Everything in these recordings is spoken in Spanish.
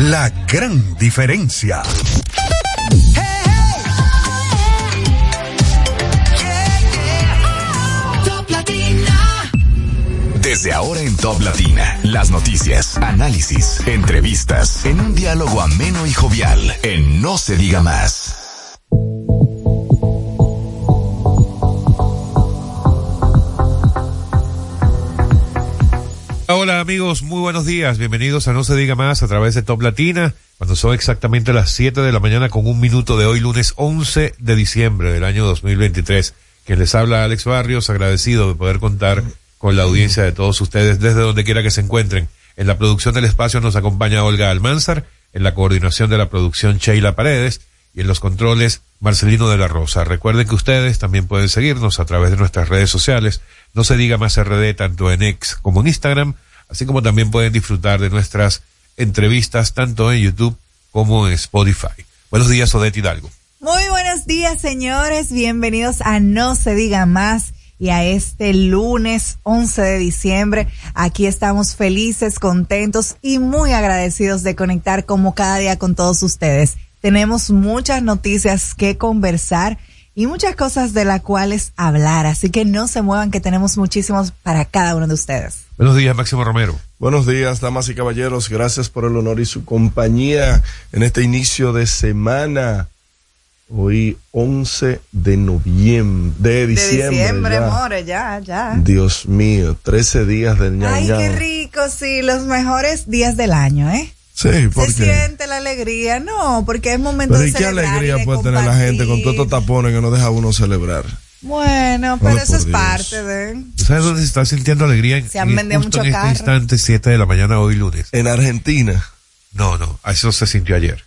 La gran diferencia. Desde ahora en Top Latina, las noticias, análisis, entrevistas, en un diálogo ameno y jovial, en No se diga más. Hola amigos, muy buenos días, bienvenidos a No se diga más a través de Top Latina, cuando son exactamente las 7 de la mañana con un minuto de hoy, lunes 11 de diciembre del año 2023. Quien les habla Alex Barrios, agradecido de poder contar con la audiencia de todos ustedes desde donde quiera que se encuentren. En la producción del espacio nos acompaña Olga Almanzar, en la coordinación de la producción Sheila Paredes y en los controles Marcelino de la Rosa. Recuerden que ustedes también pueden seguirnos a través de nuestras redes sociales. No se diga más RD tanto en X como en Instagram, así como también pueden disfrutar de nuestras entrevistas tanto en YouTube como en Spotify. Buenos días, Odette Hidalgo. Muy buenos días, señores. Bienvenidos a No se diga más y a este lunes 11 de diciembre. Aquí estamos felices, contentos y muy agradecidos de conectar como cada día con todos ustedes. Tenemos muchas noticias que conversar y muchas cosas de las cuales hablar, así que no se muevan que tenemos muchísimos para cada uno de ustedes. Buenos días, Máximo Romero. Buenos días, damas y caballeros. Gracias por el honor y su compañía en este inicio de semana. Hoy 11 de noviembre, de diciembre. De diciembre, ya. more, ya, ya. Dios mío, 13 días del Ay, ña. qué rico, sí, los mejores días del año, ¿eh? Sí, ¿por Se siente la alegría, no, porque es momento Pero de ¿y qué alegría de puede tener la gente con todos estos tapones que no deja a uno celebrar? Bueno, pero Ay, eso es Dios. parte de... ¿Sabes dónde se está sintiendo alegría? En, Se han en- vendido mucho en este carro. instante, 7 de la mañana, hoy lunes. En Argentina. No, no, eso se sintió ayer.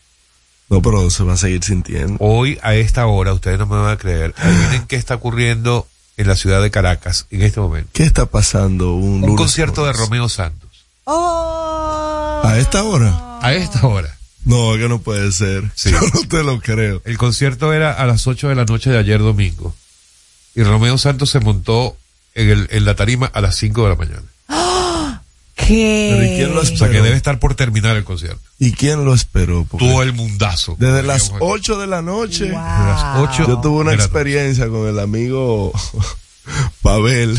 No, pero se va a seguir sintiendo. Hoy, a esta hora, ustedes no me van a creer, adivinen qué está ocurriendo en la ciudad de Caracas en este momento. ¿Qué está pasando un, Un lunes concierto de? Romeo Santos. Oh. ¿A esta hora? A esta hora. No, que no puede ser. Sí. Yo no te lo creo. El concierto era a las 8 de la noche de ayer domingo. Y Romeo Santos se montó en, el, en la tarima a las 5 de la mañana. ¿Qué? Pero ¿y quién lo O sea que debe estar por terminar el concierto. ¿Y quién lo esperó? Porque Todo el mundazo. desde las Digamos aquí. 8 de la noche. Wow. Desde las 8 Yo tuve una experiencia con el amigo Pavel.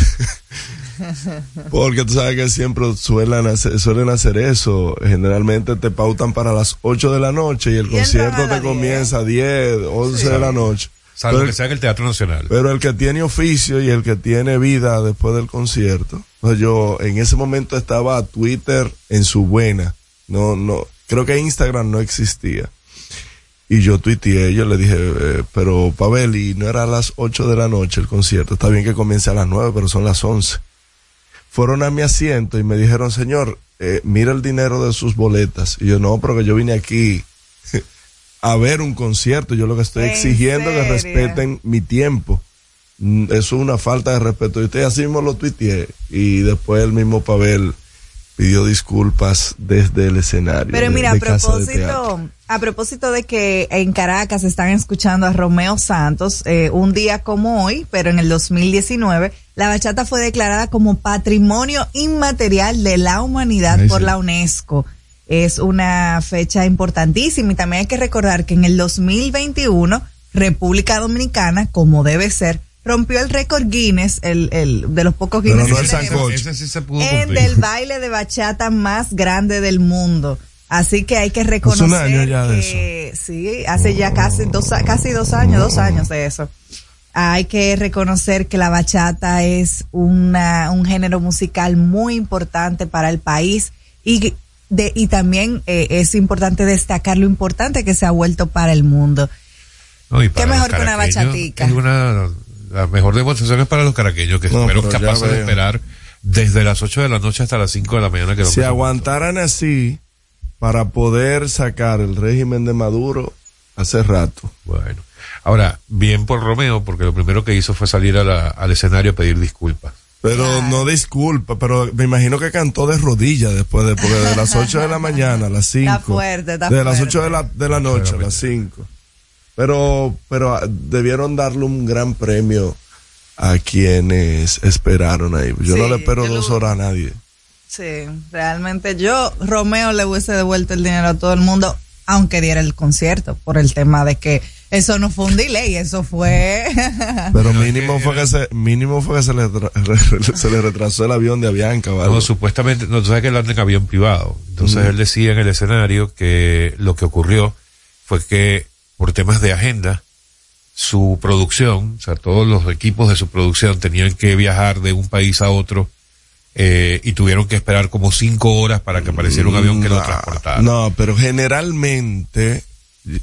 Porque tú sabes que siempre suelen hacer, suelen hacer eso. Generalmente te pautan para las 8 de la noche y el Y concierto a te comienza a 10, 11 de la noche. Salvo Pero- que sea en el Teatro Nacional. Pero el que tiene oficio y el que tiene vida después del concierto, yo en ese momento estaba Twitter en su buena. No, no, creo que Instagram no existía. Y yo tuiteé, yo le dije, eh, pero Pavel, y no era a las 8 de la noche el concierto, está bien que comience a las 9, pero son las 11. Fueron a mi asiento y me dijeron, señor, eh, mira el dinero de sus boletas. Y yo, no, pero que yo vine aquí a ver un concierto. Yo lo que estoy ¿En exigiendo es que respeten mi tiempo. Mm, Eso es una falta de respeto. Y usted así mismo lo tuiteé. Y después el mismo Pavel pidió disculpas desde el escenario. Pero de- mira, a de propósito, a propósito de que en Caracas están escuchando a Romeo Santos, eh, un día como hoy, pero en el 2019, la bachata fue declarada como Patrimonio Inmaterial de la Humanidad por sí. la UNESCO. Es una fecha importantísima y también hay que recordar que en el 2021, República Dominicana, como debe ser, rompió el récord Guinness, el, el de los pocos Guinness no que el tenemos sancocho. Ese sí se pudo en cumplir. del baile de bachata más grande del mundo. Así que hay que reconocer un año ya de que sí, hace ya casi dos, casi dos años, dos años de eso. Hay que reconocer que la bachata es una, un género musical muy importante para el país y, de, y también eh, es importante destacar lo importante que se ha vuelto para el mundo. No, y Qué para mejor que una bachatica. Es una, la mejor demostración es para los caraqueños, que No, fueron capaces de esperar desde las 8 de la noche hasta las 5 de la mañana. Que Si aguantaran así para poder sacar el régimen de Maduro hace rato. Bueno, ahora, bien por Romeo, porque lo primero que hizo fue salir a la- al escenario a pedir disculpas. Pero no disculpa, pero me imagino que cantó de rodillas después de, porque de las 8 de la mañana a las 5. Está fuerte, está De las fuerte. 8 de la, de la noche a las 5. Pero, pero ah, debieron darle un gran premio a quienes esperaron ahí. Yo no le espero dos lo- horas a nadie. Sí, realmente yo, Romeo, le hubiese devuelto el dinero a todo el mundo, aunque diera el concierto, por el tema de que eso no fue un delay, eso fue... Pero mínimo fue que se, mínimo fue que se le, se le retrasó el avión de Avianca, ¿vale? No, supuestamente, no, tú sabes que él anda en avión privado. Entonces él decía en el escenario que lo que ocurrió fue que por temas de agenda, su producción, o sea, todos los equipos de su producción tenían que viajar de un país a otro eh, y tuvieron que esperar como cinco horas para que apareciera un avión que lo No, transportara. No, pero generalmente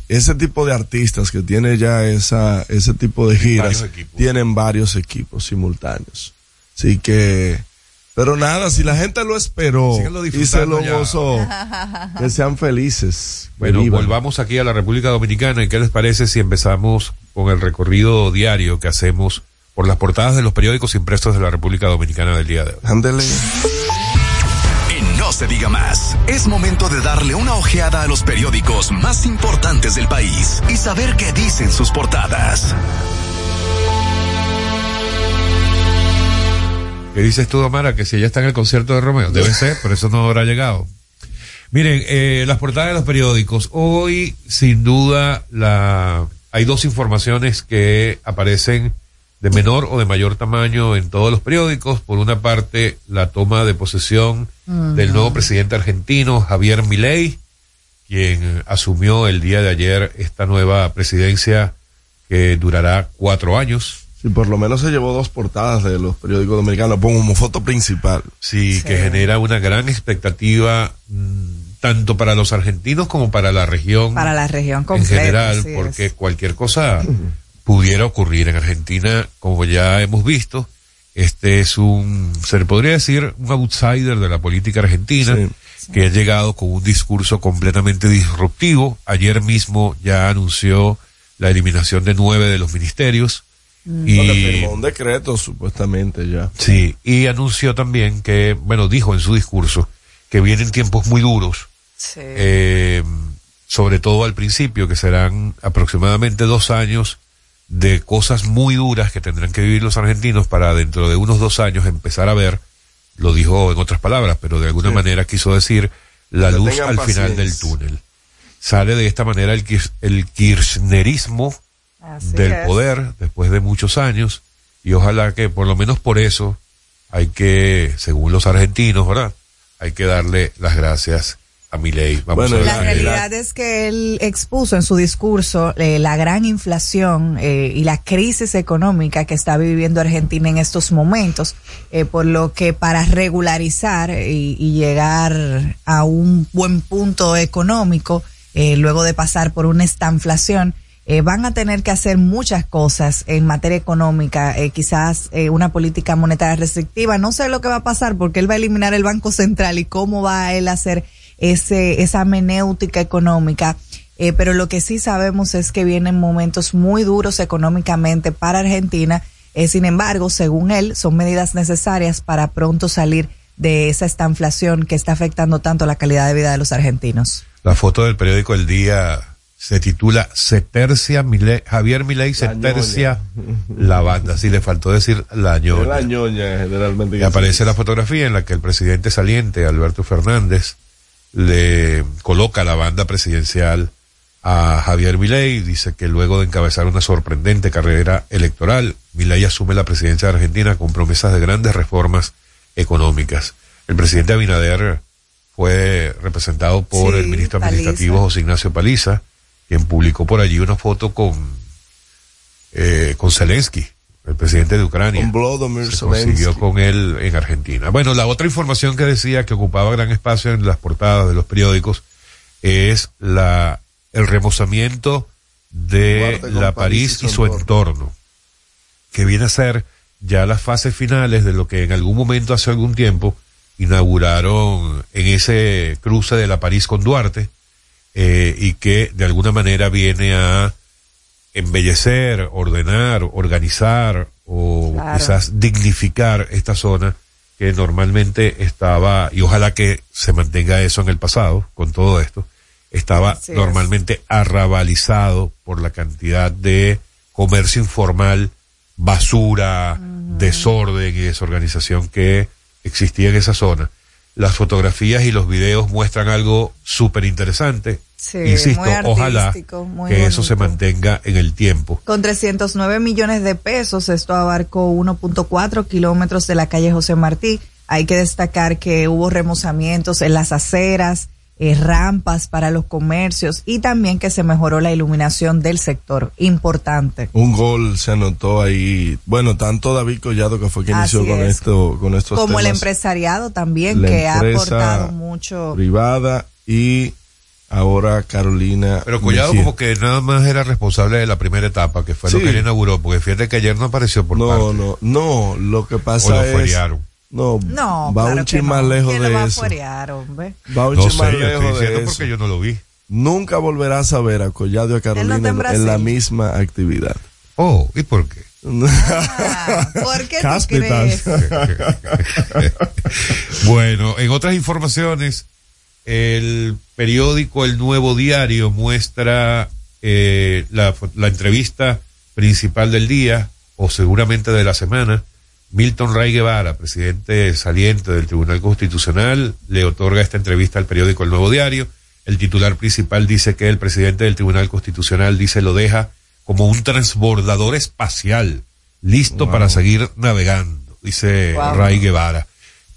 ese tipo de artistas que tiene ya esa, ese tipo de giras Varios tienen varios equipos simultáneos. Así que, pero nada, si la gente lo esperó y se lo ya. gozó, que sean felices. Bueno, vivan. volvamos aquí a la República Dominicana. ¿Y qué les parece si empezamos con el recorrido diario que hacemos por las portadas de los periódicos impresos de la República Dominicana del día de hoy? Ándele. Y no se diga más. Es momento de darle una ojeada a los periódicos más importantes del país y saber qué dicen sus portadas. ¿Qué dices tú, Amara? Que si ella está en el concierto de Romeo, debe ser, por eso no habrá llegado. Miren, eh, las portadas de los periódicos. Hoy, sin duda, la, hay dos informaciones que aparecen de menor o de mayor tamaño en todos los periódicos. Por una parte, la toma de posesión del nuevo presidente argentino, Javier Milei, quien asumió el día de ayer esta nueva presidencia que durará cuatro años. Si por lo menos se llevó dos portadas de los periódicos dominicanos, pongo como foto principal. Sí, que genera una gran expectativa mm, tanto para los argentinos como para la región Para la región en completa. general, así es. porque cualquier cosa pudiera ocurrir en Argentina, como ya hemos visto. Este es un, se le podría decir, un outsider de la política argentina, Sí. que ha llegado con un discurso completamente disruptivo. Ayer mismo ya anunció la eliminación de nueve de los ministerios. Y, firmó un decreto, supuestamente ya. Sí, y anunció también que, bueno, dijo en su discurso que vienen tiempos muy duros, Sí. eh, sobre todo al principio, que serán aproximadamente dos años de cosas muy duras que tendrán que vivir los argentinos para dentro de unos dos años empezar a ver, lo dijo en otras palabras, pero de alguna Sí. manera quiso decir la Que luz al final del túnel. Sale de esta manera el, kir- el kirchnerismo Así del es. poder después de muchos años y ojalá que por lo menos por eso hay que, según los argentinos, ¿verdad? Hay que darle las gracias a mi ley. Vamos Bueno, a ver La realidad es que él expuso en su discurso eh, la gran inflación eh, y la crisis económica que está viviendo Argentina en estos momentos, eh, por lo que para regularizar y, y llegar a un buen punto económico, eh, luego de pasar por una estanflación, eh, van a tener que hacer muchas cosas en materia económica, eh, quizás eh, una política monetaria restrictiva. No sé lo que va a pasar porque él va a eliminar el Banco Central y cómo va él a hacer ese, esa menéutica económica. Eh, pero lo que sí sabemos es que vienen momentos muy duros económicamente para Argentina. Eh, sin embargo, según él, son medidas necesarias para pronto salir de esa estanflación que está afectando tanto la calidad de vida de los argentinos. La foto del periódico El Día se titula Se tercia Milei- Javier Milei se La ñoña. tercia la banda. Sí, le faltó decir la ñoña. la ñoña generalmente. Y aparece la fotografía en la que el presidente saliente, Alberto Fernández, le coloca la banda presidencial a Javier Milei. Dice que luego de encabezar una sorprendente carrera electoral, Milei asume la presidencia de Argentina con promesas de grandes reformas económicas. El presidente Abinader fue representado por Sí, el ministro Paliza. administrativo José Ignacio Paliza, quien publicó por allí una foto con, eh, con Zelensky, el presidente de Ucrania. Con Volodymyr se consiguió con él en Argentina. Bueno, la otra información que decía que ocupaba gran espacio en las portadas de los periódicos es la el remozamiento de la París y su entorno, que viene a ser ya las fases finales de lo que en algún momento hace algún tiempo inauguraron en ese cruce de la París con Duarte eh, y que de alguna manera viene a embellecer, ordenar, organizar o Claro. quizás dignificar esta zona que normalmente estaba, y ojalá que se mantenga eso en el pasado con todo esto, estaba Así es. normalmente arrabalizado por la cantidad de comercio informal, basura, desorden y desorganización que existía en esa zona. Las fotografías y los videos muestran algo súper interesante. Sí, Insisto, muy ojalá que eso se mantenga en el tiempo. Con 309 millones de pesos, esto abarcó 1.4 kilómetros de la calle José Martí. Hay que destacar que hubo remozamientos en las aceras, eh, rampas para los comercios y también que se mejoró la iluminación del sector. Importante. Un gol se anotó ahí. Bueno, tanto David Collado que fue quien Así inició con es. esto, con estos Como el empresariado también, la que ha aportado mucho. privada y ahora Carolina. Pero Collado Mejía. como que nada más era responsable de la primera etapa, que fue lo Sí. que él inauguró, porque fíjate que ayer no apareció por no, parte. no, no. Lo que O pasa lo es. No, No, va claro un chin más no. lejos ¿Quién lo va de a eso. fuerear, hombre? Va un No chin sé, más yo estoy lejos diciendo de eso. porque yo no lo vi. Nunca volverás a ver a Collado y a Carolina en la misma actividad. Oh, ¿y por qué? Ah, ¿Por qué tú crees? bueno, en otras informaciones, el periódico El Nuevo Diario muestra eh, la, la entrevista principal del día, o seguramente de la semana. Milton Ray Guevara, presidente saliente del Tribunal Constitucional, le otorga esta entrevista al periódico El Nuevo Diario. El titular principal dice que el presidente del Tribunal Constitucional dice lo deja como un transbordador espacial, listo Wow. para seguir navegando, dice Wow. Ray Guevara.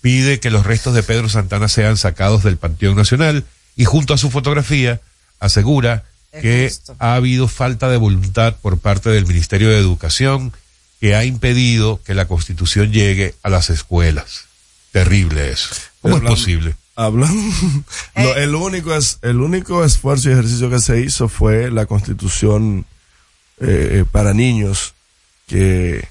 Pide que los restos de Pedro Santana sean sacados del Panteón Nacional y junto a su fotografía asegura Es que justo. ha habido falta de voluntad por parte del Ministerio de Educación que ha impedido que la Constitución llegue a las escuelas. Terrible eso. ¿Cómo es posible? Hablando, Eh. no, el único es, el único esfuerzo y ejercicio que se hizo fue la constitución eh, para niños que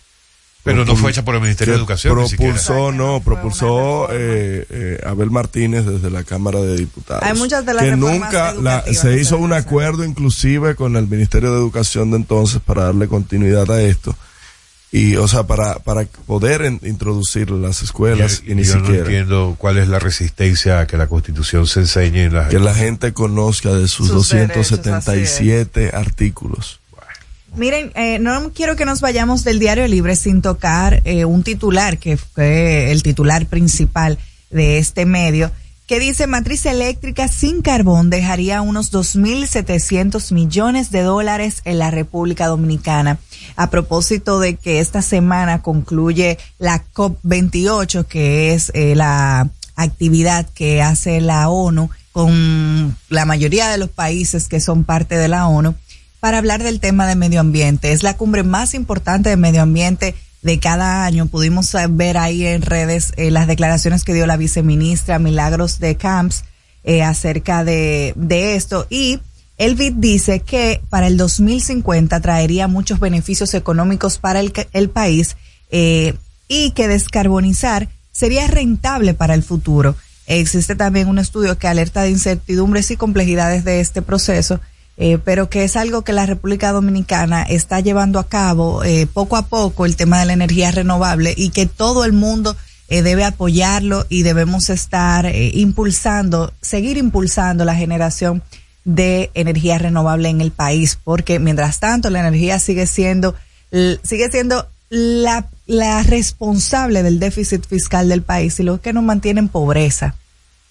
Pero no fue hecha por el Ministerio de Educación. propulsó, no, propulsó eh, eh, Abel Martínez desde la Cámara de Diputados. Hay muchas de las que nunca la- se hizo un acuerdo inclusive con el Ministerio de Educación de entonces para darle continuidad a esto y o sea para para poder en- en las escuelas Yo- y ni yo no entiendo cuál es la resistencia a que la Constitución se enseñe en las que la gente conozca de sus, Sus derechos, 277 artículos. Miren, eh, no quiero que nos vayamos del Diario Libre sin tocar eh, un titular que fue el titular principal de este medio, que dice matriz eléctrica sin carbón dejaría unos 2.700 millones de dólares en la República Dominicana. A propósito de que esta semana concluye la COP28, que es eh, la actividad que hace la ONU con la mayoría de los países que son parte de la ONU para hablar del tema de medio ambiente. Es la cumbre más importante de medio ambiente de cada año. Pudimos ver ahí en redes eh, las declaraciones que dio la viceministra Milagros de Camps eh, acerca de, de esto. Y el BID dice que para el 2050 traería muchos beneficios económicos para el, el país eh, y que descarbonizar sería rentable para el futuro. Existe también un estudio que alerta de incertidumbres y complejidades de este proceso, eh, pero que es algo que la República Dominicana está llevando a cabo eh, poco a poco el tema de la energía renovable y que todo el mundo eh, debe apoyarlo y debemos estar eh, impulsando, seguir impulsando la generación de energía renovable en el país, porque mientras tanto la energía sigue siendo, sigue siendo la, la responsable del déficit fiscal del país y lo que nos mantiene en pobreza.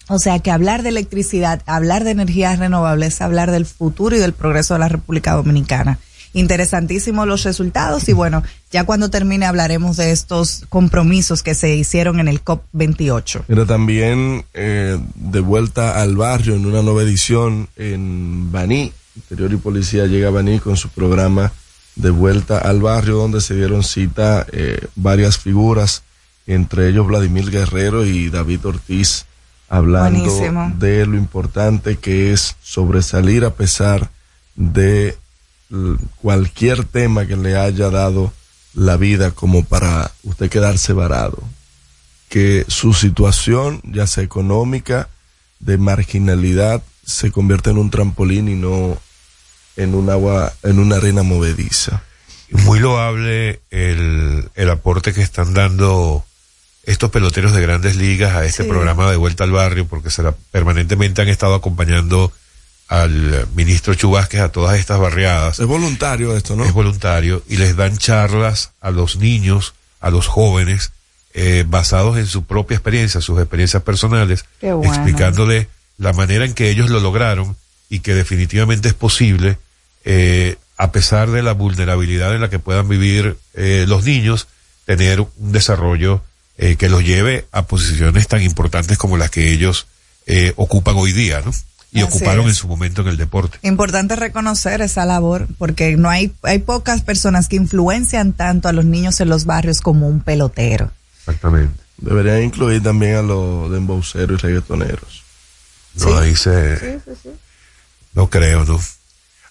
O sea que hablar de electricidad, hablar de energías renovables, es hablar del futuro y del progreso de la República Dominicana. Interesantísimos los resultados y bueno, ya cuando termine hablaremos de estos compromisos que se hicieron en el COP28. Pero también eh, de vuelta al barrio en una nueva edición en Baní. Interior y Policía llega a Baní con su programa de vuelta al barrio donde se dieron cita eh, varias figuras, entre ellos Vladimir Guerrero y David Ortiz, hablando Buenísimo. de lo importante que es sobresalir a pesar de cualquier tema que le haya dado la vida como para usted quedarse varado que su situación, ya sea económica, de marginalidad, se convierte en un trampolín y no en un agua, en una arena movediza. Muy loable el, el aporte que están dando estos peloteros de grandes ligas a este Sí. programa de vuelta al barrio, porque se la- permanentemente han estado acompañando al ministro Chubásquez a todas estas barriadas. Es voluntario esto, ¿no? Es voluntario y les dan charlas a los niños, a los jóvenes, eh, basados en su propia experiencia, sus experiencias personales, bueno. explicándole la manera en que ellos lo lograron y que definitivamente es posible, eh, a pesar de la vulnerabilidad en la que puedan vivir eh, los niños, tener un desarrollo eh, que los lleve a posiciones tan importantes como las que ellos eh, ocupan hoy día, ¿no? Y Así ocuparon es. en su momento en el deporte. Importante reconocer esa labor porque no hay hay pocas personas que influencian tanto a los niños en los barrios como un pelotero. Exactamente. Deberían incluir también a los dembowceros y reggaetoneros. No, Sí. ahí se... No creo, ¿no?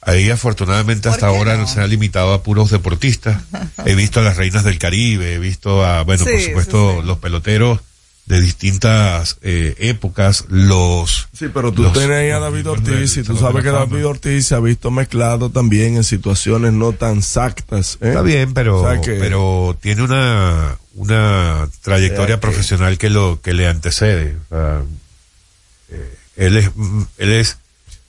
Ahí afortunadamente ¿Por hasta ahora no? se ha limitado a puros deportistas. He visto a las reinas del Caribe, he visto a, bueno, Sí, por supuesto, sí. los peloteros de distintas eh, épocas, los... Sí, pero tú los- ahí a David Ortiz y tú sabes que. David Ortiz se ha visto mezclado también en situaciones no tan exactas. ¿eh? Está bien, pero, O sea que- pero tiene una, una trayectoria que- profesional que lo, que le antecede. O sea, eh, él es, mm, él es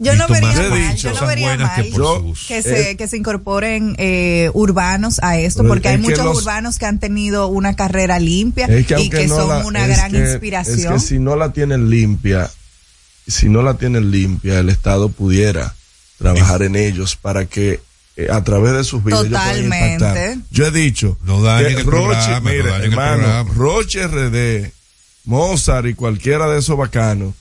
Yo no vería mal, yo no vería que mal. que se, Eh, que se incorporen eh, urbanos a esto, Pero porque hay es muchos los- urbanos que han tenido una carrera limpia Es que y que no son la- una es gran que- inspiración. Es que si no la tienen limpia, si no la tienen limpia, el Estado pudiera trabajar en ellos para que eh, a través de sus vidas ellos puedan Totalmente. impactar. Yo he dicho No que el programa, mire, el hermano. Roche RD, Mozart y cualquiera de esos bacanos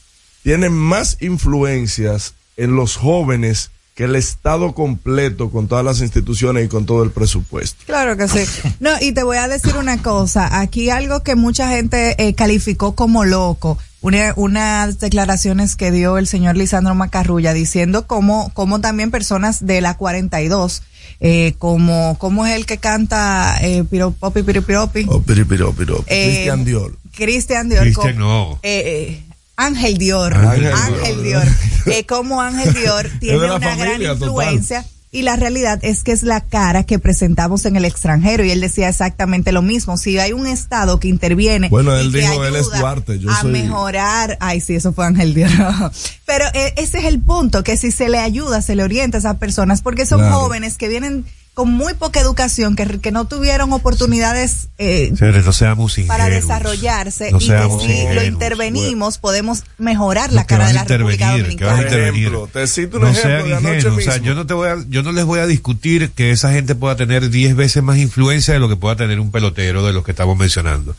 tienen más influencias en los jóvenes que el Estado completo con todas las instituciones y con todo el presupuesto. Claro que sí. No, y te voy a decir una cosa. Aquí algo que mucha gente eh, calificó como loco. Una, unas declaraciones que dio el señor Lisandro Macarrulla diciendo cómo, cómo también personas de la 42, eh, como, como es el que canta eh, Piropopi Piripiropi. Oh, piri, piro, piro. Eh, Cristian Dior. Cristian Dior. Cristian no. eh, eh, Ángel Dior. Ángel Ángel, Dior. Dior. Eh, como Ángel Dior tiene una gran total. influencia. Y la realidad es que es la cara que presentamos en el extranjero. Y él decía exactamente lo mismo. Si hay un Estado que interviene. Bueno, y él que dijo, él es Duarte, yo a soy- mejorar. Ay, sí, eso fue Ángel Dior. Pero eh, ese es el punto, que si se le ayuda, se le orienta a esas personas, porque son Claro. jóvenes que vienen con muy poca educación, que, que no tuvieron oportunidades eh, Señores, no seamos ingenuos. para desarrollarse No y que si lo intervenimos podemos mejorar No, la cara de a la República intervenir, que vas a Dominicana. intervenir. Ejemplo, te cito un no ejemplo sean de anoche o sea, yo no te voy a, yo no les voy a discutir que esa gente pueda tener 10 veces más influencia de lo que pueda tener un pelotero de los que estamos mencionando.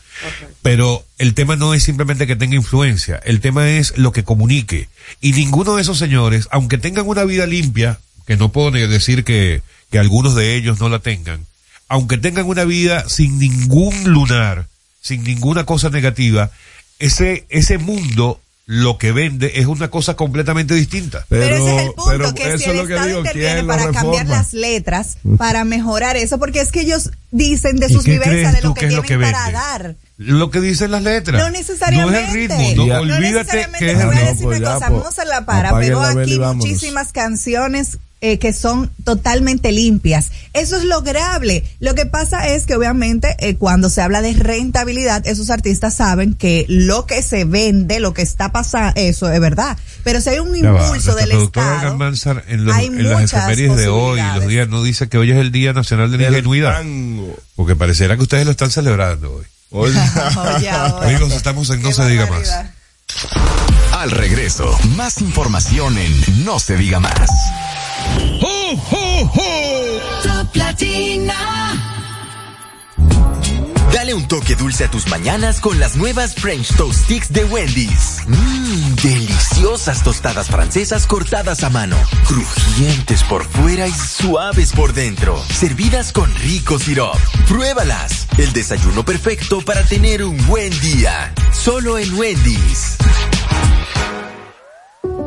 Pero el tema no es simplemente que tenga influencia, el tema es lo que comunique. Y ninguno de esos señores, aunque tengan una vida limpia, que no puedo ni decir que, que algunos de ellos no la tengan, aunque tengan una vida sin ningún lunar, sin ninguna cosa negativa, ese, ese mundo lo que vende es una cosa completamente distinta. Pero, ese es el punto, pero que si el es Estado digo, interviene ¿quién la para cambiar las letras, para mejorar eso, porque es que ellos dicen de ¿Y sus vivencias, de lo que que es lo tienen que para vende? dar. Lo que dicen las letras. No necesariamente. No es el ritmo. No, Ya. olvídate necesariamente. que es voy a ritmo. decir pues una ya, cosa, pues, Moza La Para apaguen pegó la vela y aquí muchísimas canciones eh, que son totalmente limpias. Eso es lograble. Lo que pasa es que obviamente eh, cuando se habla de rentabilidad, esos artistas saben que lo que se vende, lo que está pasando, eso es verdad. Pero si hay un va, impulso del Estado, Manzar en, los- hay en las muchas efemérides de hoy, los días, no dice que hoy es el Día Nacional de la Ingenuidad. Porque pareciera que ustedes lo están celebrando hoy. Ahora. Amigos, estamos en No se diga más. Al regreso, más información en No se diga más. Top Latina. Dale un toque dulce a tus mañanas con las nuevas French Toast Sticks de Wendy's. Mmm, deliciosas tostadas francesas cortadas a mano, crujientes por fuera y suaves por dentro, servidas con rico sirop. Pruébalas, el desayuno perfecto para tener un buen día. Solo en Wendy's.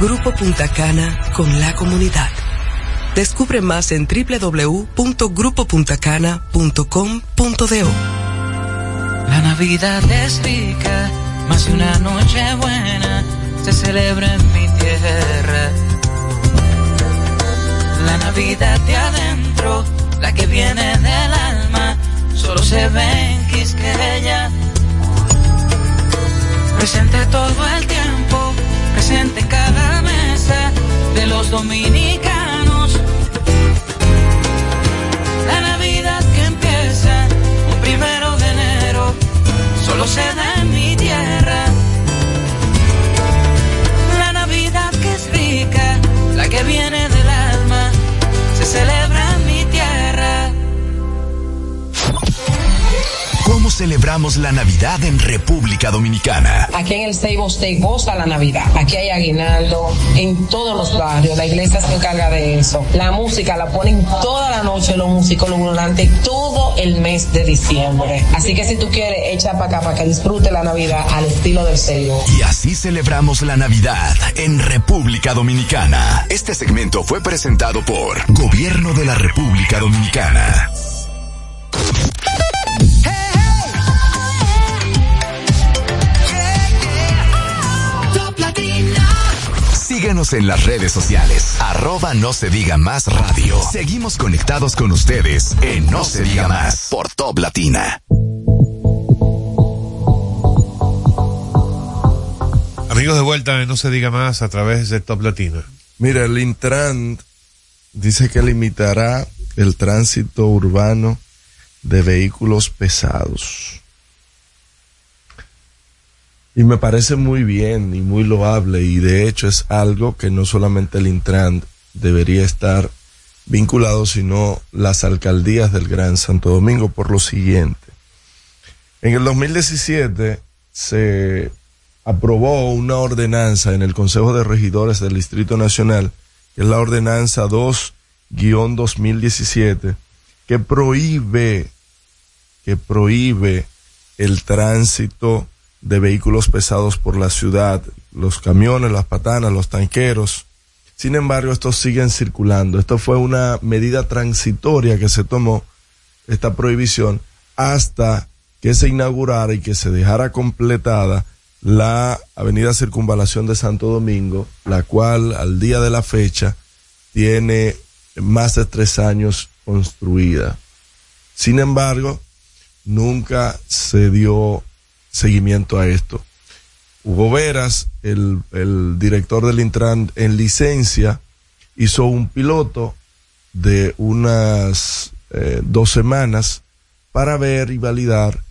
Grupo Punta Cana con la comunidad. Descubre más en www.grupopuntacana.com.do. La Navidad es rica, más de una noche buena se celebra en mi tierra. La Navidad de adentro, la que viene del alma, solo se ve en Quisqueya. Presente todo el tiempo, presente en cada de los dominicanos. La Navidad que empieza un primero de enero, solo se da en mi tierra. La Navidad que es rica, la que viene del alma, se celebra celebramos la Navidad en República Dominicana? Aquí en el Seibo State goza la Navidad. Aquí hay aguinaldo en todos los barrios. La iglesia se encarga de eso. La música la ponen toda la noche los musicólogos durante todo el mes de diciembre. Así que si tú quieres, echa para acá para que disfrute la Navidad al estilo del Seibo. Y así celebramos la Navidad en República Dominicana. Este segmento fue presentado por Gobierno de la República Dominicana. Síguenos en las redes sociales, arroba no se diga más radio. Seguimos conectados con ustedes en No se diga más por Top Latina. Amigos de vuelta, en no se diga más a través de Top Latina. Mira, el Intran dice que limitará el tránsito urbano de vehículos pesados. Y me parece muy bien y muy loable y de hecho es algo que no solamente el Intran debería estar vinculado, sino las alcaldías del Gran Santo Domingo por lo siguiente. En el 2017 se aprobó una ordenanza en el Consejo de Regidores del Distrito Nacional, que es la ordenanza 2-2017, que prohíbe, que prohíbe el tránsito de vehículos pesados por la ciudad, los camiones, las patanas, los tanqueros. Sin embargo, estos siguen circulando. Esto fue una medida transitoria que se tomó, esta prohibición, hasta que se inaugurara y que se dejara completada la avenida Circunvalación de Santo Domingo, la cual al día de la fecha tiene más de tres años construida. Sin embargo, nunca se dio seguimiento a esto. Hugo Veras, el, director del Intran en licencia, hizo un piloto de unas eh, dos semanas para ver y validar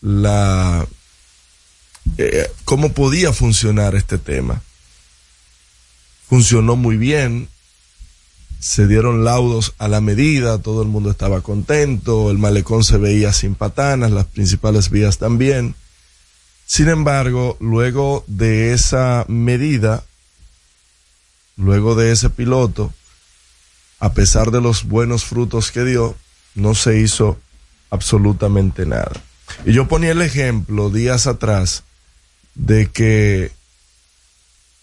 la eh, cómo podía funcionar este tema. Funcionó muy bien, se dieron laudos a la medida, todo el mundo estaba contento, el malecón se veía sin patanas, las principales vías también. Sin embargo, luego de esa medida, luego de ese piloto, a pesar de los buenos frutos que dio, no se hizo absolutamente nada. Y yo ponía el ejemplo días atrás de que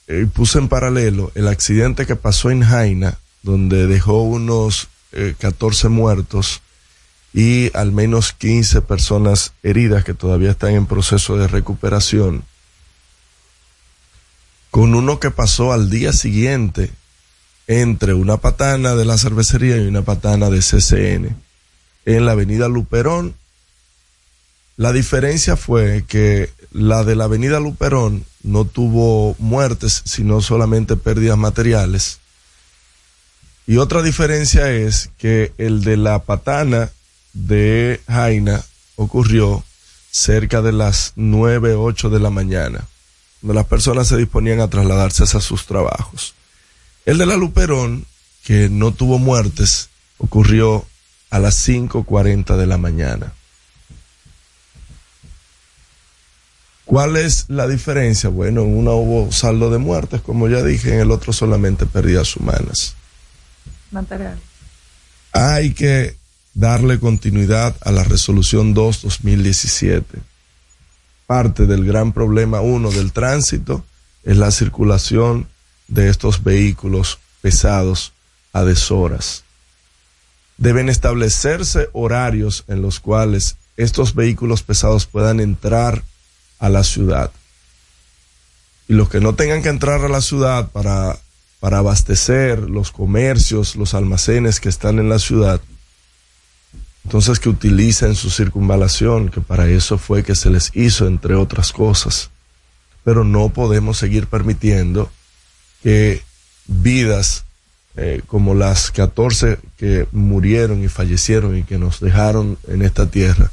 eh, puse en paralelo el accidente que pasó en Jaina, donde dejó unos eh, 14 muertos y al menos 15 personas heridas que todavía están en proceso de recuperación, con uno que pasó al día siguiente entre una patana de la cervecería y una patana de CCN en la avenida Luperón. La diferencia fue que la de la avenida Luperón no tuvo muertes, sino solamente pérdidas materiales. Y otra diferencia es que el de la patana de Jaina ocurrió cerca de las nueve, ocho de la mañana, donde las personas se disponían a trasladarse a sus trabajos. El de la Luperón, que no tuvo muertes, ocurrió a las cinco cuarenta de la mañana. ¿Cuál es la diferencia? Bueno, en una hubo saldo de muertes, como ya dije, en el otro solamente pérdidas humanas. Material. Hay que darle continuidad a la resolución 2-2017. Parte del gran problema uno del tránsito es la circulación de estos vehículos pesados a deshoras. Deben establecerse horarios en los cuales estos vehículos pesados puedan entrar a la ciudad. Y los que no tengan que entrar a la ciudad para, para abastecer los comercios, los almacenes que están en la ciudad, entonces que utilicen su circunvalación, que para eso fue que se les hizo, entre otras cosas. Pero no podemos seguir permitiendo que vidas eh, como las 14 que murieron y fallecieron y que nos dejaron en esta tierra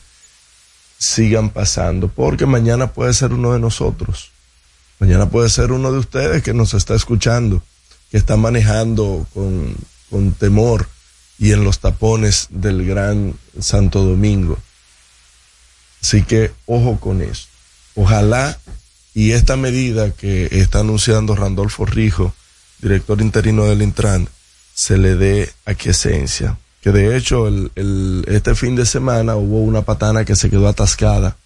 sigan pasando, porque mañana puede ser uno de nosotros. Mañana puede ser uno de ustedes que nos está escuchando, que está manejando con, con temor y en los tapones del Gran Santo Domingo. Así que ojo con eso. Ojalá y esta medida que está anunciando Randolfo Rijo, director interino del Intran, se le dé aquiescencia. Que de hecho el, el, este fin de semana hubo una patana que se quedó atascada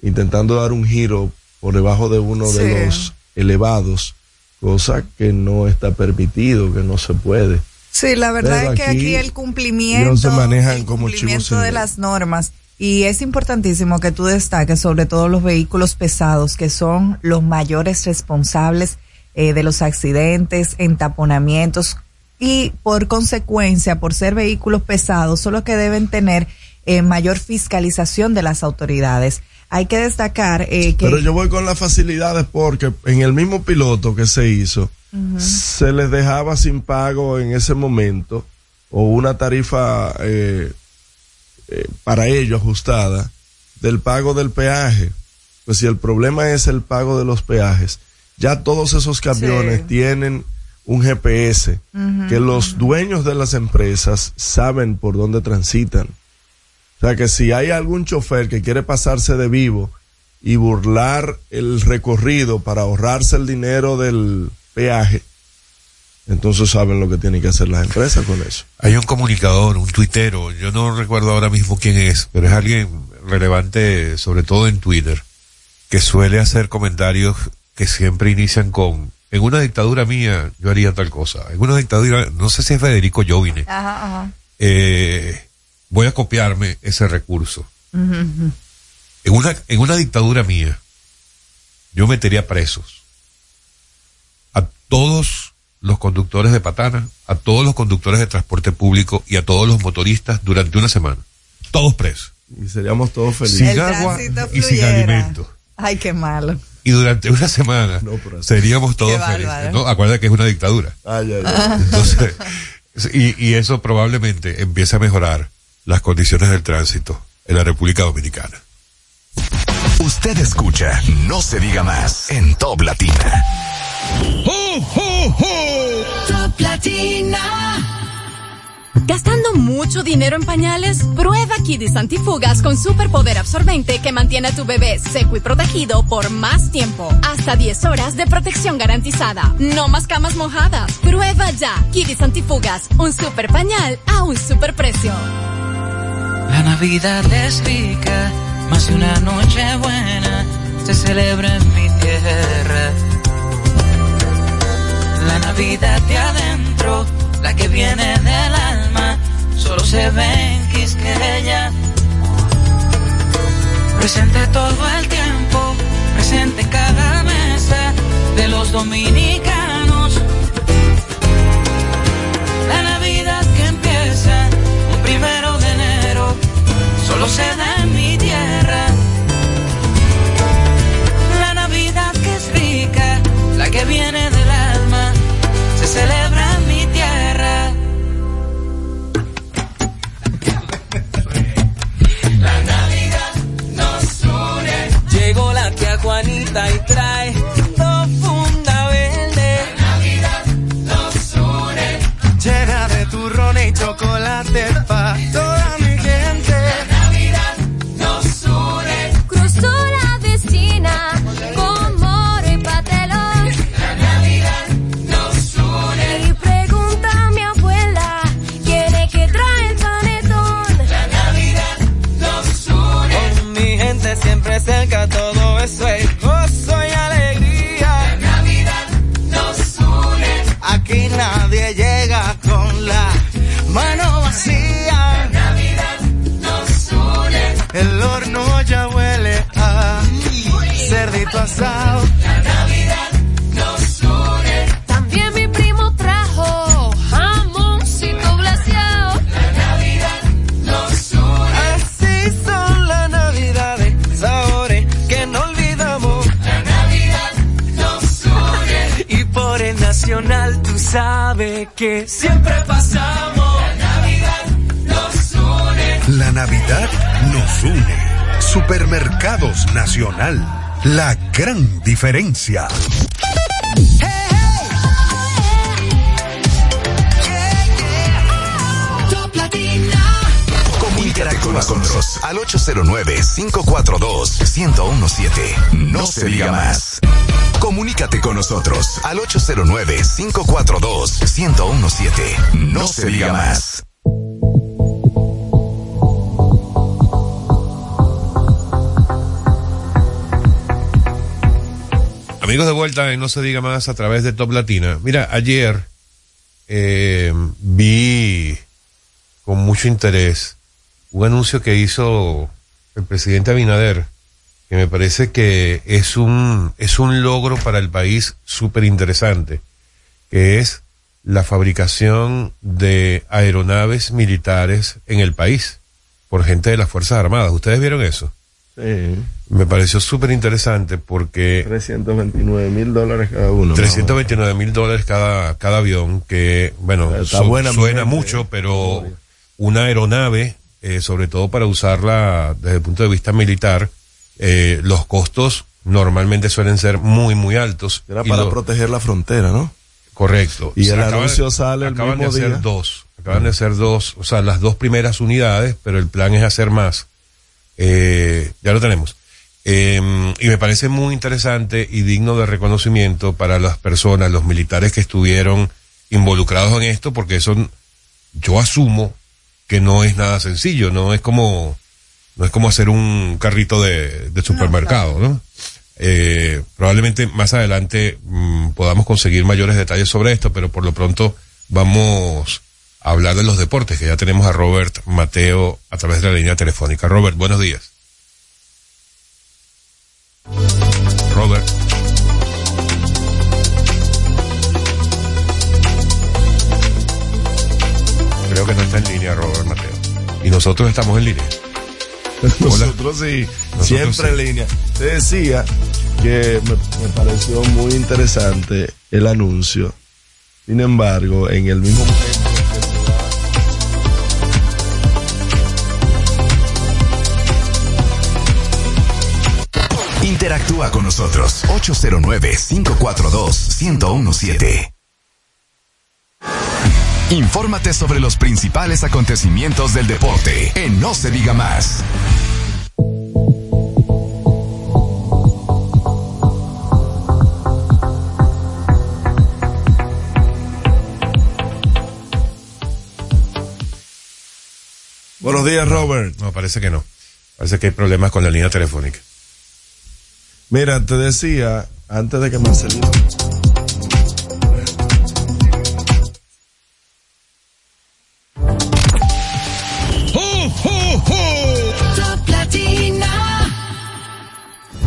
intentando dar un giro por debajo de uno Sí. de los elevados, cosa que no está permitido, que no se puede. Sí, la verdad Pero es que aquí aquí el cumplimiento, se manejan el como cumplimiento de las normas. Y es importantísimo que tú destaques sobre todo los vehículos pesados, que son los mayores responsables eh, de los accidentes, entaponamientos y por consecuencia, por ser vehículos pesados, son los que deben tener eh, mayor fiscalización de las autoridades. Hay que destacar eh, que... Pero yo voy con las facilidades porque en el mismo piloto que se hizo, se les dejaba sin pago en ese momento o una tarifa eh, eh, para ello ajustada del pago del peaje. Pues si el problema es el pago de los peajes, ya todos esos camiones Sí. tienen un GPS que los dueños de las empresas saben por dónde transitan. O sea que si hay algún chofer que quiere pasarse de vivo y burlar el recorrido para ahorrarse el dinero del peaje, entonces saben lo que tienen que hacer las empresas con eso. Hay un comunicador, un tuitero, yo no recuerdo ahora mismo quién es, pero es alguien relevante, sobre todo en Twitter, que suele hacer comentarios que siempre inician con, en una dictadura mía yo haría tal cosa, en una dictadura, no sé si es Federico Jovine, Ajá, ajá. eh, voy a copiarme ese recurso. En una, en una dictadura mía, yo metería presos a todos los conductores de patana, a todos los conductores de transporte público y a todos los motoristas durante una semana. Todos presos. Y seríamos todos felices. Sin El agua y sin fluyera. alimento. Ay, qué malo. Y durante una semana No, seríamos todos felices. ¿no? Acuérdate que es una dictadura. Ay, ay, ay. Entonces, y, y eso probablemente empieza a mejorar las condiciones del tránsito en la República Dominicana. Usted escucha No se diga más en Top Latina. Top Latina. ¿Gastando mucho dinero en pañales? Prueba Kidis Antifugas con superpoder absorbente que mantiene a tu bebé seco y protegido por más tiempo. Hasta 10 horas de protección garantizada. No más camas mojadas. Prueba ya Kidis Antifugas, un super pañal a un super precio. La Navidad es rica, más de una noche buena se celebra en mi tierra. La Navidad de adentro, la que viene del alma, solo se ve en Quisqueya. Presente todo el tiempo, presente en cada mesa de los dominicanos. Solo se da en mi tierra. La Navidad que es rica, la que viene del alma, se celebra en mi tierra. La Navidad nos une. Llegó la tía Juanita y trae La Navidad nos une. También mi primo trajo jamoncito glaseado. La Navidad nos une. Así son las Navidades, sabores que no olvidamos. La Navidad nos une. Y por el Nacional tú sabes que siempre pasamos. La Navidad nos une. La Navidad nos une. Supermercados Nacional la gran diferencia. Interactúa con nosotros al 809-542-1017. No se diga más. Comunícate con nosotros al 809-542-1017. No se diga más. Amigos de vuelta en No se diga más a través de Top Latina. Mira, ayer eh, vi con mucho interés un anuncio que hizo el presidente Abinader, que me parece que es un, es un logro para el país súper interesante, que es la fabricación de aeronaves militares en el país por gente de las Fuerzas Armadas. ¿Ustedes vieron eso? Sí. Me pareció súper interesante porque... 329 mil dólares cada uno. 329 mil dólares cada, cada avión, que, bueno, Está buena, suena gente, mucho, pero una aeronave, eh, sobre todo para usarla desde el punto de vista militar, eh, los costos normalmente suelen ser muy, muy altos. Era para lo- proteger la frontera, ¿no? Correcto. Y el Acaban- anuncio sale el acaban mismo de hacer dos. Acaban de hacer dos, o sea, las dos primeras unidades, pero el plan es hacer más. Eh, ya lo tenemos. Eh, y me parece muy interesante y digno de reconocimiento para las personas, los militares que estuvieron involucrados en esto, porque eso yo asumo que no es nada sencillo, no es como, no es como hacer un carrito de, de supermercado, ¿no? Eh, probablemente más adelante mm, podamos conseguir mayores detalles sobre esto, pero por lo pronto vamos hablar de los deportes, que ya tenemos a Robert Mateo a través de la línea telefónica. Robert, buenos días. Robert. Creo que no está en línea Robert Mateo. Y nosotros estamos en línea. Nosotros sí, siempre sí. en línea. Te decía que me, me pareció muy interesante el anuncio. Sin embargo, en el mismo momento Interactúa con nosotros 809-542-1017. Infórmate sobre los principales acontecimientos del deporte en No se diga más. Buenos días, Robert. No, parece que no. Parece que hay problemas con la línea telefónica. Mira, te decía, antes de que Marcelino...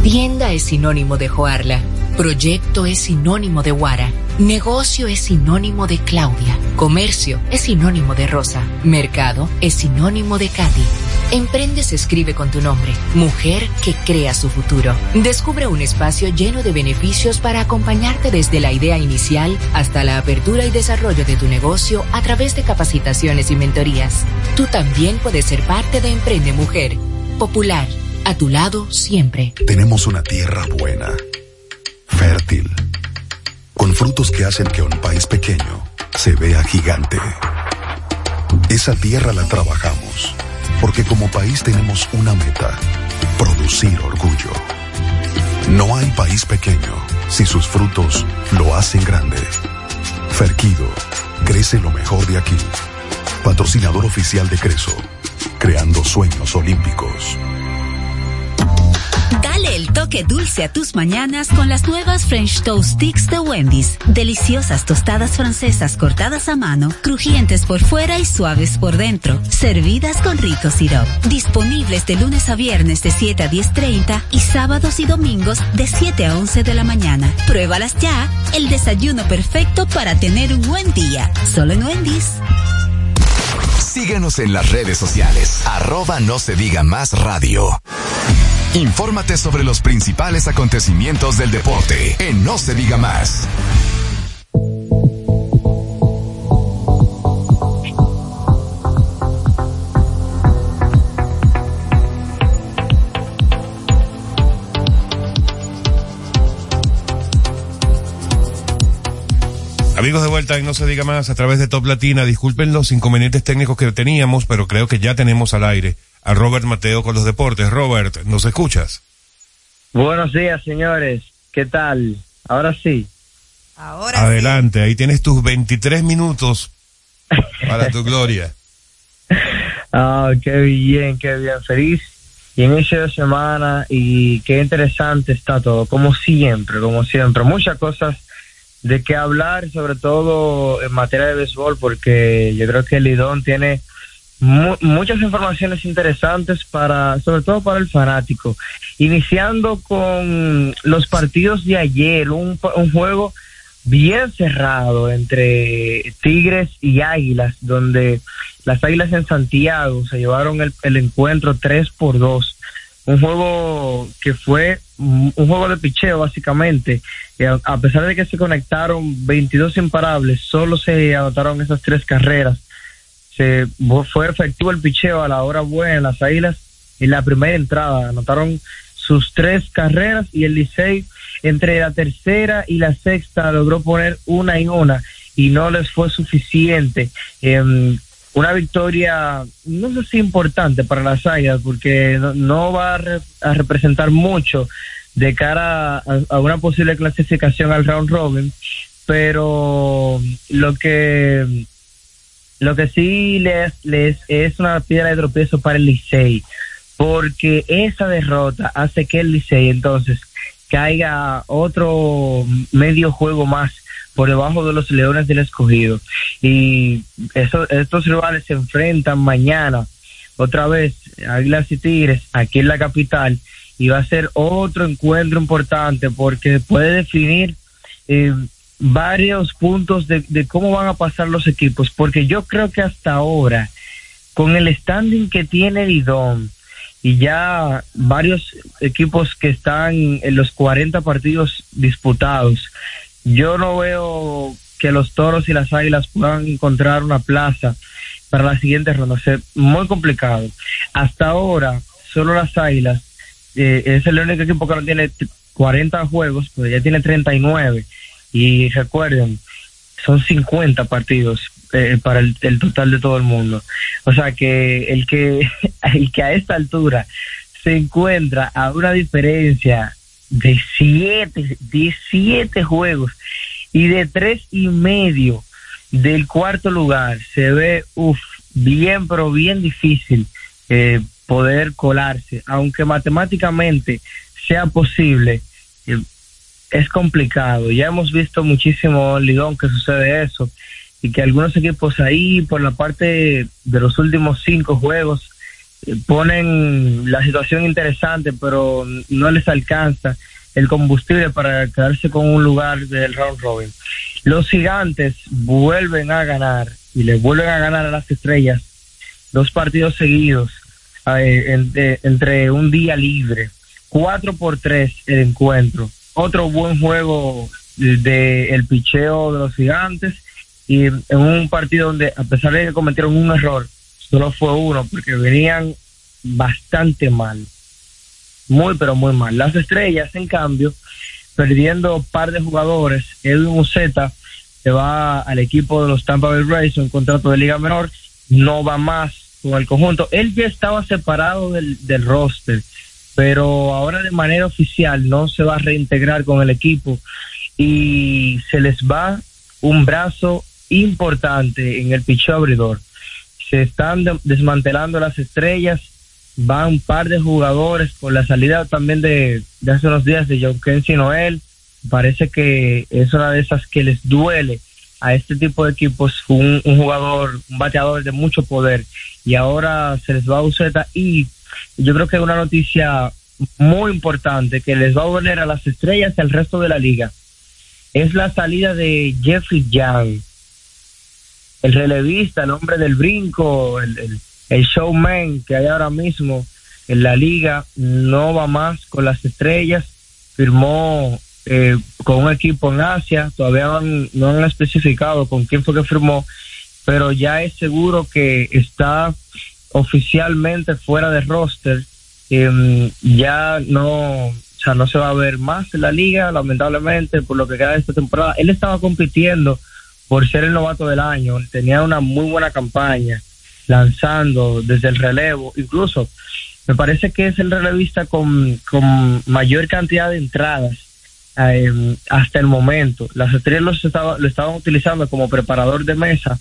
Tienda es sinónimo de Joarla. Proyecto es sinónimo de Guara. Negocio es sinónimo de Claudia. Comercio es sinónimo de Rosa. Mercado es sinónimo de Katy. Emprende se escribe con tu nombre. Mujer que crea su futuro. Descubre un espacio lleno de beneficios para acompañarte desde la idea inicial hasta la apertura y desarrollo de tu negocio a través de capacitaciones y mentorías. Tú también puedes ser parte de Emprende Mujer. Popular. A tu lado siempre. Tenemos una tierra buena, fértil, con frutos que hacen que un país pequeño se vea gigante. Esa tierra la trabajamos, porque como país tenemos una meta, producir orgullo. No hay país pequeño si sus frutos lo hacen grande. Ferquido, crece lo mejor de aquí. Patrocinador oficial de Creso, creando sueños olímpicos. Toque dulce a tus mañanas con las nuevas French Toast Sticks de Wendy's. Deliciosas tostadas francesas cortadas a mano, crujientes por fuera y suaves por dentro, servidas con rico sirop. Disponibles de lunes a viernes de 7 a 10.30 y sábados y domingos de 7 a 11 de la mañana. Pruébalas ya, el desayuno perfecto para tener un buen día. Solo en Wendy's. Síguenos en las redes sociales, arroba no se diga más radio. Infórmate sobre los principales acontecimientos del deporte en No se diga más. Amigos de vuelta en No se diga más a través de Top Latina, disculpen los inconvenientes técnicos que teníamos, pero creo que ya tenemos al aire a Robert Mateo con los deportes. Robert, ¿nos escuchas? Buenos días, señores. ¿Qué tal? Ahora sí. Ahora Adelante, ahí tienes tus 23 minutos para tu gloria. Ah, qué bien, qué bien. Feliz inicio de semana y qué interesante está todo, como siempre, como siempre. Muchas cosas de qué hablar, sobre todo en materia de béisbol, porque yo creo que el Lidón tiene muchas informaciones interesantes para, sobre todo para el fanático. Iniciando con los partidos de ayer, un, un juego bien cerrado entre Tigres y Águilas, donde las Águilas en Santiago se llevaron el, encuentro 3 por 2 un juego que fue un juego de picheo básicamente. a pesar de que se conectaron 22 imparables, solo se anotaron esas tres carreras. Se fue efectivo el picheo a la hora buena en las Águilas en la primera entrada. Anotaron sus tres carreras y el Licey entre la tercera y la sexta logró poner una y una y no les fue suficiente. Eh, una victoria, no sé si importante para las Águilas, porque no, va a, representar mucho de cara a, una posible clasificación al round robin, pero lo que lo que sí les, les es una piedra de tropiezo para el Licey, porque esa derrota hace que el Licey entonces caiga otro medio juego más por debajo de los Leones del Escogido. Y eso, estos rivales se enfrentan mañana otra vez, Águilas y Tigres, aquí en la capital, y va a ser otro encuentro importante porque puede definir eh, varios puntos de, cómo van a pasar los equipos, porque yo creo que hasta ahora, con el standing que tiene Lidón, y ya varios equipos que están en los 40 partidos disputados, yo no veo que los toros y las águilas puedan encontrar una plaza para la siguiente ronda. Es muy complicado. Hasta ahora, solo las águilas eh, es el único equipo que no tiene 40 juegos, pues ya tiene 39. Y recuerden, son 50 partidos eh, para el, total de todo el mundo. O sea que el que el que a esta altura se encuentra a una diferencia de siete, de siete juegos y de tres y medio del cuarto lugar se ve uf, bien pero bien difícil eh, poder colarse aunque matemáticamente sea posible eh, es complicado ya hemos visto muchísimo Ligón que sucede eso y que algunos equipos ahí por la parte de los últimos cinco juegos ponen la situación interesante, pero no les alcanza el combustible para quedarse con un lugar del round robin. Los gigantes vuelven a ganar y le vuelven a ganar a las estrellas dos partidos seguidos eh, entre un día libre. Cuatro por tres el encuentro. Otro buen juego de el picheo de los gigantes y en un partido donde a pesar de que cometieron un error solo fue uno, porque venían bastante mal. Muy, pero muy mal. Las estrellas, en cambio, perdiendo un par de jugadores, Edwin Uceta se va al equipo de los Tampa Bay Rays, un contrato de liga menor, no va más con el conjunto. Él ya estaba separado del, del roster, pero ahora de manera oficial no se va a reintegrar con el equipo y se les va un brazo importante en el picho abridor. Se están desmantelando las estrellas, van un par de jugadores con la salida también de, hace unos días de John Kensi Noel, parece que es una de esas que les duele a este tipo de equipos un, un jugador, un bateador de mucho poder. Y ahora se les va a Uceta y yo creo que es una noticia muy importante que les va a doler a las estrellas y al resto de la liga. Es la salida de Jeffrey Young el relevista, el hombre del brinco, el, el, showman que hay ahora mismo en la liga, no va más con las estrellas, firmó eh, con un equipo en Asia, todavía no han, especificado con quién fue que firmó, pero ya es seguro que está oficialmente fuera de roster, em, ya no, o sea, no se va a ver más en la liga, lamentablemente, por lo que queda de esta temporada. Él estaba compitiendo por ser el novato del año. Tenía una muy buena campaña, lanzando desde el relevo. Incluso me parece que es el relevista con, con mayor cantidad de entradas eh, hasta el momento. Las estrellas lo, estaba, lo estaban utilizando como preparador de mesa.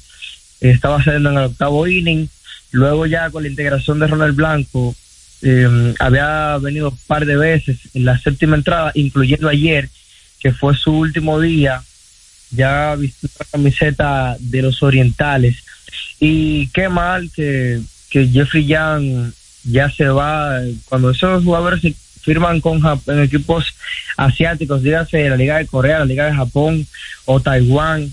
Estaba haciendo en el octavo inning. Luego ya con la integración de Ronald Blanco, eh, había venido un par de veces en la séptima entrada, incluyendo ayer, que fue su último día, ya vistió la camiseta de los orientales. Y qué mal que, que Jeffrey Young ya se va, cuando esos jugadores se firman con en equipos asiáticos, dígase la Liga de Corea, la Liga de Japón o Taiwán,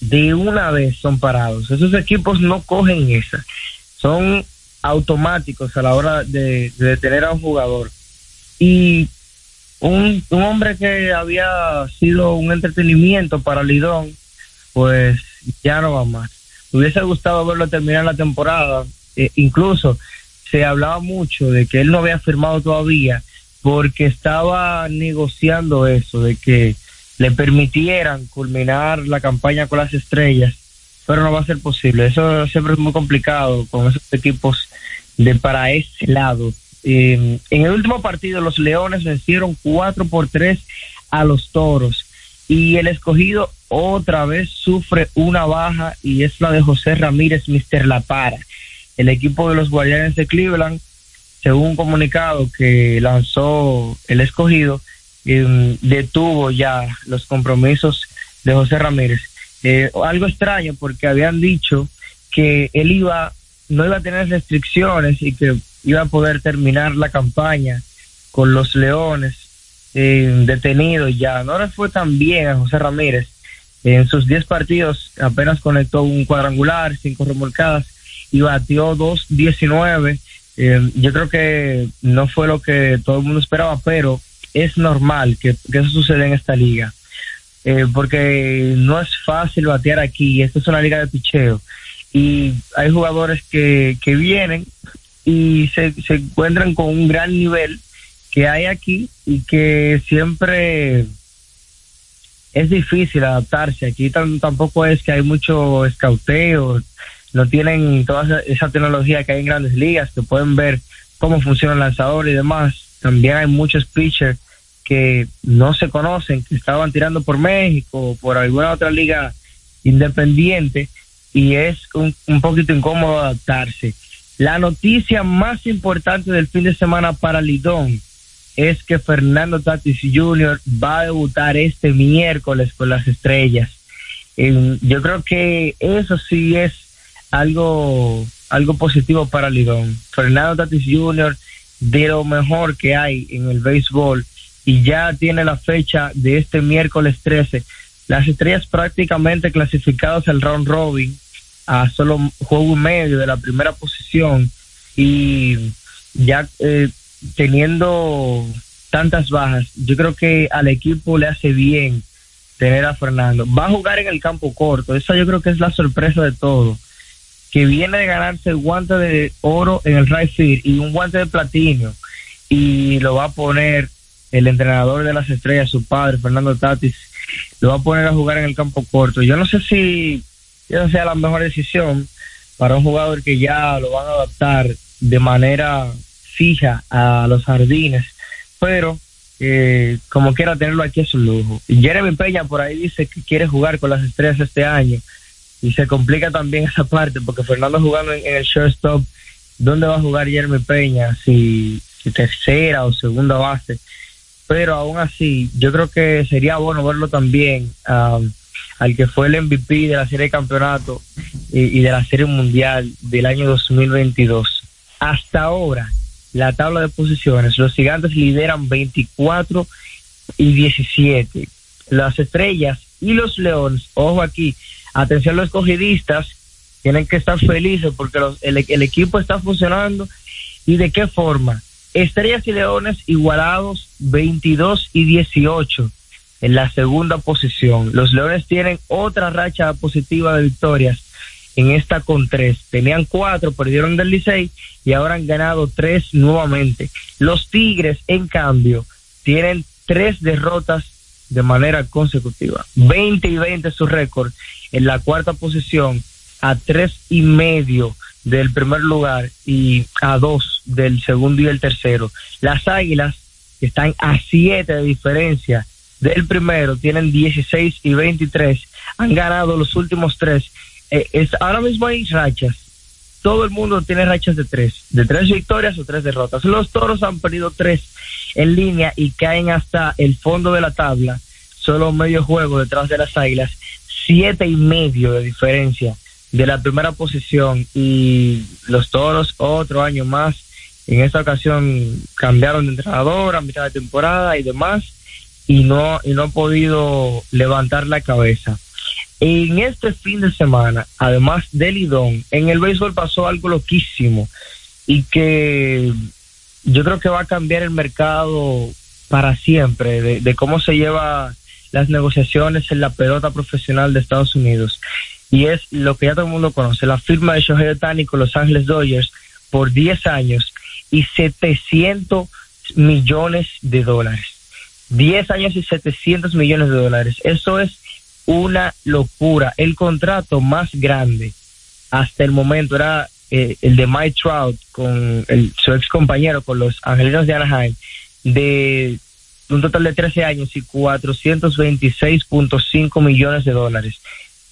de una vez son parados. Esos equipos no cogen esa. Son automáticos a la hora de, detener a un jugador. Y un, un, hombre que había sido un entretenimiento para Lidón, pues ya no va más. Me hubiese gustado verlo terminar la temporada. Eh, incluso se hablaba mucho de que él no había firmado todavía porque estaba negociando eso, de que le permitieran culminar la campaña con las estrellas, pero no va a ser posible. Eso siempre es muy complicado con esos equipos de para ese lado. en el último partido los Leones vencieron 4 por 3 a los Toros y el escogido otra vez sufre una baja y es la de José Ramírez, Mister La Para. El equipo de los Guardianes de Cleveland, según un comunicado que lanzó el escogido, detuvo ya los compromisos de José Ramírez. Eh, algo extraño porque habían dicho que él iba no iba a tener restricciones y que iba a poder terminar la campaña con los Leones eh, detenidos ya. No le fue tan bien a José Ramírez. En sus 10 partidos apenas conectó un cuadrangular, cinco remolcadas y batió 2.19. Eh, yo creo que no fue lo que todo el mundo esperaba, pero es normal que, eso suceda en esta liga. Eh, porque no es fácil batear aquí. Esta es una liga de picheo y hay jugadores que, que vienen y se, se encuentran con un gran nivel que hay aquí y que siempre es difícil adaptarse. Aquí tampoco es que hay mucho escauteo, no tienen toda esa tecnología que hay en grandes ligas, que pueden ver cómo funciona el lanzador y demás. También hay muchos pitchers que no se conocen, que estaban tirando por México o por alguna otra liga independiente y es un, un poquito incómodo adaptarse. La noticia más importante del fin de semana para Lidón es que Fernando Tatis Jr. va a debutar este miércoles con las estrellas. yo creo que eso sí es algo, algo positivo para Lidón. Fernando Tatis Jr. de lo mejor que hay en el béisbol y ya tiene la fecha de este miércoles 13. Las estrellas prácticamente clasificadas al round robin a solo juego y medio de la primera posición y ya eh, teniendo tantas bajas, yo creo que al equipo le hace bien tener a Fernando. Va a jugar en el campo corto, esa yo creo que es la sorpresa de todo, que viene de ganarse el guante de oro en el right field y un guante de platino y lo va a poner el entrenador de las estrellas, su padre, Fernando Tatis, lo va a poner a jugar en el campo corto. Yo no sé si esa sea la mejor decisión para un jugador que ya lo van a adaptar de manera fija a los jardines, pero eh, como quiera tenerlo aquí es un lujo. Jeremy Peña por ahí dice que quiere jugar con las estrellas este año y se complica también esa parte porque Fernando jugando en, el shortstop, ¿dónde va a jugar Jeremy Peña? Si, tercera o segunda base. Pero aún así, yo creo que sería bueno verlo también. Um, al que fue el MVP de la serie de campeonato y, de la serie mundial del año 2022. Hasta ahora, la tabla de posiciones, los gigantes lideran 24 y 17. Las estrellas y los leones, ojo aquí, atención los escogidistas, tienen que estar felices porque el, el equipo está funcionando. ¿Y de qué forma? Estrellas y leones igualados 22 y 18 en la segunda posición. Los Leones tienen otra racha positiva de victorias en esta con tres. Tenían cuatro, perdieron del Licey y ahora han ganado tres nuevamente. Los Tigres, en cambio, tienen tres derrotas de manera consecutiva. 20 y 20 su récord en la cuarta posición, a tres y medio del primer lugar y a dos del segundo y el tercero. Las Águilas están a siete de diferencia del primero, tienen 16 y 23, han ganado los últimos tres. Eh, es, ahora mismo hay rachas. Todo el mundo tiene rachas de tres, de tres victorias o tres derrotas. Los toros han perdido tres en línea y caen hasta el fondo de la tabla, solo medio juego detrás de las águilas, siete y medio de diferencia de la primera posición y los toros otro año más. En esta ocasión cambiaron de entrenador a mitad de temporada y demás y no, y no han podido levantar la cabeza. En este fin de semana, además del Lidón, en el béisbol pasó algo loquísimo y que yo creo que va a cambiar el mercado para siempre, de, de cómo se lleva las negociaciones en la pelota profesional de Estados Unidos. Y es lo que ya todo el mundo conoce, la firma de Shohei Otani con Los Ángeles Dodgers por 10 años y 700 millones de dólares. 10 años y 700 millones de dólares. Eso es una locura. El contrato más grande hasta el momento era eh, el de Mike Trout con el, su ex compañero con los Angelinos de Anaheim de un total de 13 años y 426.5 millones de dólares.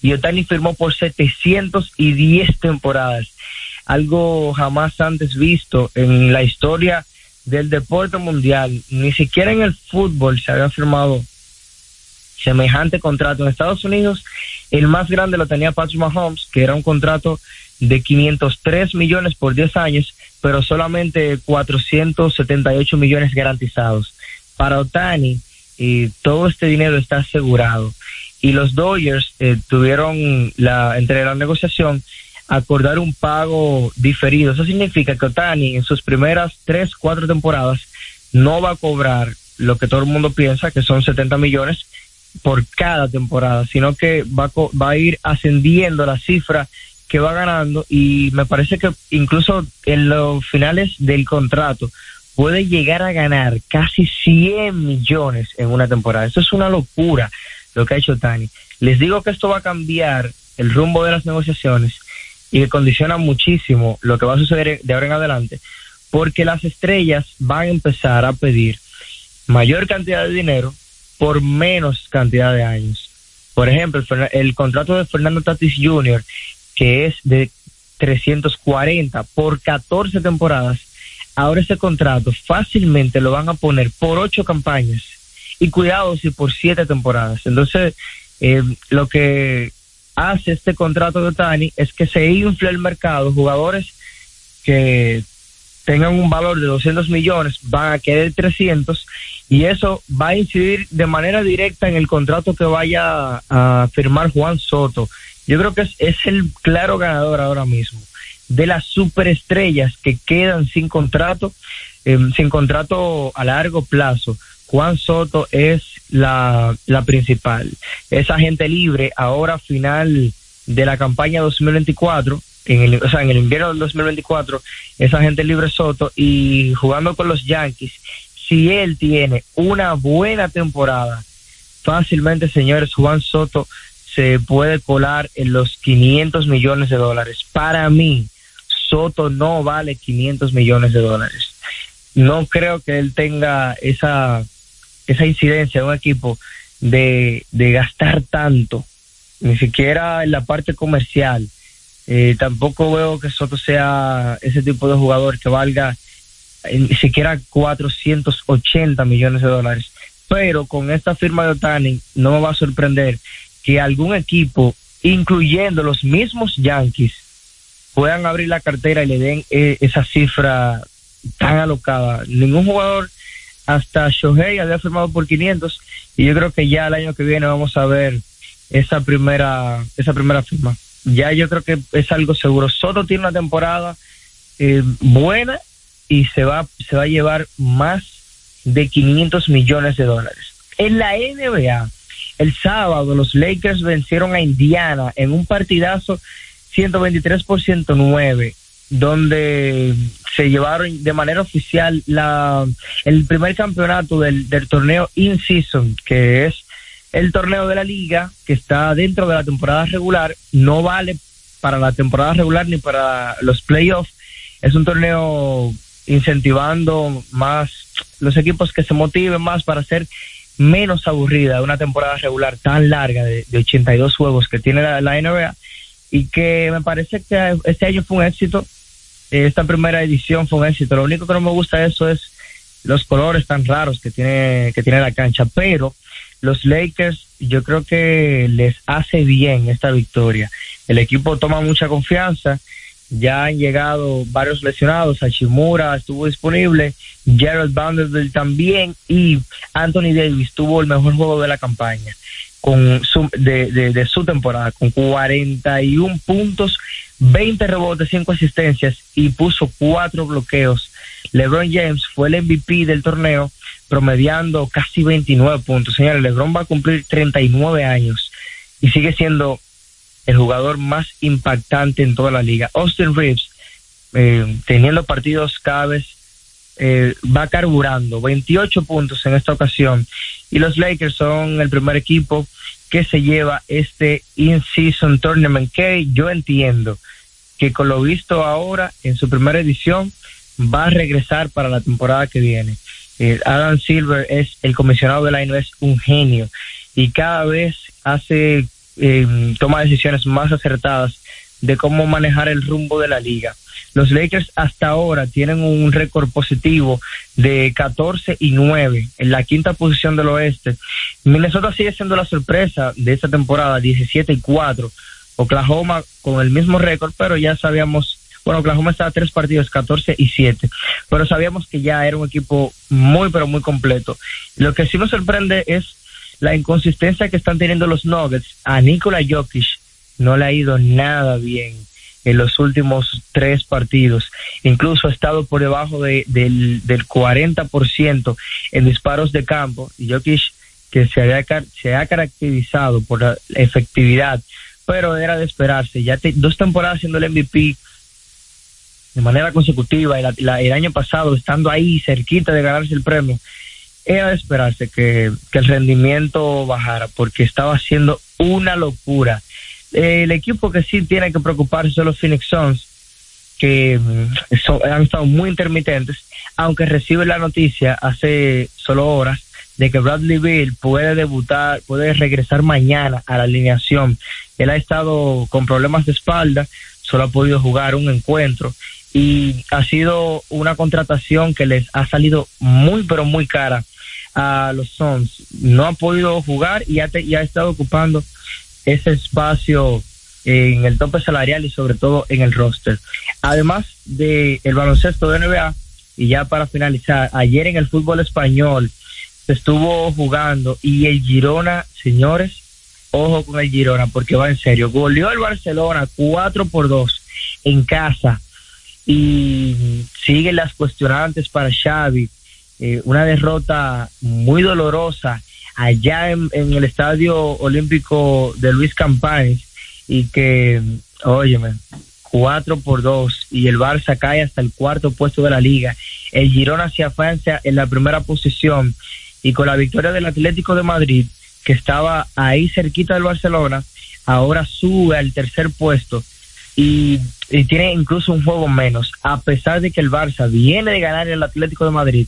Y Otani firmó por 710 temporadas, algo jamás antes visto en la historia del deporte mundial. Ni siquiera en el fútbol se había firmado semejante contrato. En Estados Unidos, el más grande lo tenía Patrick Mahomes, que era un contrato de 503 millones por 10 años, pero solamente 478 millones garantizados. Para Otani, y todo este dinero está asegurado. Y los Dodgers eh, tuvieron la, entre la negociación acordar un pago diferido. Eso significa que Otani en sus primeras tres, cuatro temporadas no va a cobrar lo que todo el mundo piensa que son 70 millones por cada temporada, sino que va a, va a ir ascendiendo la cifra que va ganando y me parece que incluso en los finales del contrato puede llegar a ganar casi 100 millones en una temporada. Eso es una locura lo que ha hecho Tani. Les digo que esto va a cambiar el rumbo de las negociaciones y que condiciona muchísimo lo que va a suceder de ahora en adelante, porque las estrellas van a empezar a pedir mayor cantidad de dinero por menos cantidad de años. Por ejemplo, el, contrato de Fernando Tatis Jr., que es de 340 por 14 temporadas, ahora ese contrato fácilmente lo van a poner por ocho campañas y cuidado si por siete temporadas. Entonces, eh, lo que hace este contrato de Otani es que se infla el mercado, jugadores que tengan un valor de 200 millones van a quedar 300 y eso va a incidir de manera directa en el contrato que vaya a firmar Juan Soto. Yo creo que es, es el claro ganador ahora mismo de las superestrellas que quedan sin contrato, em, sin contrato a largo plazo. Juan Soto es la, la principal. Es agente libre ahora final de la campaña 2024, en el, o sea, en el invierno del 2024, es agente libre Soto y jugando con los Yankees, si él tiene una buena temporada, fácilmente, señores, Juan Soto se puede colar en los 500 millones de dólares. Para mí, Soto no vale 500 millones de dólares. No creo que él tenga esa, esa incidencia en un equipo de, de gastar tanto, ni siquiera en la parte comercial. Eh, tampoco veo que Soto sea ese tipo de jugador que valga eh, ni siquiera 480 millones de dólares. Pero con esta firma de Otani no me va a sorprender que algún equipo, incluyendo los mismos Yankees, puedan abrir la cartera y le den eh, esa cifra tan alocada. Ningún jugador, hasta Shohei, había firmado por 500 y yo creo que ya el año que viene vamos a ver esa primera, esa primera firma. Ya yo creo que es algo seguro. Soto tiene una temporada eh, buena y se va, se va a llevar más de 500 millones de dólares. En la NBA, el sábado los Lakers vencieron a Indiana en un partidazo 123 por 109, donde se llevaron de manera oficial la el primer campeonato del, del torneo in season, que es el torneo de la liga, que está dentro de la temporada regular, no vale para la temporada regular ni para los playoffs. Es un torneo incentivando más los equipos que se motiven más para hacer menos aburrida una temporada regular tan larga de, 82 juegos que tiene la, NBA y que me parece que este año fue un éxito. Esta primera edición fue un éxito. Lo único que no me gusta de eso es los colores tan raros que tiene, que tiene la cancha, pero los Lakers yo creo que les hace bien esta victoria. El equipo toma mucha confianza ya han llegado varios lesionados, Hachimura estuvo disponible, Gerald Vanderbilt también y Anthony Davis tuvo el mejor juego de la campaña con su, de, de, su temporada, con 41 puntos, 20 rebotes, 5 asistencias y puso 4 bloqueos. LeBron James fue el MVP del torneo, promediando casi 29 puntos. Señores, LeBron va a cumplir 39 años y sigue siendo el jugador más impactante en toda la liga. Austin Reeves, eh, teniendo partidos cada vez, eh, va carburando, 28 puntos en esta ocasión. Y los Lakers son el primer equipo que se lleva este In-Season Tournament, que yo entiendo que con lo visto ahora en su primera edición va a regresar para la temporada que viene. Eh, Adam Silver es el comisionado de la es un genio y cada vez hace eh, toma decisiones más acertadas de cómo manejar el rumbo de la liga. Los Lakers hasta ahora tienen un récord positivo de 14 y 9 en la quinta posición del oeste. Minnesota sigue siendo la sorpresa de esta temporada, 17 y 4. Oklahoma con el mismo récord, pero ya sabíamos, bueno, Oklahoma está a tres partidos, 14 y 7, pero sabíamos que ya era un equipo muy, pero muy completo. Lo que sí nos sorprende es la inconsistencia que están teniendo los Nuggets, a Nikola Jokic no le ha ido nada bien en los últimos tres partidos. Incluso ha estado por debajo de, del, del 40% en disparos de campo. Y Jokic, que se, había, se ha caracterizado por la efectividad, pero era de esperarse. Ya dos temporadas siendo el MVP de manera consecutiva y el año pasado estando ahí cerquita de ganarse el premio era de esperarse que, el rendimiento bajara porque estaba haciendo una locura. El equipo que sí tiene que preocuparse son los Phoenix Suns, que mm, han estado muy intermitentes, aunque recibe la noticia hace solo horas de que Bradley Bill puede debutar, puede regresar mañana a la alineación. Él ha estado con problemas de espalda, solo ha podido jugar un encuentro y ha sido una contratación que les ha salido muy pero muy cara a los Suns. No ha podido jugar y ha estado ocupando ese espacio en el tope salarial y sobre todo en el roster. Además de el baloncesto de NBA, y ya para finalizar, ayer en el fútbol español se estuvo jugando y el Girona, señores, ojo con el Girona porque va en serio. Goleó el Barcelona 4 por 2 en casa y siguen las cuestionantes para Xavi eh, una derrota muy dolorosa allá en, el Estadio Olímpico de Luis Campanes y que, óyeme, cuatro por dos y el Barça cae hasta el cuarto puesto de la liga. El Girona se Francia en la primera posición y con la victoria del Atlético de Madrid, que estaba ahí cerquita del Barcelona, ahora sube al tercer puesto y, y tiene incluso un juego menos, a pesar de que el Barça viene de ganar el Atlético de Madrid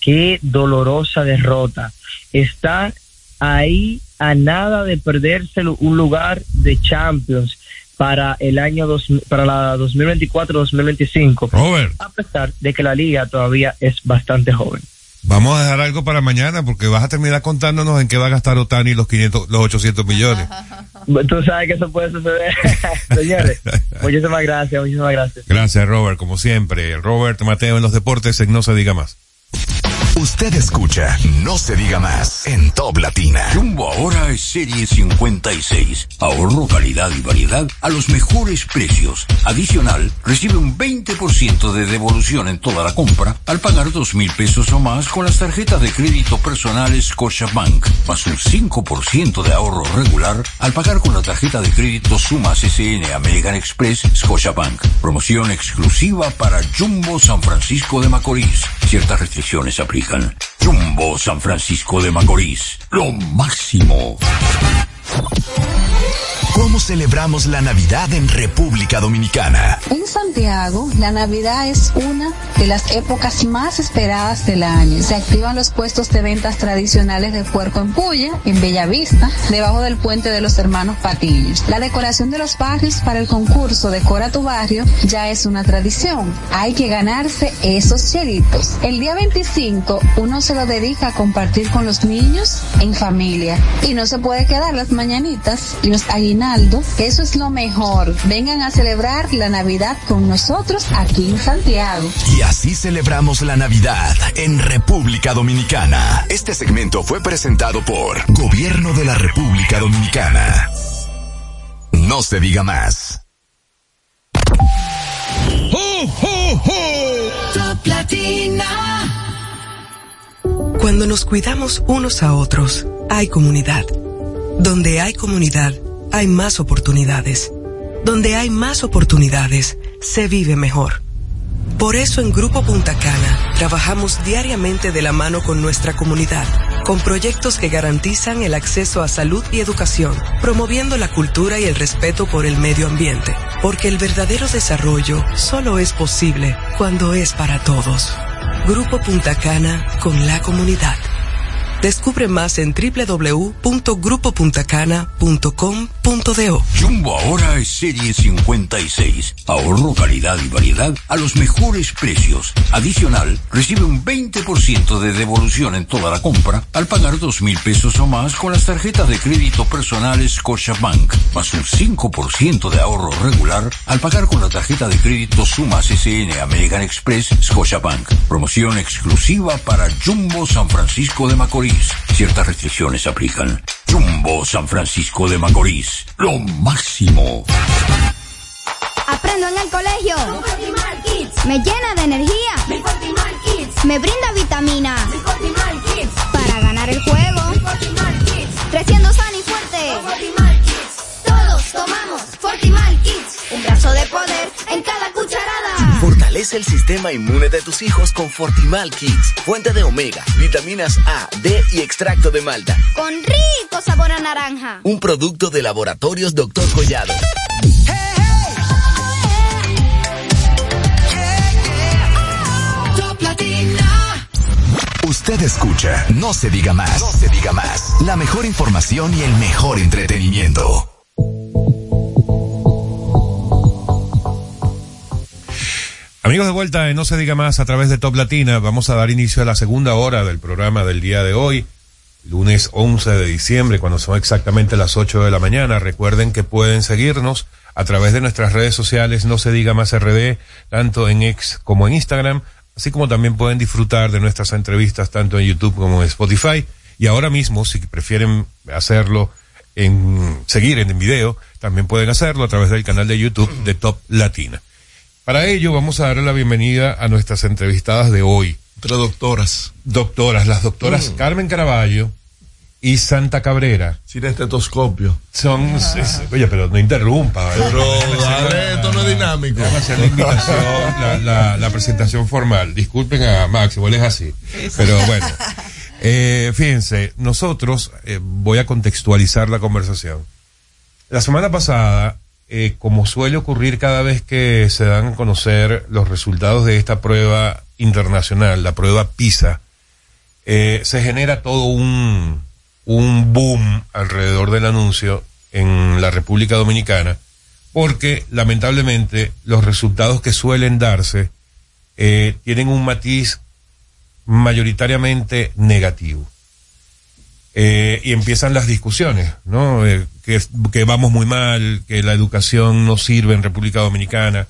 qué dolorosa derrota. Está ahí a nada de perderse un lugar de Champions para el año dos, para la 2024-2025. Robert. A pesar de que la liga todavía es bastante joven. Vamos a dejar algo para mañana porque vas a terminar contándonos en qué va a gastar Otani los 500, los 800 millones. Tú sabes que eso puede suceder. Señores, muchísimas gracias, muchísimas gracias. Gracias, Robert, como siempre. Robert Mateo en los deportes, en No se diga más. Usted escucha No se diga más en Top Latina. Jumbo ahora es serie 56. Ahorro, calidad y variedad a los mejores precios. Adicional, recibe un 20% de devolución en toda la compra al pagar dos mil pesos o más con las tarjetas de crédito personales Bank, más un 5% de ahorro regular al pagar con la tarjeta de crédito Sumas SN American Express Bank. Promoción exclusiva para Jumbo San Francisco de Macorís. Ciertas restricciones aplican. Jumbo San Francisco de Macorís. Lo máximo. ¿Cómo celebramos la Navidad en República Dominicana? En Santiago, la Navidad es una de las épocas más esperadas del año. Se activan los puestos de ventas tradicionales de puerco en Puya, en Bellavista, debajo del puente de los hermanos Patillos. La decoración de los barrios para el concurso Decora tu barrio ya es una tradición. Hay que ganarse esos chelitos. El día 25 uno se lo dedica a compartir con los niños en familia y no se puede quedar las mañanitas y los aguinaldos eso es lo mejor. Vengan a celebrar la Navidad con nosotros aquí en Santiago. Y así celebramos la Navidad en República Dominicana. Este segmento fue presentado por Gobierno de la República Dominicana. No se diga más. Cuando nos cuidamos unos a otros, hay comunidad. Donde hay comunidad, hay más oportunidades. Donde hay más oportunidades, se vive mejor. Por eso en Grupo Punta Cana trabajamos diariamente de la mano con nuestra comunidad, con proyectos que garantizan el acceso a salud y educación, promoviendo la cultura y el respeto por el medio ambiente, porque el verdadero desarrollo solo es posible cuando es para todos. Grupo Punta Cana con la comunidad. Descubre más en www.grupopuntacana.com.do. Jumbo ahora es serie 56. Ahorro, calidad y variedad a los mejores precios. Adicional, recibe un 20% de devolución en toda la compra al pagar dos mil pesos o más con las tarjetas de crédito personales Scotiabank, más un 5% de ahorro regular al pagar con la tarjeta de crédito Sumas SN American Express Scotiabank. Promoción exclusiva para Jumbo San Francisco de Macorís. Ciertas restricciones aplican. Jumbo San Francisco de Macorís. Lo máximo. Aprendo en el colegio. Me llena de energía. Me brinda vitaminas. Para ganar el juego. Creciendo sano y fuerte. Todos tomamos Fortimal Kids. Un brazo de poder en cada cucharada. Fortalece el sistema inmune de tus hijos con Fortimal Kids. Fuente de omega, vitaminas A, D y extracto de malta. Con rico sabor a naranja. Un producto de laboratorios Dr. Collado. Usted escucha, no se diga más, no se diga más. La mejor información y el mejor entretenimiento. Amigos de vuelta, en No se diga más a través de Top Latina, vamos a dar inicio a la segunda hora del programa del día de hoy, lunes 11 de diciembre, cuando son exactamente las 8 de la mañana. Recuerden que pueden seguirnos a través de nuestras redes sociales, No se diga más RD, tanto en X como en Instagram, así como también pueden disfrutar de nuestras entrevistas tanto en YouTube como en Spotify. Y ahora mismo, si prefieren hacerlo en seguir en video, también pueden hacerlo a través del canal de YouTube de Top Latina. Para ello vamos a darle la bienvenida a nuestras entrevistadas de hoy. Tres doctoras. Doctoras, las doctoras Mm. Carmen Caraballo y Santa Cabrera. Sin estetoscopio. Son, es- oye, pero no interrumpa. ¿vale? Pero, dale, la- esto no es dinámico. déjame hacer la invitación, la, la- la presentación formal. Disculpen a Máximo, él es así. Pero bueno, eh, fíjense, nosotros, eh, voy a contextualizar la conversación. La semana pasada, eh, como suele ocurrir cada vez que se dan a conocer los resultados de esta prueba internacional, la prueba PISA, eh, se genera todo un, un boom alrededor del anuncio en la República Dominicana, porque lamentablemente los resultados que suelen darse eh, tienen un matiz mayoritariamente negativo. Eh, y empiezan las discusiones, ¿no? Eh, que, que vamos muy mal, que la educación no sirve en República Dominicana.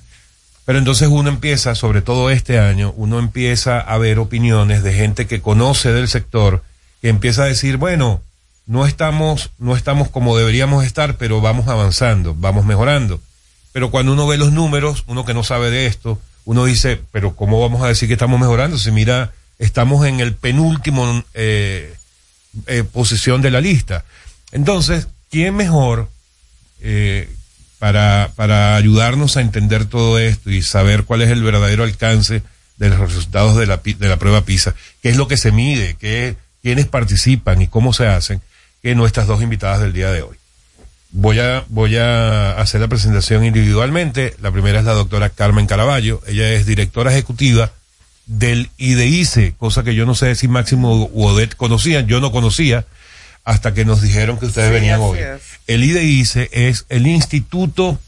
Pero entonces uno empieza, sobre todo este año, uno empieza a ver opiniones de gente que conoce del sector, que empieza a decir, bueno, no estamos, no estamos como deberíamos estar, pero vamos avanzando, vamos mejorando. Pero cuando uno ve los números, uno que no sabe de esto, uno dice, pero ¿cómo vamos a decir que estamos mejorando? Si mira, estamos en el penúltimo eh, eh, posición de la lista. Entonces, ¿quién mejor eh, para, para ayudarnos a entender todo esto y saber cuál es el verdadero alcance de los resultados de la, de la prueba PISA, qué es lo que se mide, qué, quiénes participan y cómo se hacen, que nuestras dos invitadas del día de hoy. Voy a, voy a hacer la presentación individualmente. La primera es la doctora Carmen Caraballo. Ella es directora ejecutiva del IDICE, cosa que yo no sé si Máximo u Odette conocían. Yo no conocía hasta que nos dijeron que ustedes venían hoy. El IDICE es el Instituto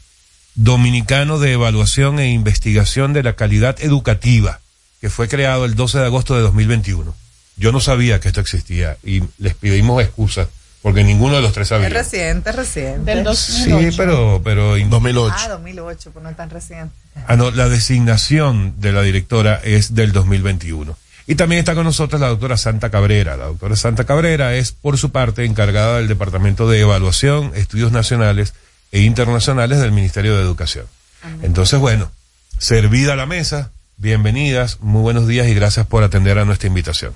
Dominicano de Evaluación e Investigación de la Calidad Educativa, que fue creado el 12 de agosto de 2021. Yo no sabía que esto existía y les pedimos excusas porque ninguno de los tres sabía. Es reciente, reciente. Del 2008. Sí, pero, pero en 2008. Ah, 2008, pues no es tan reciente. Ah, no, la designación de la directora es del 2021. Y también está con nosotros la doctora Santa Cabrera. La doctora Santa Cabrera es, por su parte, encargada del Departamento de Evaluación, Estudios Nacionales e Internacionales del Ministerio de Educación. Entonces, bueno, servida la mesa, bienvenidas, muy buenos días y gracias por atender a nuestra invitación.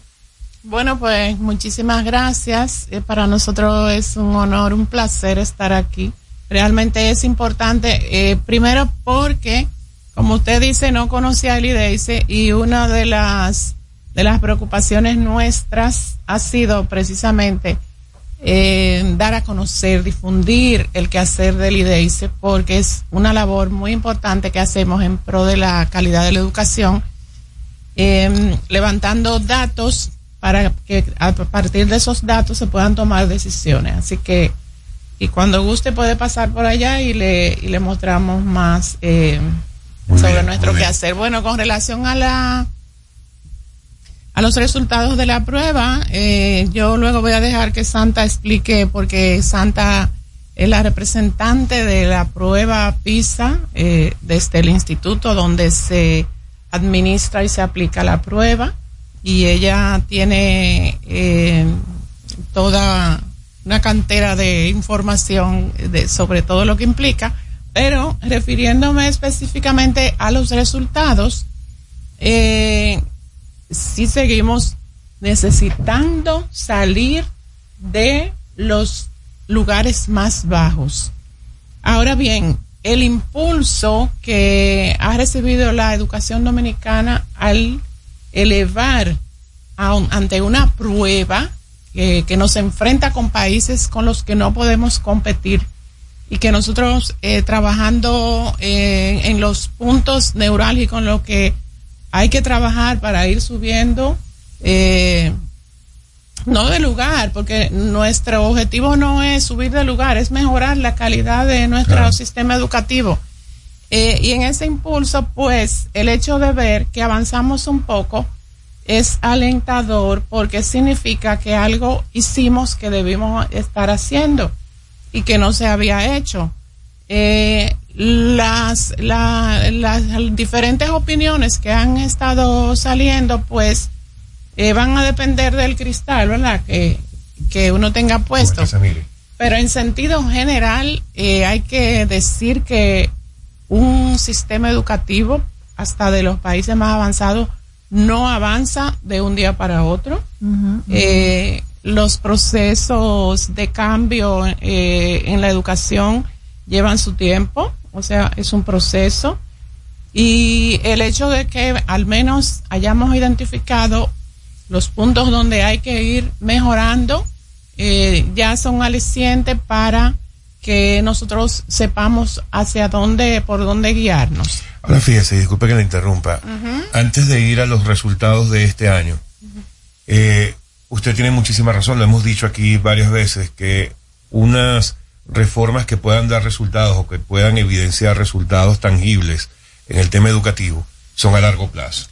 Bueno, pues muchísimas gracias. Eh, para nosotros es un honor, un placer estar aquí. Realmente es importante, eh, primero porque, como usted dice, no conocía el IDEICE y una de las, de las preocupaciones nuestras ha sido precisamente eh, dar a conocer, difundir el quehacer del IDEICE porque es una labor muy importante que hacemos en pro de la calidad de la educación, levantando datos para que a partir de esos datos se puedan tomar decisiones. Así que, y cuando guste puede pasar por allá y le, y le mostramos más eh, sobre nuestro quehacer. Bueno, con relación a la a los resultados de la prueba, eh, yo luego voy a dejar que Santa explique porque Santa es la representante de la prueba PISA eh, desde el instituto donde se administra y se aplica la prueba y ella tiene eh, toda una cantera de información sobre todo lo que implica, pero refiriéndome específicamente a los resultados, eh, sí seguimos necesitando salir de los lugares más bajos. Ahora bien, el impulso que ha recibido la educación dominicana al elevar ante una prueba que nos enfrenta con países con los que no podemos competir y que nosotros eh, trabajando eh, en los puntos neurálgicos en lo que hay que trabajar para ir subiendo eh, no de lugar porque nuestro objetivo no es subir de lugar es mejorar la calidad de nuestro sistema educativo eh, y en ese impulso, pues, el hecho de ver que avanzamos un poco es alentador porque significa que algo hicimos que debimos estar haciendo y que no se había hecho. Eh, las, las diferentes opiniones que han estado saliendo, pues, eh, van a depender del cristal, ¿verdad? Que, que uno tenga puesto. Pero en sentido general, hay que decir que un sistema educativo, hasta de los países más avanzados, no avanza de un día para otro. Eh, los procesos de cambio eh, en la educación llevan su tiempo, o sea, es un proceso. Y el hecho de que al menos hayamos identificado los puntos donde hay que ir mejorando, eh, ya son alicientes para que nosotros sepamos hacia dónde, por dónde guiarnos. Ahora fíjese, disculpe que le interrumpa. Antes de ir a los resultados de este año, eh, usted tiene muchísima razón, lo hemos dicho aquí varias veces, que unas reformas que puedan dar resultados o que puedan evidenciar resultados tangibles en el tema educativo son a largo plazo.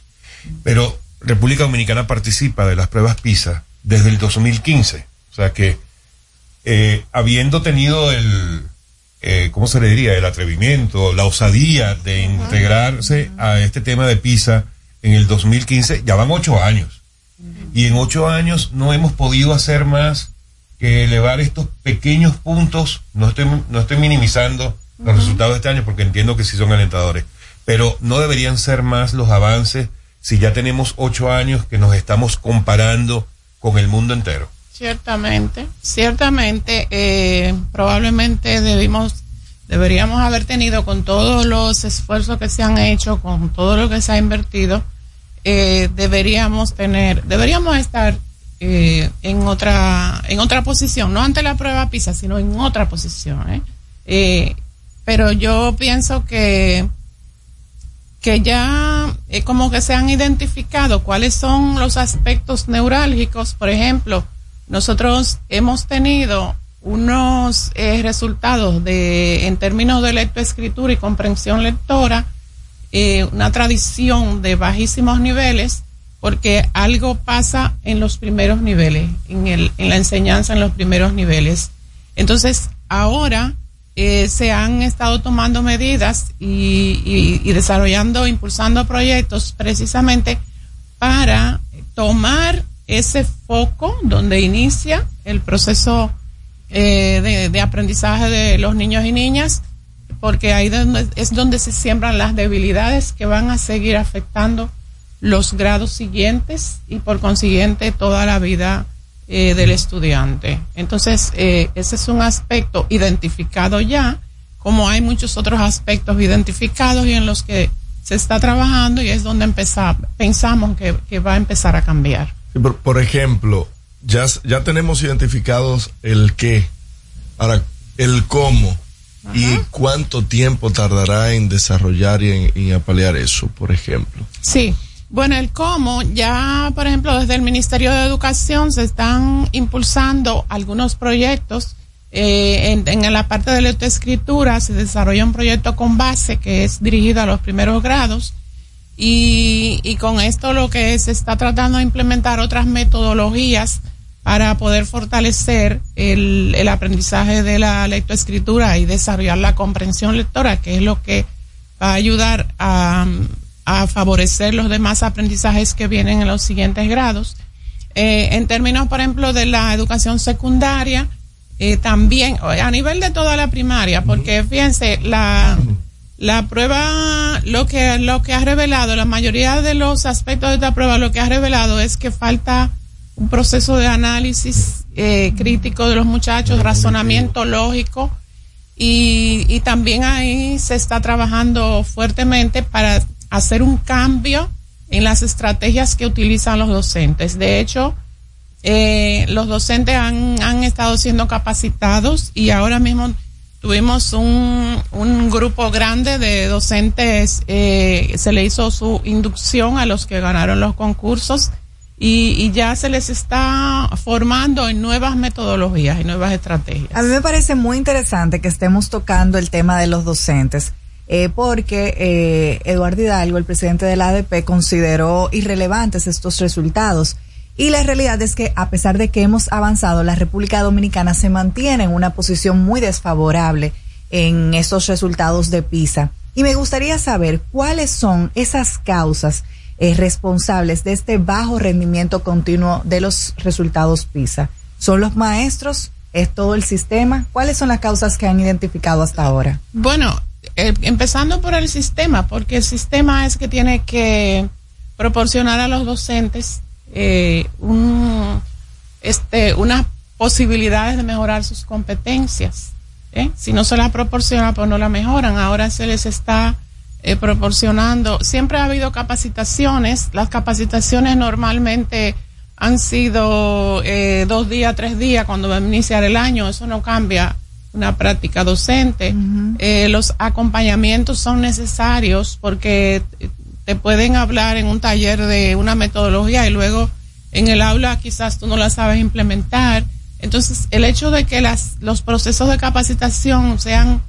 Pero República Dominicana participa de las pruebas PISA desde el 2015. O sea que eh, habiendo tenido el, eh, ¿cómo se le diría? El atrevimiento, la osadía de integrarse a este tema de PISA en el 2015, ya van ocho años. Y en ocho años no hemos podido hacer más que elevar estos pequeños puntos. No estoy, no estoy minimizando los resultados de este año porque entiendo que sí son alentadores. Pero no deberían ser más los avances si ya tenemos ocho años que nos estamos comparando con el mundo entero. Ciertamente, ciertamente, eh, probablemente debimos, deberíamos haber tenido con todos los esfuerzos que se han hecho, con todo lo que se ha invertido, eh, deberíamos tener, deberíamos estar eh, en otra en otra posición, no ante la prueba PISA, sino en otra posición. ¿eh? Eh, pero yo pienso que que ya como que se han identificado cuáles son los aspectos neurálgicos. Por ejemplo, nosotros hemos tenido unos eh, resultados de en términos de lectoescritura y comprensión lectora, eh, una tradición de bajísimos niveles porque algo pasa en los primeros niveles, en, el, en la enseñanza en los primeros niveles. Entonces, ahora eh, se han estado tomando medidas y, desarrollando, impulsando proyectos precisamente para tomar ese foco donde inicia el proceso eh, de, aprendizaje de los niños y niñas, porque ahí es donde se siembran las debilidades que van a seguir afectando los grados siguientes y por consiguiente toda la vida eh, del estudiante. Entonces, eh, ese es un aspecto identificado ya, como hay muchos otros aspectos identificados y en los que se está trabajando y es donde empezar, pensamos que va a empezar a cambiar. Por, por, ejemplo, ya, ya tenemos identificados el qué, ahora el cómo Ajá. y cuánto tiempo tardará en desarrollar y en, en apalear eso, por ejemplo. Sí, bueno, el cómo, ya por ejemplo desde el Ministerio de Educación se están impulsando algunos proyectos. Eh, en, en, la parte de lectoescritura se desarrolla un proyecto con base que es dirigido a los primeros grados y, y con esto lo que se está tratando de implementar otras metodologías para poder fortalecer el, el aprendizaje de la lectoescritura y desarrollar la comprensión lectora, que es lo que va a ayudar a a favorecer los demás aprendizajes que vienen en los siguientes grados. Eh, en términos, por ejemplo, de la educación secundaria, eh, también a nivel de toda la primaria, porque fíjense, la, la prueba, lo que, lo que ha revelado, la mayoría de los aspectos de esta prueba, lo que ha revelado es que falta un proceso de análisis eh, crítico de los muchachos, razonamiento lógico, y, y también ahí se está trabajando fuertemente para hacer un cambio en las estrategias que utilizan los docentes. De hecho, eh, los docentes han, han estado siendo capacitados y ahora mismo tuvimos un, un grupo grande de docentes, eh, se le hizo su inducción a los que ganaron los concursos y, ya se les está formando en nuevas metodologías y nuevas estrategias. A mí me parece muy interesante que estemos tocando el tema de los docentes eh, porque eh, Eduardo Hidalgo, el presidente de la ADP, consideró irrelevantes estos resultados. Y la realidad es que a pesar de que hemos avanzado, la República Dominicana se mantiene en una posición muy desfavorable en estos resultados de PISA. Y me gustaría saber cuáles son esas causas eh, responsables de este bajo rendimiento continuo de los resultados PISA. ¿Son los maestros? ¿Es todo el sistema? ¿Cuáles son las causas que han identificado hasta ahora? Bueno, eh, empezando por el sistema, porque el sistema es que tiene que proporcionar a los docentes eh, un, este, unas posibilidades de mejorar sus competencias. ¿eh? Si no se las proporciona, pues no la mejoran. Ahora se les está eh, proporcionando. Siempre ha habido capacitaciones. Las capacitaciones normalmente han sido eh, dos días, tres días cuando va a iniciar el año. Eso no cambia una práctica docente. Uh -huh. eh, los acompañamientos son necesarios porque te pueden hablar en un taller de una metodología y luego en el aula quizás tú no la sabes implementar. Entonces, el hecho de que las, los procesos de capacitación sean,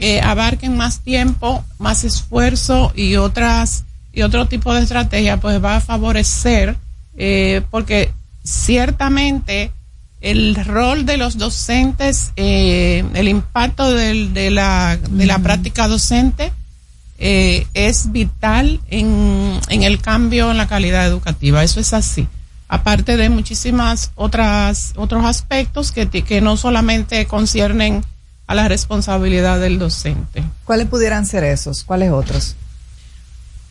eh, abarquen más tiempo, más esfuerzo y otras, y otro tipo de estrategia, pues va a favorecer, eh, porque ciertamente el rol de los docentes, eh, el impacto del, de, la, de la práctica docente eh, es vital en, en el cambio en la calidad educativa. Eso es así. Aparte de muchísimas otras otros aspectos que, que no solamente conciernen a la responsabilidad del docente. ¿Cuáles pudieran ser esos? ¿Cuáles otros?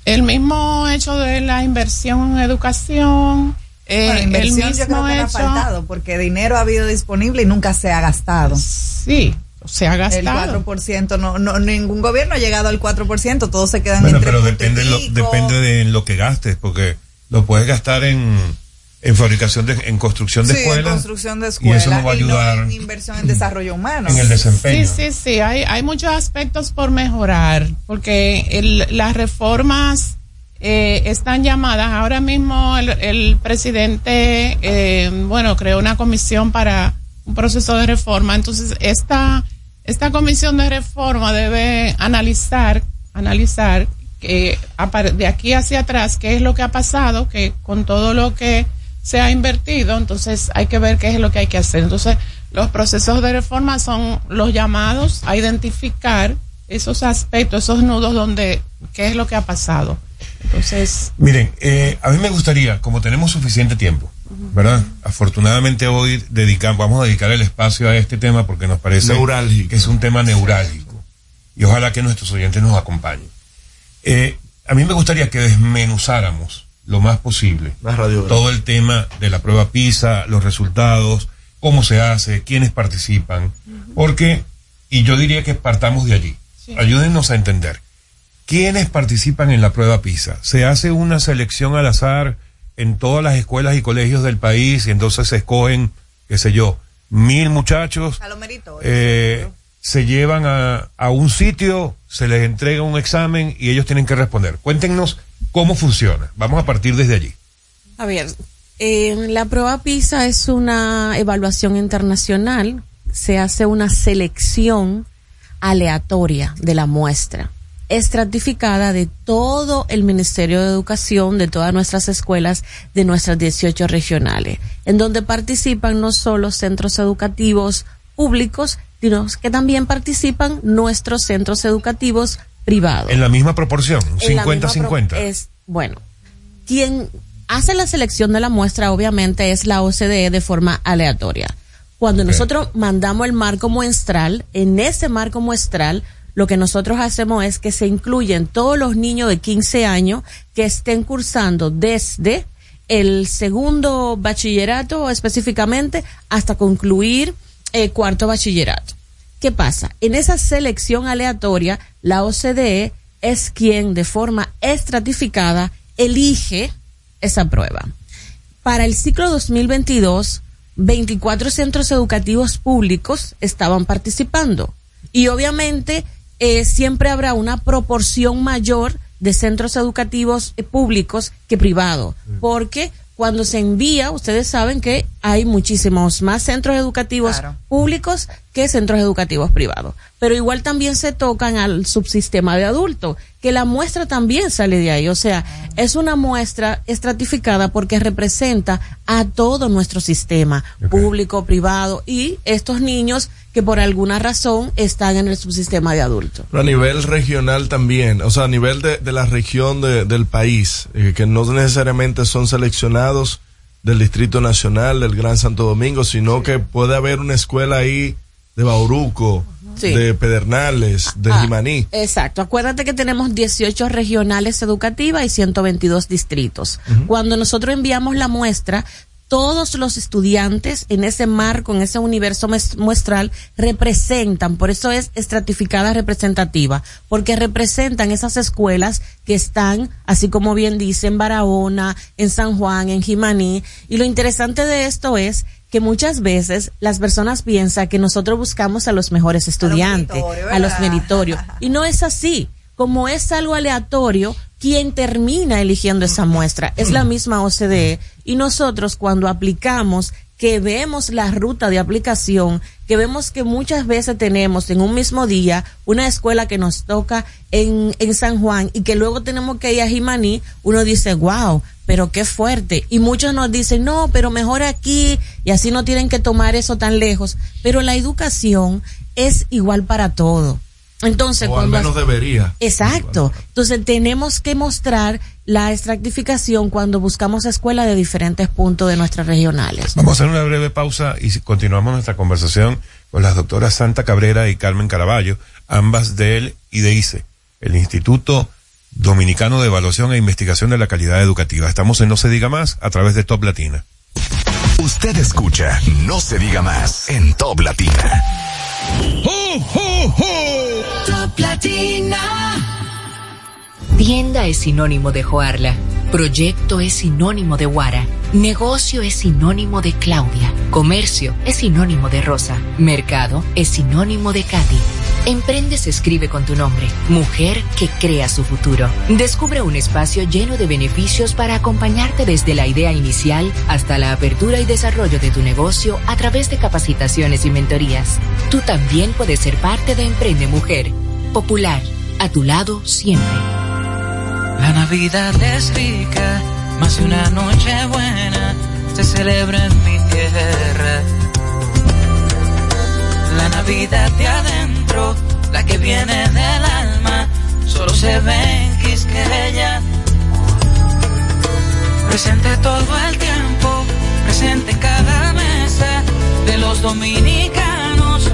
El mismo hecho de la inversión en educación, eh, bueno, inversión yo creo que hecho, ha faltado porque dinero ha habido disponible y nunca se ha gastado. Sí, se ha gastado. El 4%, no, no, ningún gobierno ha llegado al 4%, todos se quedan bueno, entre pero depende, lo, depende de lo que gastes, porque lo puedes gastar en, en fabricación de, en construcción de sí, escuelas. en construcción de escuelas. Y eso nos va a ayudar. no en inversión en desarrollo humano. En el desempeño. Sí, sí, sí. Hay, hay muchos aspectos por mejorar, porque el, las reformas eh, están llamadas. Ahora mismo el, el presidente, eh, bueno, creó una comisión para un proceso de reforma. Entonces, esta, esta comisión de reforma debe analizar, analizar que de aquí hacia atrás qué es lo que ha pasado, que con todo lo que se ha invertido, entonces hay que ver qué es lo que hay que hacer. Entonces, los procesos de reforma son los llamados a identificar esos aspectos, esos nudos donde, qué es lo que ha pasado. Entonces. Miren, eh, a mí me gustaría, como tenemos suficiente tiempo, ¿verdad? Afortunadamente hoy dedicamos, vamos a dedicar el espacio a este tema porque nos parece que es un tema neurálgico. Y ojalá que nuestros oyentes nos acompañen. Eh, a mí me gustaría que desmenuzáramos lo más posible todo el tema de la prueba PISA, los resultados, cómo se hace, quiénes participan, porque, y yo diría que partamos de allí. Ayúdennos a entender. ¿Quiénes participan en la prueba PISA? ¿Se hace una selección al azar en todas las escuelas y colegios del país y entonces se escogen, qué sé yo, mil muchachos? eh, se llevan a, a un sitio, se les entrega un examen y ellos tienen que responder. Cuéntenos cómo funciona. Vamos a partir desde allí. A ver, eh, la prueba PISA es una evaluación internacional. Se hace una selección aleatoria de la muestra, estratificada de todo el Ministerio de Educación, de todas nuestras escuelas, de nuestras 18 regionales, en donde participan no solo centros educativos públicos, sino que también participan nuestros centros educativos privados. En la misma proporción, 50-50. Es, bueno, quien hace la selección de la muestra obviamente es la OCDE de forma aleatoria. Cuando nosotros mandamos el marco muestral, en ese marco muestral, lo que nosotros hacemos es que se incluyen todos los niños de 15 años que estén cursando desde el segundo bachillerato específicamente hasta concluir el cuarto bachillerato. ¿Qué pasa? En esa selección aleatoria, la OCDE es quien de forma estratificada elige esa prueba. Para el ciclo 2022, 24 centros educativos públicos estaban participando y obviamente eh, siempre habrá una proporción mayor de centros educativos eh, públicos que privados, porque cuando se envía, ustedes saben que hay muchísimos más centros educativos públicos que centros educativos privados. Pero igual también se tocan al subsistema de adultos, que la muestra también sale de ahí. O sea, es una muestra estratificada porque representa a todo nuestro sistema, público, privado, y estos niños que por alguna razón están en el subsistema de adultos. Pero a nivel regional también, o sea, a nivel de, de la región de, del país, eh, que no necesariamente son seleccionados del Distrito Nacional, del Gran Santo Domingo, sino que puede haber una escuela ahí de Bauruco, de Pedernales, de Ah, Jimaní. Exacto. Acuérdate que tenemos 18 regionales educativas y 122 distritos. Cuando nosotros enviamos la muestra, todos los estudiantes en ese marco, en ese universo muestral, representan, por eso es estratificada representativa, porque representan esas escuelas que están, así como bien dice, en Barahona, en San Juan, en Jimaní. Y lo interesante de esto es que muchas veces las personas piensan que nosotros buscamos a los mejores estudiantes, a los meritorios. Y no es así. Como es algo aleatorio, quien termina eligiendo esa muestra es la misma OCDE. Y nosotros cuando aplicamos, que vemos la ruta de aplicación, que vemos que muchas veces tenemos en un mismo día una escuela que nos toca en, en San Juan y que luego tenemos que ir a Jimaní, uno dice, wow, pero qué fuerte. Y muchos nos dicen, no, pero mejor aquí y así no tienen que tomar eso tan lejos. Pero la educación es igual para todo. Entonces, o al menos debería. Exacto. Entonces tenemos que mostrar la estratificación cuando buscamos escuelas de diferentes puntos de nuestras regionales. Vamos a hacer una breve pausa y continuamos nuestra conversación con las doctoras Santa Cabrera y Carmen Caraballo, ambas del IDICE, el Instituto Dominicano de Evaluación e Investigación de la Calidad Educativa. Estamos en No se diga más a través de Top Latina. Usted escucha No se diga más en Top Latina. Top Tienda es sinónimo de Joarla. Proyecto es sinónimo de Guara. Negocio es sinónimo de Claudia. Comercio es sinónimo de Rosa. Mercado es sinónimo de Katy. Emprende se escribe con tu nombre. Mujer que crea su futuro. Descubre un espacio lleno de beneficios para acompañarte desde la idea inicial hasta la apertura y desarrollo de tu negocio a través de capacitaciones y mentorías. Tú también puedes ser parte de Emprende Mujer. Popular. A tu lado siempre. La Navidad es rica, más de una noche buena se celebra en mi tierra. La Navidad de adentro, la que viene del alma, solo se ve en Quisqueya. Presente todo el tiempo, presente en cada mesa de los dominicanos.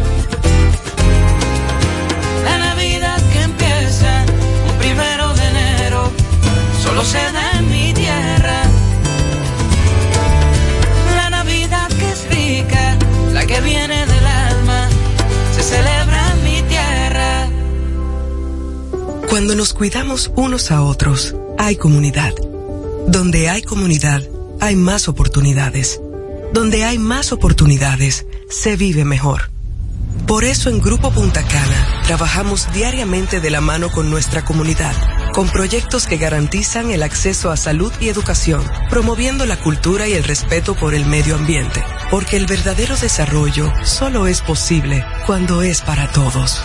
Solo se da en mi tierra. La Navidad que es rica, la que viene del alma, se celebra en mi tierra. Cuando nos cuidamos unos a otros, hay comunidad. Donde hay comunidad, hay más oportunidades. Donde hay más oportunidades, se vive mejor. Por eso en Grupo Punta Cana trabajamos diariamente de la mano con nuestra comunidad, con proyectos que garantizan el acceso a salud y educación, promoviendo la cultura y el respeto por el medio ambiente, porque el verdadero desarrollo solo es posible cuando es para todos.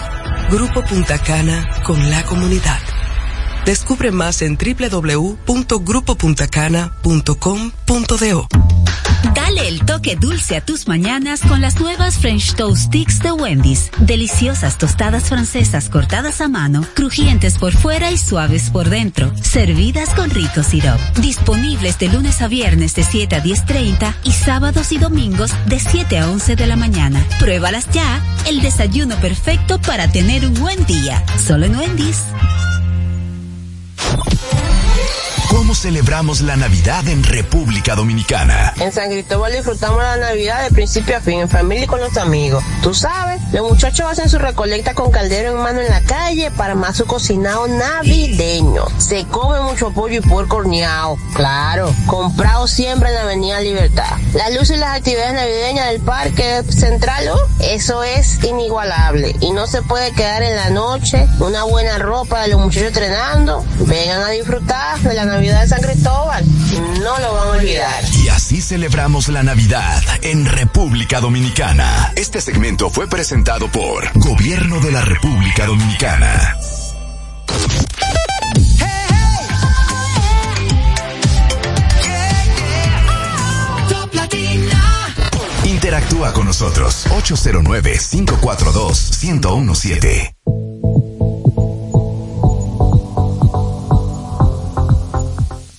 Grupo Punta Cana con la comunidad. Descubre más en www.grupopuntacana.com.do. Dale el toque dulce a tus mañanas con las nuevas French Toast Sticks de Wendy's. Deliciosas tostadas francesas cortadas a mano, crujientes por fuera y suaves por dentro, servidas con rico sirop. Disponibles de lunes a viernes de 7 a 10.30 y sábados y domingos de 7 a 11 de la mañana. Pruébalas ya, el desayuno perfecto para tener un buen día. Solo en Wendy's. ¿Cómo celebramos la Navidad en República Dominicana? En San Cristóbal disfrutamos la Navidad de principio a fin, en familia y con los amigos. Tú sabes, los muchachos hacen su recolecta con caldero en mano en la calle para más su cocinado navideño. Se come mucho pollo y puerco horneado, claro, comprado siempre en la Avenida Libertad. Las luces y las actividades navideñas del Parque Central, oh, eso es inigualable y no se puede quedar en la noche. Una buena ropa de los muchachos entrenando. Vengan a disfrutar de la Navidad de San Cristóbal. No lo van a olvidar. Y así celebramos la Navidad en República Dominicana. Este segmento fue presentado por Gobierno de la República Dominicana. Interactúa con nosotros 809 542 1017.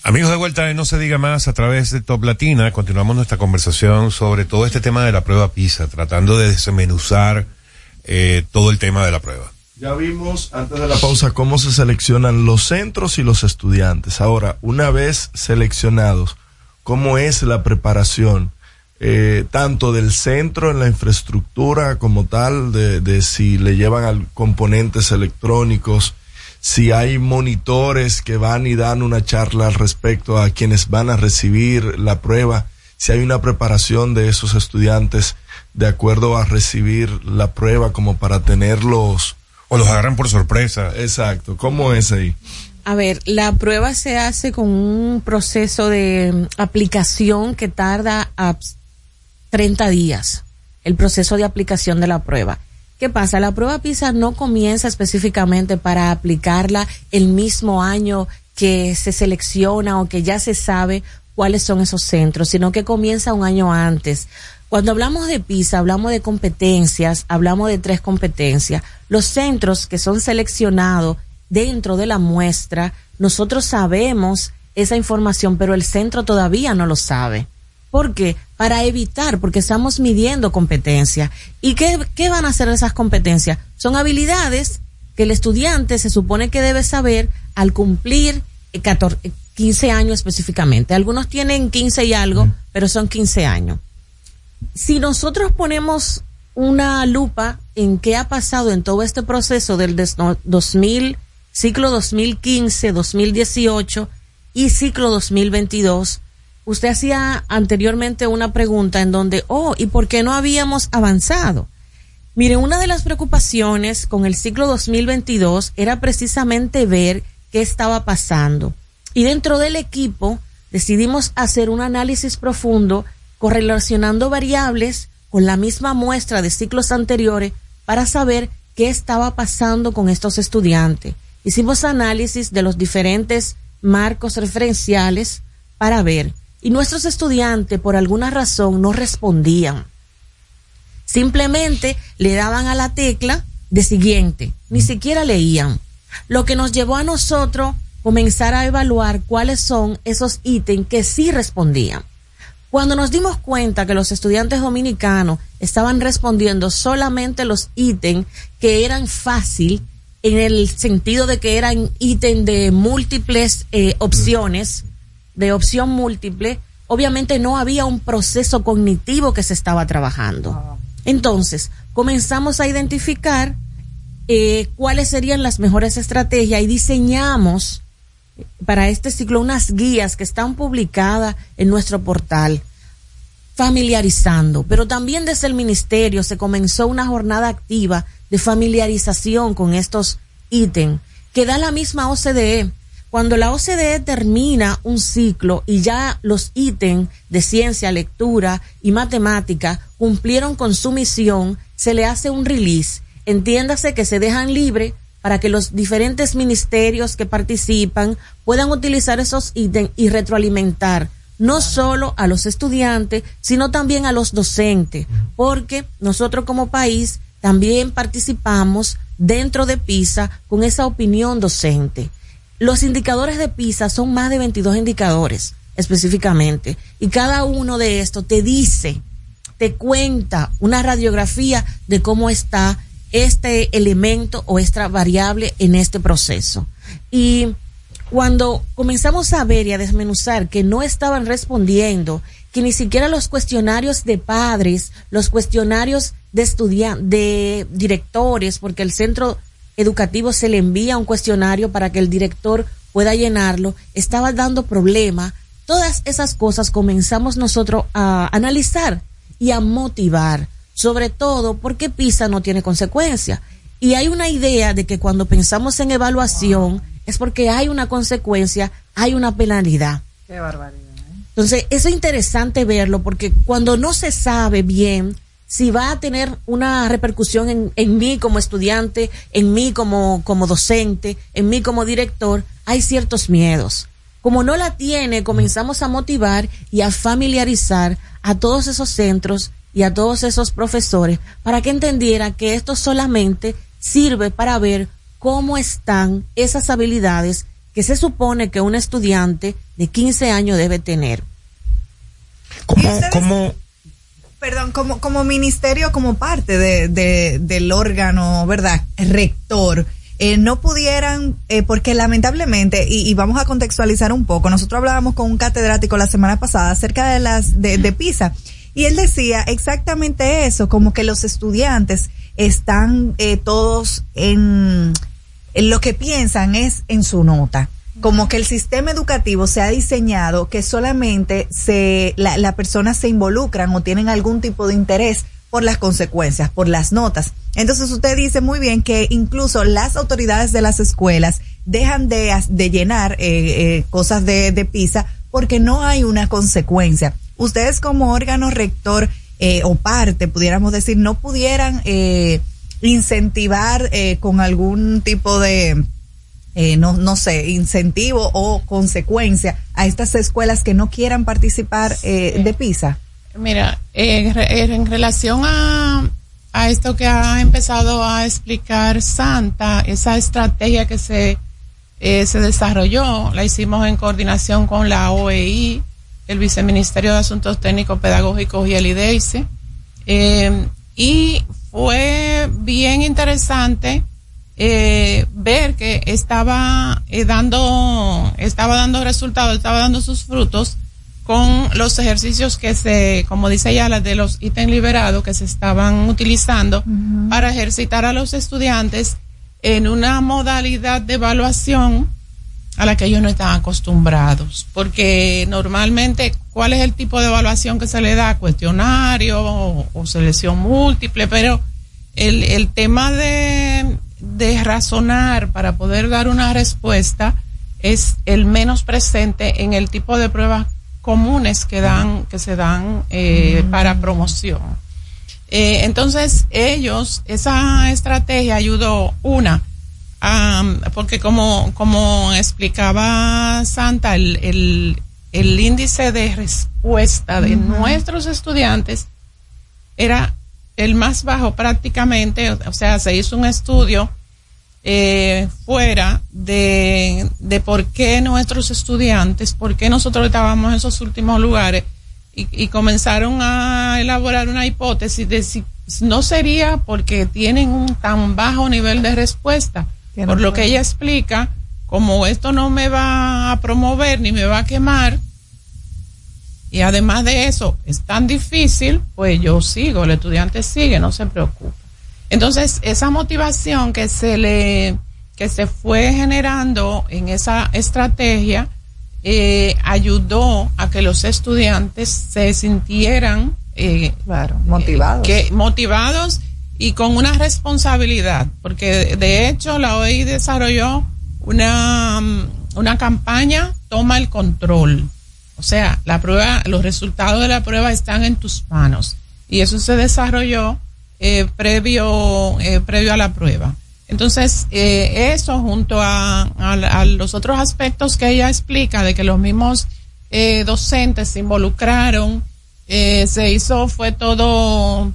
Amigos de vuelta, no se diga más a través de Top Latina. Continuamos nuestra conversación sobre todo este tema de la prueba PISA, tratando de desmenuzar eh, todo el tema de la prueba. Ya vimos antes de la pausa cómo se seleccionan los centros y los estudiantes. Ahora, una vez seleccionados, ¿cómo es la preparación? Eh, tanto del centro en la infraestructura como tal, de, de si le llevan al componentes electrónicos, si hay monitores que van y dan una charla al respecto a quienes van a recibir la prueba, si hay una preparación de esos estudiantes de acuerdo a recibir la prueba como para tenerlos. O los agarran por sorpresa. Exacto. ¿Cómo es ahí? A ver, la prueba se hace con un proceso de aplicación que tarda a 30 días, el proceso de aplicación de la prueba. ¿Qué pasa? La prueba PISA no comienza específicamente para aplicarla el mismo año que se selecciona o que ya se sabe cuáles son esos centros, sino que comienza un año antes. Cuando hablamos de PISA, hablamos de competencias, hablamos de tres competencias. Los centros que son seleccionados dentro de la muestra, nosotros sabemos esa información, pero el centro todavía no lo sabe. ¿Por qué? Para evitar, porque estamos midiendo competencia. ¿Y qué, qué van a hacer esas competencias? Son habilidades que el estudiante se supone que debe saber al cumplir 14, 15 años específicamente. Algunos tienen 15 y algo, pero son 15 años. Si nosotros ponemos una lupa en qué ha pasado en todo este proceso del 2000, ciclo 2015, 2018 y ciclo 2022, usted hacía anteriormente una pregunta en donde, oh, ¿y por qué no habíamos avanzado? Mire, una de las preocupaciones con el ciclo 2022 era precisamente ver qué estaba pasando. Y dentro del equipo decidimos hacer un análisis profundo correlacionando variables con la misma muestra de ciclos anteriores para saber qué estaba pasando con estos estudiantes. Hicimos análisis de los diferentes marcos referenciales para ver y nuestros estudiantes por alguna razón no respondían. Simplemente le daban a la tecla de siguiente, ni siquiera leían. Lo que nos llevó a nosotros comenzar a evaluar cuáles son esos ítems que sí respondían. Cuando nos dimos cuenta que los estudiantes dominicanos estaban respondiendo solamente los ítems que eran fácil, en el sentido de que eran ítems de múltiples eh, opciones, de opción múltiple, obviamente no había un proceso cognitivo que se estaba trabajando. Entonces, comenzamos a identificar eh, cuáles serían las mejores estrategias y diseñamos para este ciclo unas guías que están publicadas en nuestro portal familiarizando, pero también desde el ministerio se comenzó una jornada activa de familiarización con estos ítems que da la misma OCDE. Cuando la OCDE termina un ciclo y ya los ítems de ciencia, lectura y matemática cumplieron con su misión, se le hace un release. Entiéndase que se dejan libre para que los diferentes ministerios que participan puedan utilizar esos ítems y retroalimentar no solo a los estudiantes, sino también a los docentes, porque nosotros como país también participamos dentro de PISA con esa opinión docente. Los indicadores de PISA son más de 22 indicadores específicamente y cada uno de estos te dice, te cuenta una radiografía de cómo está este elemento o esta variable en este proceso. Y cuando comenzamos a ver y a desmenuzar que no estaban respondiendo, que ni siquiera los cuestionarios de padres, los cuestionarios de estudiantes, de directores, porque el centro educativo se le envía un cuestionario para que el director pueda llenarlo, estaba dando problema. Todas esas cosas comenzamos nosotros a analizar y a motivar sobre todo porque PISA no tiene consecuencia. Y hay una idea de que cuando pensamos en evaluación es porque hay una consecuencia, hay una penalidad. Qué barbaridad. ¿eh? Entonces, eso es interesante verlo porque cuando no se sabe bien si va a tener una repercusión en, en mí como estudiante, en mí como, como docente, en mí como director, hay ciertos miedos. Como no la tiene, comenzamos a motivar y a familiarizar a todos esos centros y a todos esos profesores para que entendieran que esto solamente sirve para ver cómo están esas habilidades que se supone que un estudiante de 15 años debe tener. ¿Cómo, perdón, como, como ministerio, como parte de, del órgano, ¿verdad? Rector, eh, no pudieran, eh, porque lamentablemente, y, vamos a contextualizar un poco, nosotros hablábamos con un catedrático la semana pasada acerca de las, de, PISA, y él decía exactamente eso, como que los estudiantes están eh, todos en, lo que piensan es en su nota como que el sistema educativo se ha diseñado que solamente se la, la persona se involucran o tienen algún tipo de interés por las consecuencias, por las notas. Entonces usted dice muy bien que incluso las autoridades de las escuelas dejan de, de llenar eh, eh, cosas de, de PISA porque no hay una consecuencia ustedes como órgano rector eh, o parte, pudiéramos decir, no pudieran eh, incentivar eh, con algún tipo de, no, no sé, incentivo o consecuencia a estas escuelas que no quieran participar de PISA? Mira, en relación a, a esto que ha empezado a explicar Santa, esa estrategia que se, se desarrolló, la hicimos en coordinación con la OEI, el Viceministerio de Asuntos Técnicos Pedagógicos y el IDEICE. Eh, y fue bien interesante eh, ver que estaba eh, dando, estaba dando resultados, estaba dando sus frutos con los ejercicios que se, como dice ya, de los ítems liberados que se estaban utilizando para ejercitar a los estudiantes en una modalidad de evaluación a la que ellos no están acostumbrados. Porque normalmente, ¿cuál es el tipo de evaluación que se le da? Cuestionario o, selección múltiple, pero el, el tema de, de razonar para poder dar una respuesta es el menos presente en el tipo de pruebas comunes que dan que se dan eh, para promoción. Eh, entonces ellos esa estrategia ayudó una porque como, como explicaba Santa, el, el, índice de respuesta de nuestros estudiantes era el más bajo prácticamente, o sea, se hizo un estudio eh, fuera de, de por qué nuestros estudiantes, por qué nosotros estábamos en esos últimos lugares y, y comenzaron a elaborar una hipótesis de si no sería porque tienen un tan bajo nivel de respuesta, por lo que ella explica, como esto no me va a promover ni me va a quemar, y además de eso es tan difícil, pues yo sigo, el estudiante sigue, no se preocupe. Entonces, esa motivación que se le, que se fue generando en esa estrategia, eh, ayudó a que los estudiantes se sintieran eh, motivados. que, motivados y con una responsabilidad, porque de hecho la OEI desarrolló una, una campaña Toma el control. O sea, la prueba, los resultados de la prueba están en tus manos. Y eso se desarrolló eh, previo, eh, previo a la prueba. Entonces, eh, eso junto a, a, los otros aspectos que ella explica, de que los mismos eh, docentes se involucraron, se hizo, fue todo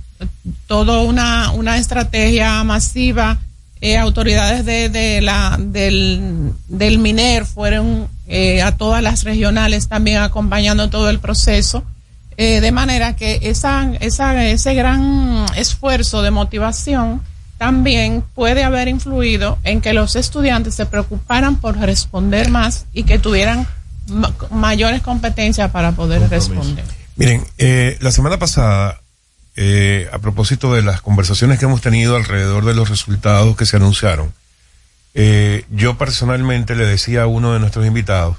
todo una, una estrategia masiva. Autoridades de, de la, del, del MINER fueron eh, a todas las regionales también acompañando todo el proceso. Eh, de manera que esa, esa, ese gran esfuerzo de motivación también puede haber influido en que los estudiantes se preocuparan por responder más y que tuvieran mayores competencias para poder responder. Miren, eh, la semana pasada eh, a propósito de las conversaciones que hemos tenido alrededor de los resultados que se anunciaron, eh, yo personalmente le decía a uno de nuestros invitados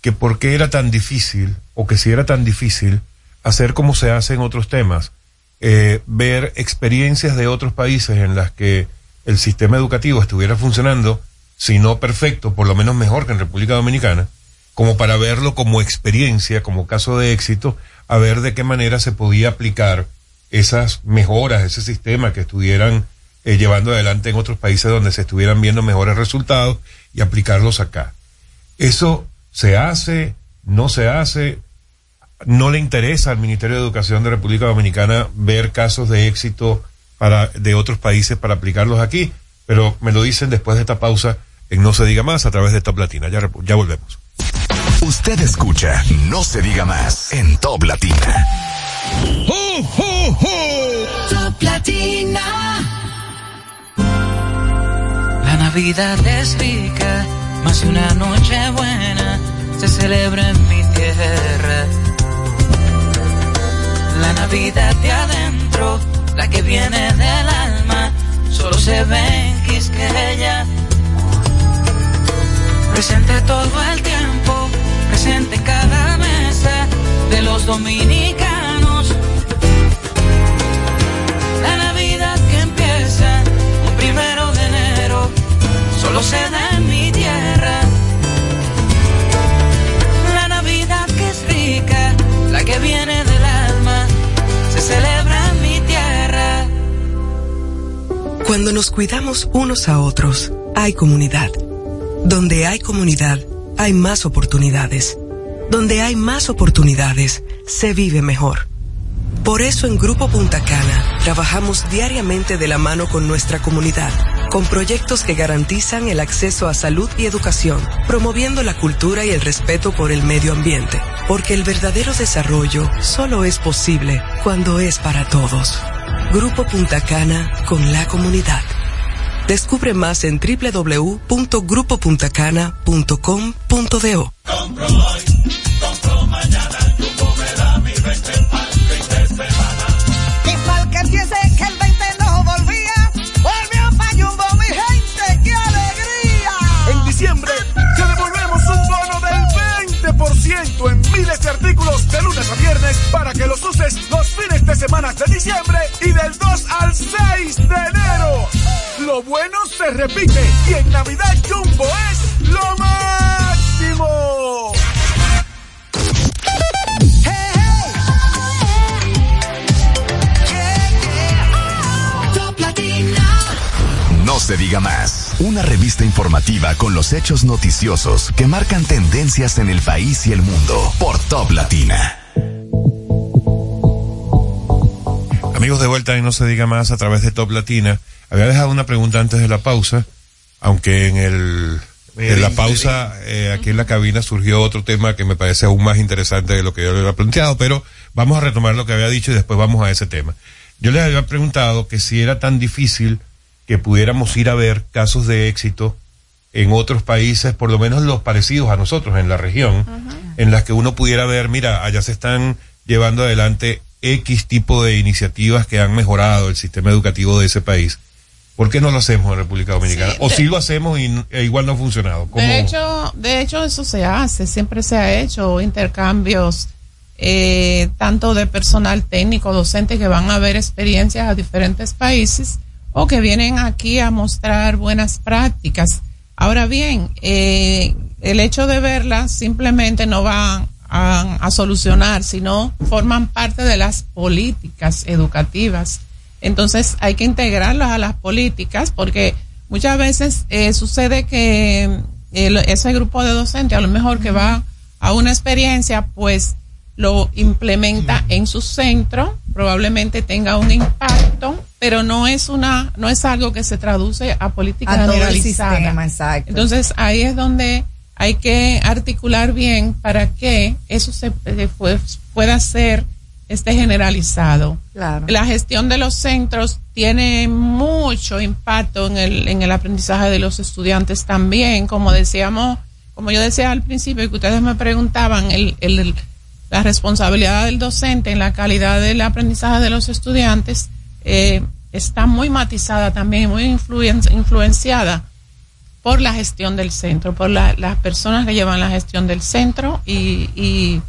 que por qué era tan difícil, o que si era tan difícil, hacer como se hace en otros temas, eh, ver experiencias de otros países en las que el sistema educativo estuviera funcionando, si no perfecto, por lo menos mejor que en República Dominicana, como para verlo como experiencia, como caso de éxito, a ver de qué manera se podía aplicar esas mejoras, ese sistema que estuvieran eh, llevando adelante en otros países donde se estuvieran viendo mejores resultados y aplicarlos acá. Eso se hace, no se hace, no le interesa al Ministerio de Educación de República Dominicana ver casos de éxito para, de otros países para aplicarlos aquí, pero me lo dicen después de esta pausa en No se diga más a través de Top Latina. Ya, ya volvemos. Usted escucha No se diga más en Top Latina. Top Latina. Navidad es rica, más una noche buena se celebra en mi tierra. La Navidad de adentro, la que viene del alma, solo se ve en Quisqueya. Presente todo el tiempo, presente en cada mesa de los dominicanos. Solo se da en mi tierra. La Navidad que es rica, la que viene del alma, se celebra en mi tierra. Cuando nos cuidamos unos a otros, hay comunidad. Donde hay comunidad, hay más oportunidades. Donde hay más oportunidades, se vive mejor. Por eso en Grupo Punta Cana trabajamos diariamente de la mano con nuestra comunidad, con proyectos que garantizan el acceso a salud y educación, promoviendo la cultura y el respeto por el medio ambiente, porque el verdadero desarrollo solo es posible cuando es para todos. Grupo Punta Cana con la comunidad. Descubre más en www.grupopuntacana.com.do. de lunes a viernes para que los uses los fines de semana de diciembre y del 2 al 6 de enero. Lo bueno se repite y en Navidad Jumbo es lo máximo. No se diga más. Una revista informativa con los hechos noticiosos que marcan tendencias en el país y el mundo por Top Latina. Amigos de vuelta y no se diga más a través de Top Latina. Había dejado una pregunta antes de la pausa, aunque en el en la pausa eh, aquí en la cabina surgió otro tema que me parece aún más interesante de lo que yo le había planteado, pero vamos a retomar lo que había dicho y después vamos a ese tema. Yo les había preguntado que si era tan difícil que pudiéramos ir a ver casos de éxito en otros países, por lo menos los parecidos a nosotros en la región, en las que uno pudiera ver, mira, allá se están llevando adelante X tipo de iniciativas que han mejorado el sistema educativo de ese país. ¿Por qué no lo hacemos en República Dominicana? o si lo hacemos y e igual no ha funcionado. ¿Cómo? De hecho, de hecho eso se hace, siempre se ha hecho intercambios eh, tanto de personal técnico, docente que van a ver experiencias a diferentes países o que vienen aquí a mostrar buenas prácticas. Ahora bien, eh, el hecho de verlas simplemente no va a, a solucionar, sino forman parte de las políticas educativas. Entonces hay que integrarlas a las políticas porque muchas veces eh, sucede que el- ese grupo de docentes a lo mejor que va a una experiencia pues lo implementa en su centro, probablemente tenga un impacto, pero no es una, no es algo que se traduce a política A todo el generalizada. sistema, exacto. Entonces ahí es donde hay que articular bien para que eso se eh, pues, pueda ser este generalizado. Claro. La gestión de los centros tiene mucho impacto en el, en el aprendizaje de los estudiantes también, como decíamos, como yo decía al principio y que ustedes me preguntaban, el, el- el- la responsabilidad del docente en la calidad del aprendizaje de los estudiantes eh, está muy matizada también, muy influen- influenciada por la gestión del centro, por la- las personas que llevan la gestión del centro y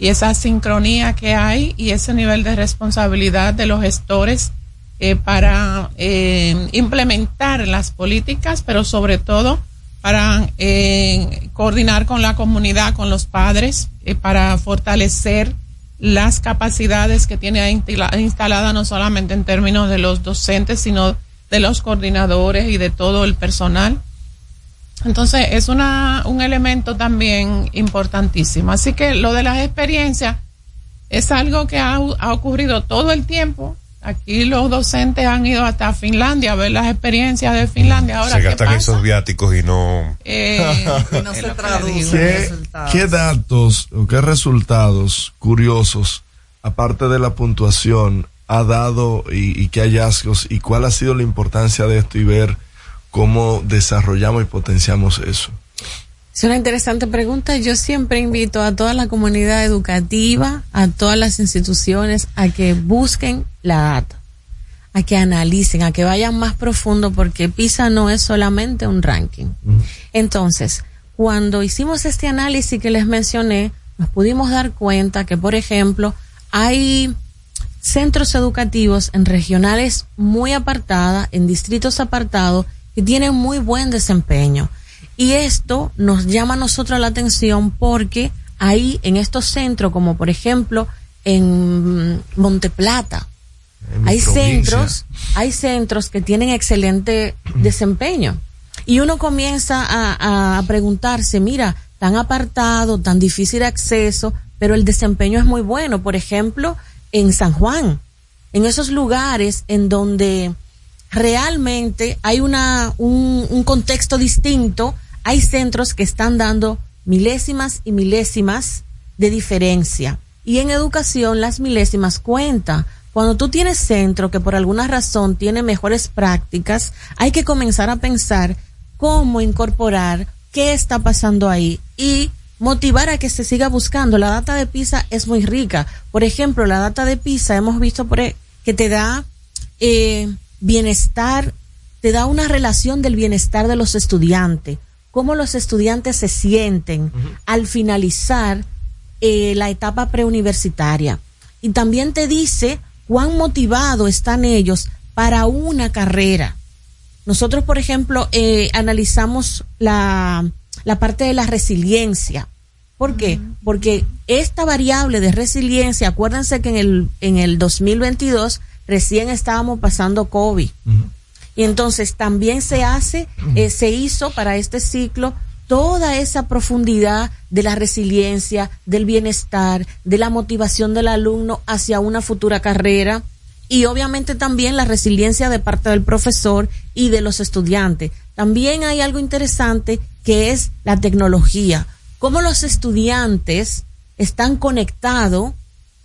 esa sincronía que hay y ese nivel de responsabilidad de los gestores eh, para eh, implementar las políticas, pero sobre todo para eh, coordinar con la comunidad, con los padres, eh, para fortalecer las capacidades que tiene instalada no solamente en términos de los docentes, sino de los coordinadores y de todo el personal. Entonces es una, un elemento también importantísimo. Así que lo de las experiencias es algo que ha, ha ocurrido todo el tiempo. Aquí los docentes han ido hasta Finlandia a ver las experiencias de Finlandia. Ahora, se ¿qué gastan pasa? esos viáticos y no... Eh, no se lo que traduce le digo. en ¿Qué, resultados. qué datos o qué resultados curiosos, aparte de la puntuación, ha dado y, y qué hallazgos y cuál ha sido la importancia de esto y ver cómo desarrollamos y potenciamos eso? Es una interesante pregunta. Yo siempre invito a toda la comunidad educativa, a todas las instituciones, a que busquen la data, a que analicen, a que vayan más profundo, porque PISA no es solamente un ranking. Entonces, cuando hicimos este análisis que les mencioné, nos pudimos dar cuenta que, por ejemplo, hay centros educativos en regionales muy apartadas, en distritos apartados, que tienen muy buen desempeño. Y esto nos llama a nosotros la atención porque ahí en estos centros, como por ejemplo en Monteplata, En hay provincia. centros, hay centros que tienen excelente desempeño. Y uno comienza a, a preguntarse, mira, tan apartado, tan difícil acceso, pero el desempeño es muy bueno. Por ejemplo, en San Juan, en esos lugares en donde realmente hay una, un, un contexto distinto, hay centros que están dando milésimas y milésimas de diferencia. Y en educación las milésimas cuentan. Cuando tú tienes centro que por alguna razón tiene mejores prácticas, hay que comenzar a pensar cómo incorporar qué está pasando ahí y motivar a que se siga buscando. La data de PISA es muy rica. Por ejemplo, la data de PISA hemos visto por e- que te da eh, bienestar, te da una relación del bienestar de los estudiantes, cómo los estudiantes se sienten al finalizar eh, la etapa preuniversitaria. Y también te dice cuán motivados están ellos para una carrera. Nosotros, por ejemplo, eh, analizamos la, la parte de la resiliencia. ¿Por qué? Porque esta variable de resiliencia, acuérdense que en el, en el 2022 recién estábamos pasando COVID. Y entonces también se hace, eh, se hizo para este ciclo toda esa profundidad de la resiliencia, del bienestar, de la motivación del alumno hacia una futura carrera y obviamente también la resiliencia de parte del profesor y de los estudiantes. También hay algo interesante que es la tecnología. Cómo los estudiantes están conectados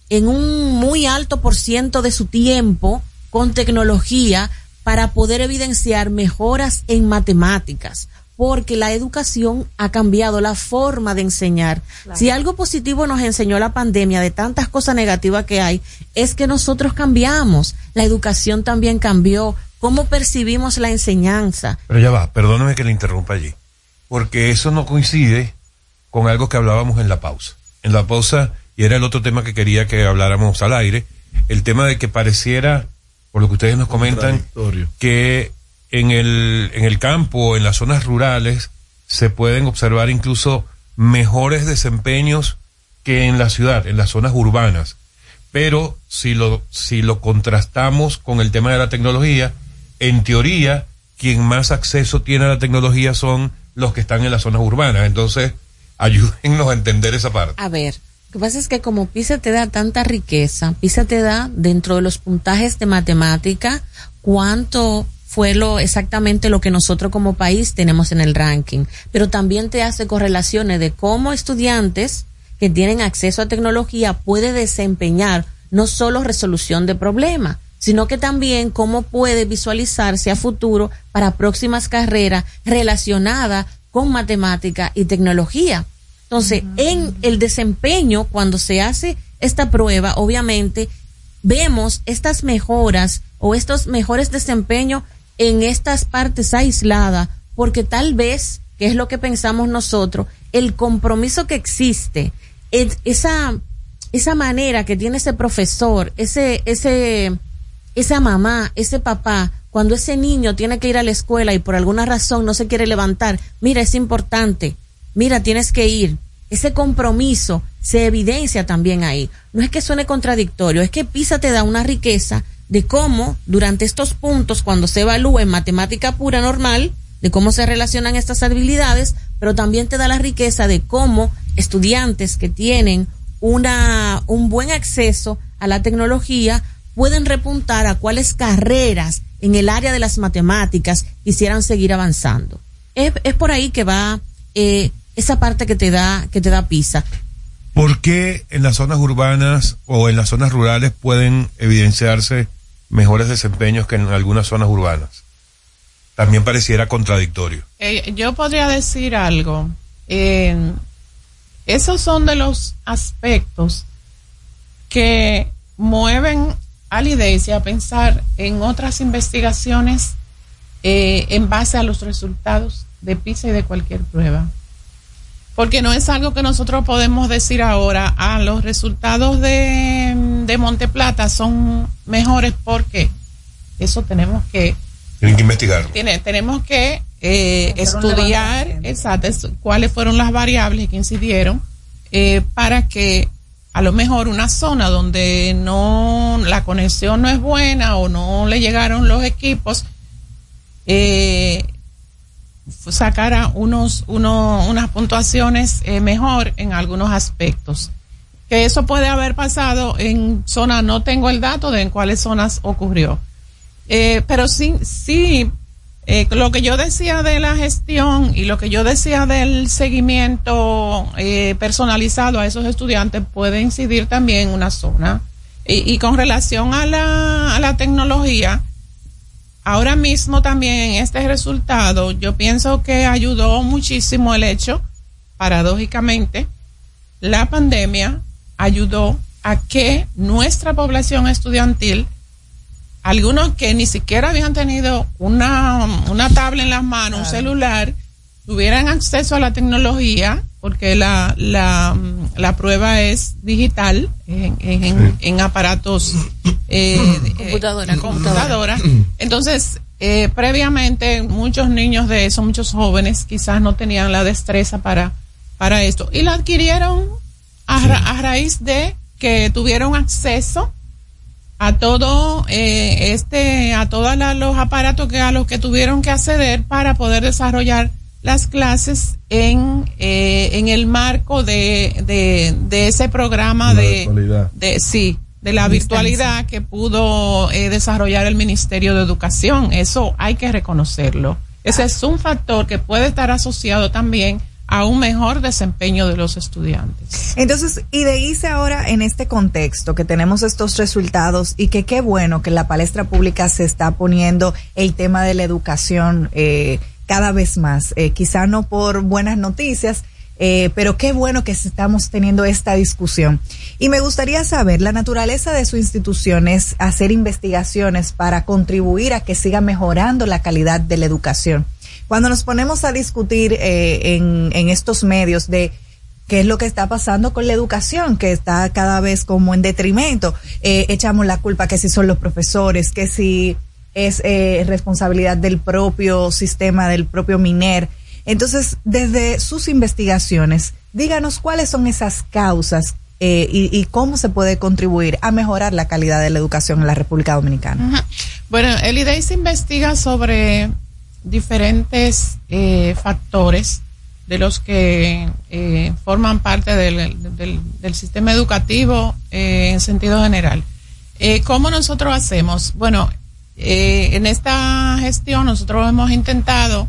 en un muy alto por ciento de su tiempo con tecnología para poder evidenciar mejoras en matemáticas, porque la educación ha cambiado la forma de enseñar. Si algo positivo nos enseñó la pandemia de tantas cosas negativas que hay, es que nosotros cambiamos. La educación también cambió. ¿Cómo percibimos la enseñanza? Pero ya va, perdóname que le interrumpa allí, porque eso no coincide con algo que hablábamos en la pausa. En la pausa, y era el otro tema que quería que habláramos al aire, el tema de que pareciera, por lo que ustedes nos comentan, que en el, en el campo, en las zonas rurales, se pueden observar incluso mejores desempeños que en la ciudad, en las zonas urbanas. Pero si lo, si lo contrastamos con el tema de la tecnología, en teoría, quien más acceso tiene a la tecnología son los que están en las zonas urbanas. Entonces, ayúdennos a entender esa parte. A ver, lo que pasa es que como PISA te da tanta riqueza, PISA te da dentro de los puntajes de matemática cuánto fue lo exactamente lo que nosotros como país tenemos en el ranking, pero también te hace correlaciones de cómo estudiantes que tienen acceso a tecnología puede desempeñar no solo resolución de problemas, sino que también cómo puede visualizarse a futuro para próximas carreras relacionadas con matemática y tecnología. Entonces, en el desempeño, cuando se hace esta prueba, obviamente, vemos estas mejoras o estos mejores desempeños en estas partes aisladas, porque tal vez, que es lo que pensamos nosotros, el compromiso que existe, es- esa, esa manera que tiene ese profesor, ese, ese, esa mamá, ese papá, cuando ese niño tiene que ir a la escuela y por alguna razón no se quiere levantar, mira, es importante, mira, tienes que ir. Ese compromiso se evidencia también ahí. No es que suene contradictorio, es que PISA te da una riqueza de cómo durante estos puntos, cuando se evalúa en matemática pura normal, de cómo se relacionan estas habilidades, pero también te da la riqueza de cómo estudiantes que tienen una, un buen acceso a la tecnología pueden repuntar a cuáles carreras en el área de las matemáticas quisieran seguir avanzando. Es, es por ahí que va eh, esa parte que te da que te da PISA. ¿Por qué en las zonas urbanas o en las zonas rurales pueden evidenciarse mejores desempeños que en algunas zonas urbanas? También pareciera contradictorio. Eh, yo podría decir algo. Eh, esos son de los aspectos que mueven a la IDESI a pensar en otras investigaciones eh, en base a los resultados de PISA y de cualquier prueba. Porque no es algo que nosotros podemos decir ahora, ah, los resultados de, de Monteplata son mejores porque eso tenemos que Tienen que investigarlo. tiene, tenemos que eh, estudiar exacto, es- cuáles fueron las variables que incidieron eh, para que a lo mejor una zona donde no la conexión no es buena o no le llegaron los equipos eh, sacara unos, uno- unas puntuaciones eh, mejor en algunos aspectos que eso puede haber pasado en zonas no tengo el dato de en cuáles zonas ocurrió eh, pero sí, sí, eh, lo que yo decía de la gestión y lo que yo decía del seguimiento eh, personalizado a esos estudiantes puede incidir también en una zona. Y, y con relación a la, a la tecnología, ahora mismo también en este resultado, yo pienso que ayudó muchísimo el hecho, paradójicamente, la pandemia ayudó a que nuestra población estudiantil algunos que ni siquiera habían tenido una, una tabla en las manos, un celular, tuvieran acceso a la tecnología, porque la, la, la prueba es digital en, en, en aparatos eh, Computadora, eh, computadora. Entonces, eh, previamente muchos niños de eso, muchos jóvenes quizás no tenían la destreza para, para esto. Y la adquirieron a, ra- a raíz de que tuvieron acceso a todo eh, este a todos la- los aparatos que a los que tuvieron que acceder para poder desarrollar las clases en eh, en el marco de, de, de ese programa La de, virtualidad. de sí de la virtualidad que pudo eh, desarrollar el Ministerio de Educación. Eso hay que reconocerlo. Ese es un factor que puede estar asociado también a un mejor desempeño de los estudiantes. Entonces, y de irse ahora en este contexto que tenemos estos resultados y que qué bueno que en la palestra pública se está poniendo el tema de la educación eh, cada vez más. Eh, quizá no por buenas noticias, eh, pero qué bueno que estamos teniendo esta discusión. Y me gustaría saber, la naturaleza de su institución es hacer investigaciones para contribuir a que siga mejorando la calidad de la educación. Cuando nos ponemos a discutir eh, en, en estos medios de qué es lo que está pasando con la educación, que está cada vez como en detrimento. Eh, echamos la culpa que si son los profesores, que si es eh, responsabilidad del propio sistema, del propio MINER. Entonces, desde sus investigaciones, díganos cuáles son esas causas eh, y, cómo se puede contribuir a mejorar la calidad de la educación en la República Dominicana. Bueno, el IDEI se investiga sobre diferentes eh, factores de los que eh, forman parte del, del- del sistema educativo eh, en sentido general. Eh, ¿Cómo nosotros hacemos? Bueno, eh, en esta gestión nosotros hemos intentado,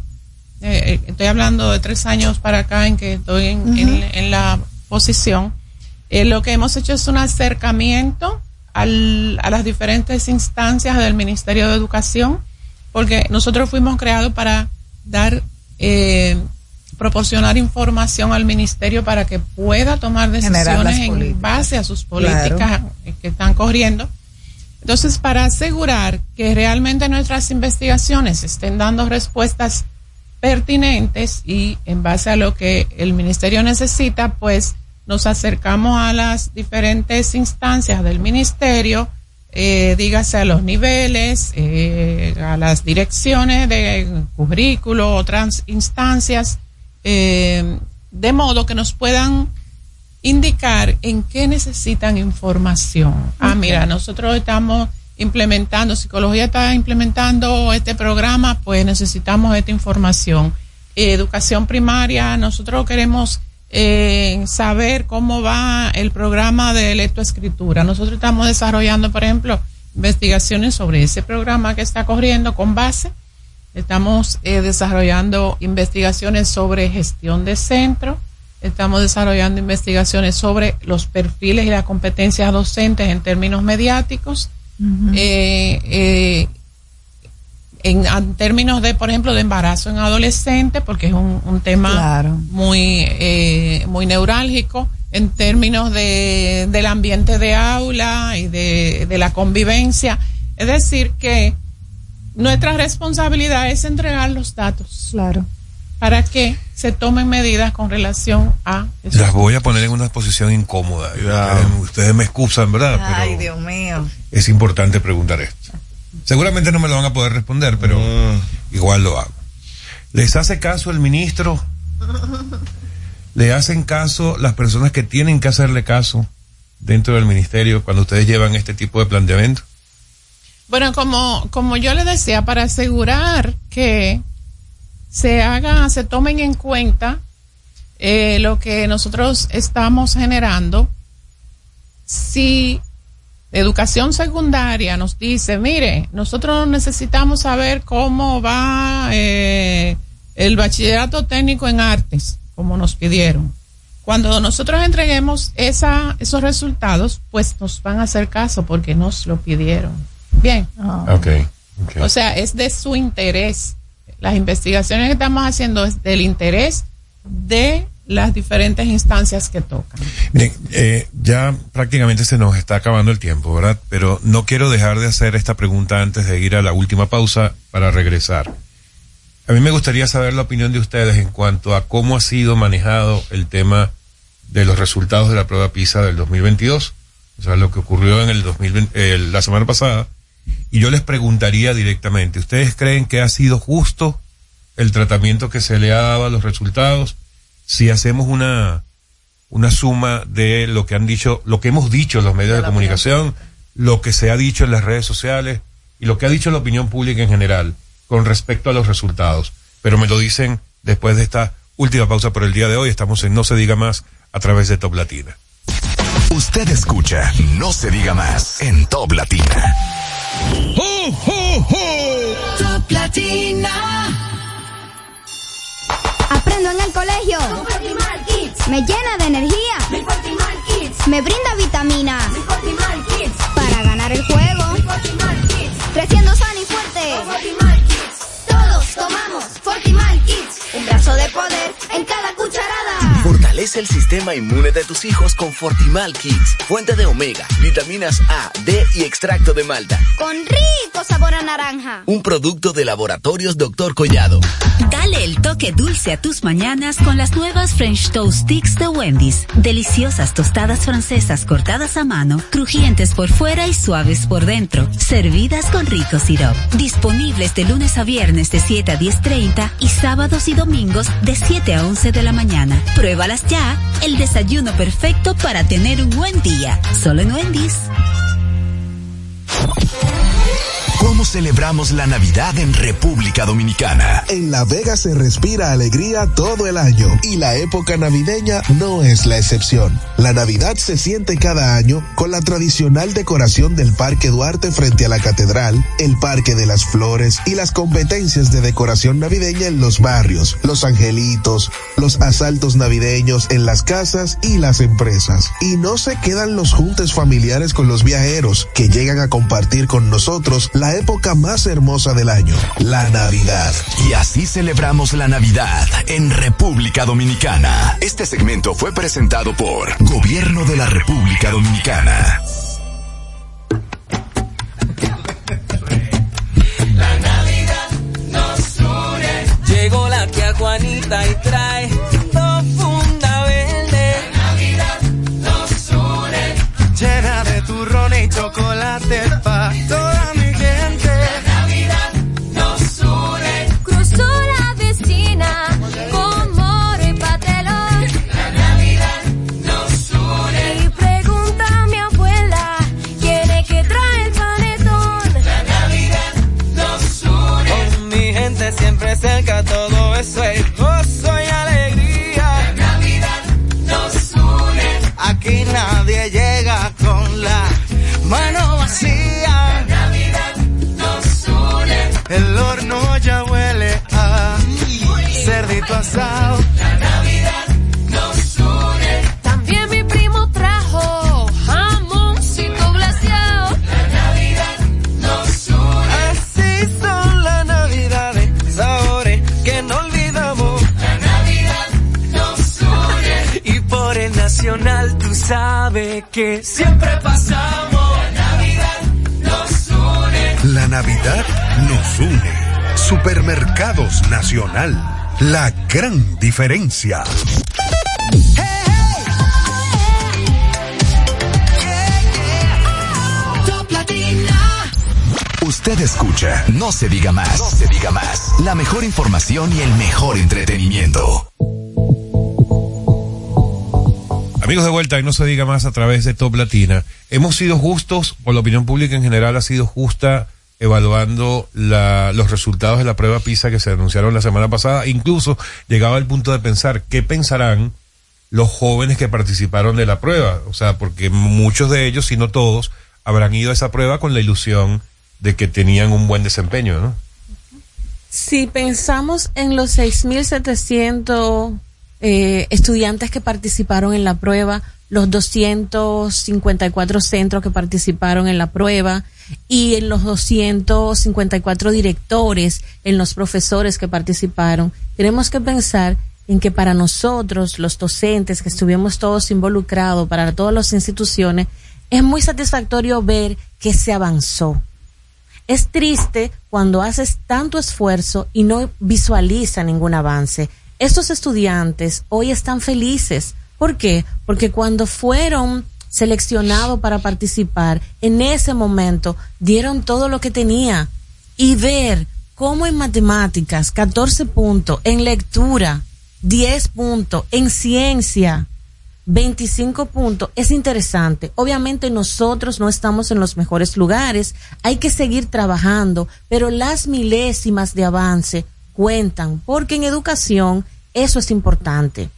eh, eh, estoy hablando de tres años para acá en que estoy en, Ujú. en- en la posición, eh, lo que hemos hecho es un acercamiento al- a las diferentes instancias del Ministerio de Educación, porque nosotros fuimos creados para dar, eh, proporcionar información al Ministerio para que pueda tomar decisiones en base a sus políticas Claro. que están corriendo. Entonces, para asegurar que realmente nuestras investigaciones estén dando respuestas pertinentes y en base a lo que el ministerio necesita, pues nos acercamos a las diferentes instancias del ministerio, eh, dígase a los niveles, eh, a las direcciones de currículo, otras instancias, eh, de modo que nos puedan indicar en qué necesitan información. Ah, mira, nosotros estamos implementando, psicología está implementando este programa, pues necesitamos esta información. Eh, educación primaria, nosotros queremos eh, saber cómo va el programa de lectoescritura. Nosotros estamos desarrollando, por ejemplo, investigaciones sobre ese programa que está corriendo con base. Estamos eh, desarrollando investigaciones sobre gestión de centro. Estamos desarrollando investigaciones sobre los perfiles y las competencias docentes en términos mediáticos. Eh, eh, en, en términos de, por ejemplo, de embarazo en adolescentes, porque es un, un tema Claro. muy, eh, muy neurálgico, en términos de, del ambiente de aula y de, de la convivencia. Es decir, que nuestra responsabilidad es entregar los datos. Claro. Para que se tomen medidas con relación a eso. Las voy a poner en una posición incómoda. Ustedes, ustedes me excusan, ¿verdad? Ay, Pero Dios mío. es importante preguntar esto. Seguramente no me lo van a poder responder, pero igual lo hago. ¿Les hace caso el ministro? ¿Le hacen caso las personas que tienen que hacerle caso dentro del ministerio cuando ustedes llevan este tipo de planteamiento? Bueno, como, como yo le decía, para asegurar que se haga, se tomen en cuenta eh, lo que nosotros estamos generando, si educación secundaria nos dice, mire, nosotros necesitamos saber cómo va eh, el bachillerato técnico en artes, como nos pidieron. Cuando nosotros entreguemos esa, esos resultados, pues nos van a hacer caso porque nos lo pidieron. Bien. Ok. O sea, es de su interés. Las investigaciones que estamos haciendo es del interés de las diferentes instancias que tocan. Miren, eh, ya prácticamente se nos está acabando el tiempo, ¿verdad? Pero no quiero dejar de hacer esta pregunta antes de ir a la última pausa para regresar. A mí me gustaría saber la opinión de ustedes en cuanto a cómo ha sido manejado el tema de los resultados de la prueba PISA del 2022, o sea, lo que ocurrió en el 2020, eh, la semana pasada, y yo les preguntaría directamente, ¿ustedes creen que ha sido justo el tratamiento que se le ha dado a los resultados? Si hacemos una, una suma de lo que han dicho, lo que hemos dicho en los medios de comunicación, lo que se ha dicho en las redes sociales y lo que ha dicho la opinión pública en general con respecto a los resultados. Pero me lo dicen después de esta última pausa por el día de hoy. Estamos en No se diga más a través de Top Latina. Usted escucha No se diga más en Top Latina. Top Latina. Aprendo en el colegio. Me llena de energía. Me brinda vitamina. Para ganar el juego. Creciendo sano y fuerte. Todos tomamos Fortimal Kids. Un brazo de poder en cada cucharada. Fortalece el sistema inmune de tus hijos con Fortimal Kids, fuente de omega, vitaminas A, D y extracto de malta. Con rico sabor a naranja. Un producto de laboratorios Dr. Collado. Dale el toque dulce a tus mañanas con las nuevas French Toast Sticks de Wendy's. Deliciosas tostadas francesas cortadas a mano, crujientes por fuera y suaves por dentro. Servidas con rico sirop. Disponibles de lunes a viernes de 7 a 10.30 y sábados y domingos de 7 a 11 de la mañana. Pruébalas ya. El desayuno perfecto para tener un buen día. Solo en Wendy's. ¿Cómo celebramos la Navidad en República Dominicana? En La Vega se respira alegría todo el año y la época navideña no es la excepción. La Navidad se siente cada año con la tradicional decoración del Parque Duarte frente a la Catedral, el Parque de las Flores y las competencias de decoración navideña en los barrios, los angelitos, los asaltos navideños en las casas y las empresas. Y no se quedan los juntes familiares con los viajeros que llegan a compartir con nosotros la época más hermosa del año, la Navidad. Y así celebramos la Navidad en República Dominicana. Este segmento fue presentado por Gobierno de la República Dominicana. La Navidad nos une. Llegó la tía Juanita y trae dos funda verde. La Navidad nos une. Llena de turrón y chocolate pa' mano vacía. La Navidad nos une. El horno ya huele a cerdito asado. Que siempre pasamos. La Navidad nos une. La Navidad nos une. Supermercados Nacional. La gran diferencia. Usted escucha No se diga más. No se diga más. La mejor información y el mejor entretenimiento. Amigos de vuelta, y no se diga más a través de Top Latina. Hemos sido justos, o la opinión pública en general ha sido justa evaluando la- los resultados de la prueba PISA que se anunciaron la semana pasada. Incluso llegaba al punto de pensar qué pensarán los jóvenes que participaron de la prueba. O sea, porque muchos de ellos, si no todos, habrán ido a esa prueba con la ilusión de que tenían un buen desempeño, ¿no? Si pensamos en los 6.700 eh, estudiantes que participaron en la prueba, los 254 centros que participaron en la prueba y en los 254 directores, en los profesores que participaron, tenemos que pensar en que para nosotros, los docentes que estuvimos todos involucrados, para todas las instituciones, es muy satisfactorio ver que se avanzó. Es triste cuando haces tanto esfuerzo y no visualiza ningún avance. Estos estudiantes hoy están felices ¿Por qué? Porque cuando fueron seleccionados para participar, en ese momento dieron todo lo que tenía y ver cómo en matemáticas 14 puntos, en lectura 10 puntos, en ciencia 25 puntos, es interesante. Obviamente nosotros no estamos en los mejores lugares, hay que seguir trabajando, pero las milésimas de avance cuentan, porque en educación eso es importante.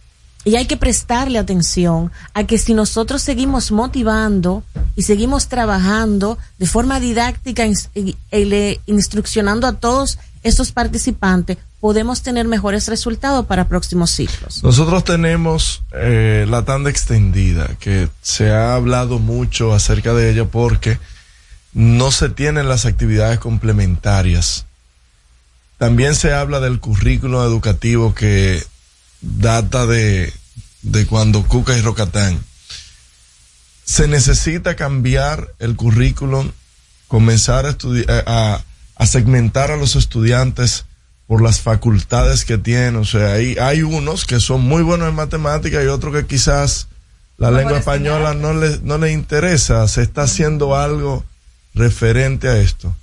Y hay que prestarle atención a que si nosotros seguimos motivando y seguimos trabajando de forma didáctica y instruccionando a todos estos participantes, podemos tener mejores resultados para próximos ciclos. Nosotros tenemos eh, la tanda extendida, que se ha hablado mucho acerca de ella porque no se tienen las actividades complementarias. También se habla del currículo educativo que data de, de cuando Cuca y Rocatán. Se necesita cambiar el currículum, comenzar a, estudiar, a, a segmentar a los estudiantes por las facultades que tienen. O sea, hay, hay unos que son muy buenos en matemáticas y otros que quizás la No lengua española no le, no le interesa. Se está haciendo algo referente a esto.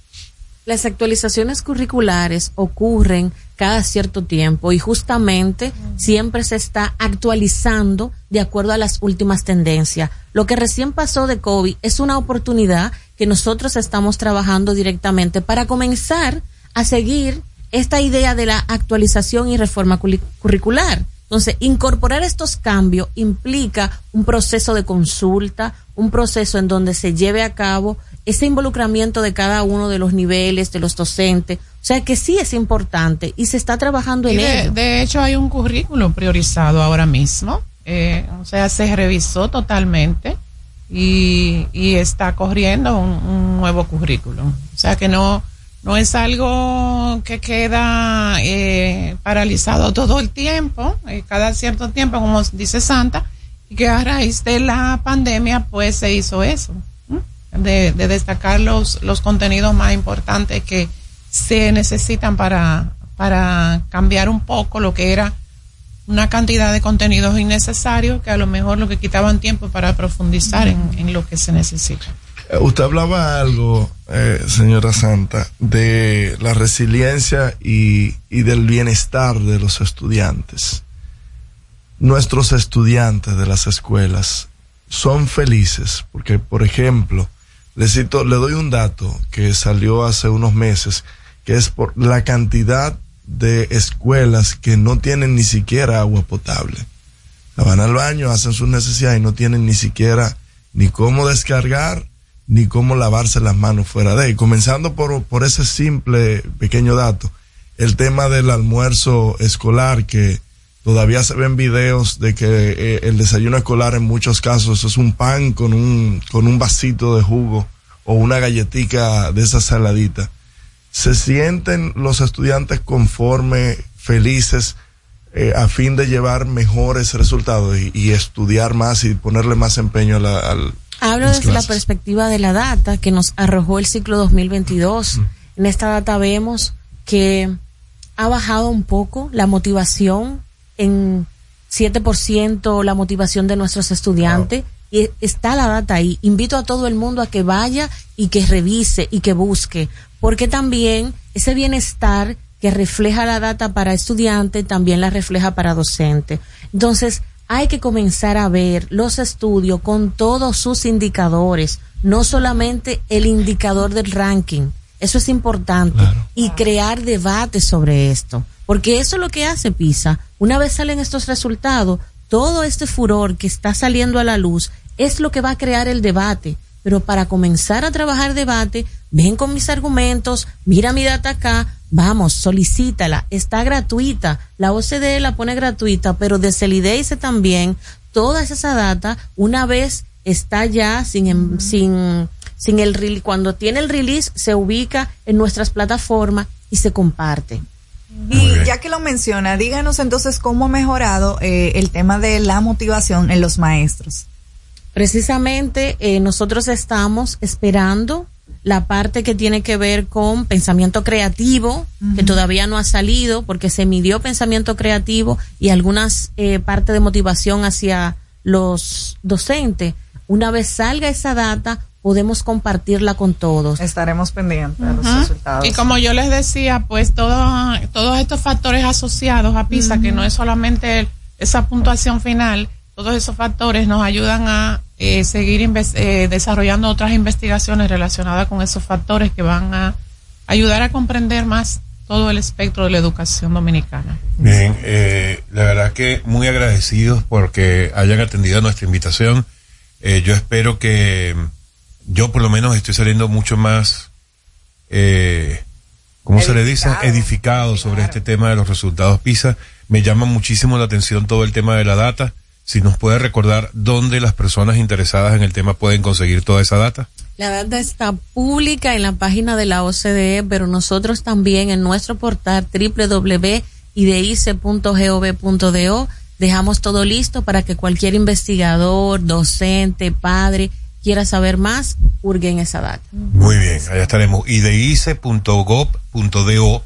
Las actualizaciones curriculares ocurren cada cierto tiempo y justamente siempre se está actualizando de acuerdo a las últimas tendencias. Lo que recién pasó de COVID es una oportunidad que nosotros estamos trabajando directamente para comenzar a seguir esta idea de la actualización y reforma curricular. Entonces, incorporar estos cambios implica un proceso de consulta, un proceso en donde se lleve a cabo ese involucramiento de cada uno de los niveles, de los docentes. O sea que sí es importante y se está trabajando Y en de, ello. de hecho, hay un currículo priorizado ahora mismo. Eh, o sea, se revisó totalmente y, y está corriendo un, un nuevo currículo. O sea, que no, no es algo que queda eh, paralizado todo el tiempo, eh, cada cierto tiempo, como dice Santa, y que a raíz de la pandemia, pues se hizo eso, de, de destacar los, los contenidos más importantes que se necesitan para, para cambiar un poco lo que era una cantidad de contenidos innecesarios que a lo mejor lo que quitaban tiempo para profundizar en, en lo que se necesita. Eh, Usted hablaba algo, eh, señora Santa, de la resiliencia y, del bienestar de los estudiantes. Nuestros estudiantes de las escuelas son felices porque, por ejemplo, le cito, le doy un dato que salió hace unos meses, que es por la cantidad de escuelas que no tienen ni siquiera agua potable. Van al baño, hacen sus necesidades y no tienen ni siquiera ni cómo descargar ni cómo lavarse las manos fuera de. Comenzando por, por ese simple pequeño dato, el tema del almuerzo escolar que todavía se ven videos de que eh, el desayuno escolar en muchos casos es un pan con un, con un vasito de jugo o una galletica de esa saladita. Se sienten los estudiantes conforme, felices, eh, a fin de llevar mejores resultados y, y estudiar más y ponerle más empeño a la, al, Hablo desde la perspectiva de la data que nos arrojó el ciclo 2022. En esta data vemos que ha bajado un poco la motivación en 7% la motivación de nuestros estudiantes. Y está la data ahí. Invito a todo el mundo a que vaya y que revise y que busque. Porque también ese bienestar que refleja la data para estudiante también la refleja para docente. Entonces, hay que comenzar a ver los estudios con todos sus indicadores, no solamente el indicador del ranking. Eso es importante. Y crear debates sobre esto. Porque eso es lo que hace PISA. Una vez salen estos resultados, todo este furor que está saliendo a la luz es lo que va a crear el debate. Pero para comenzar a trabajar debate, ven con mis argumentos, mira mi data acá, vamos, solicítala, está gratuita. La OCDE la pone gratuita, pero desde el IDEICE también, toda esa data, una vez está ya sin, em- sin, sin el cuando tiene el release, se ubica en nuestras plataformas y se comparte. Y ya que lo menciona, díganos entonces cómo ha mejorado eh, el tema de la motivación en los maestros. Precisamente eh, nosotros estamos esperando la parte que tiene que ver con pensamiento creativo, que todavía no ha salido porque se midió pensamiento creativo y algunas eh, parte de motivación hacia los docentes, una vez salga esa data, podemos compartirla con todos. Estaremos pendientes de los resultados. Y como yo les decía, pues todo- todos estos factores asociados a PISA, que no es solamente el- esa puntuación final, todos esos factores nos ayudan a eh, seguir eh, desarrollando otras investigaciones relacionadas con esos factores que van a ayudar a comprender más todo el espectro de la educación dominicana. Bien, eh, la verdad que muy agradecidos porque hayan atendido nuestra invitación. Eh, yo espero que yo por lo menos estoy saliendo mucho más, eh, ¿cómo se le dice? Edificado sobre este tema de los resultados PISA. Me llama muchísimo la atención todo el tema de la data. Si nos puede recordar dónde las personas interesadas en el tema pueden conseguir toda esa data. La data está pública en la página de la OCDE, pero nosotros también en nuestro portal www.ideice.gov.do dejamos todo listo para que cualquier investigador, docente, padre quiera saber más, hurguen esa data. Muy bien, allá estaremos. ideice.gov.do.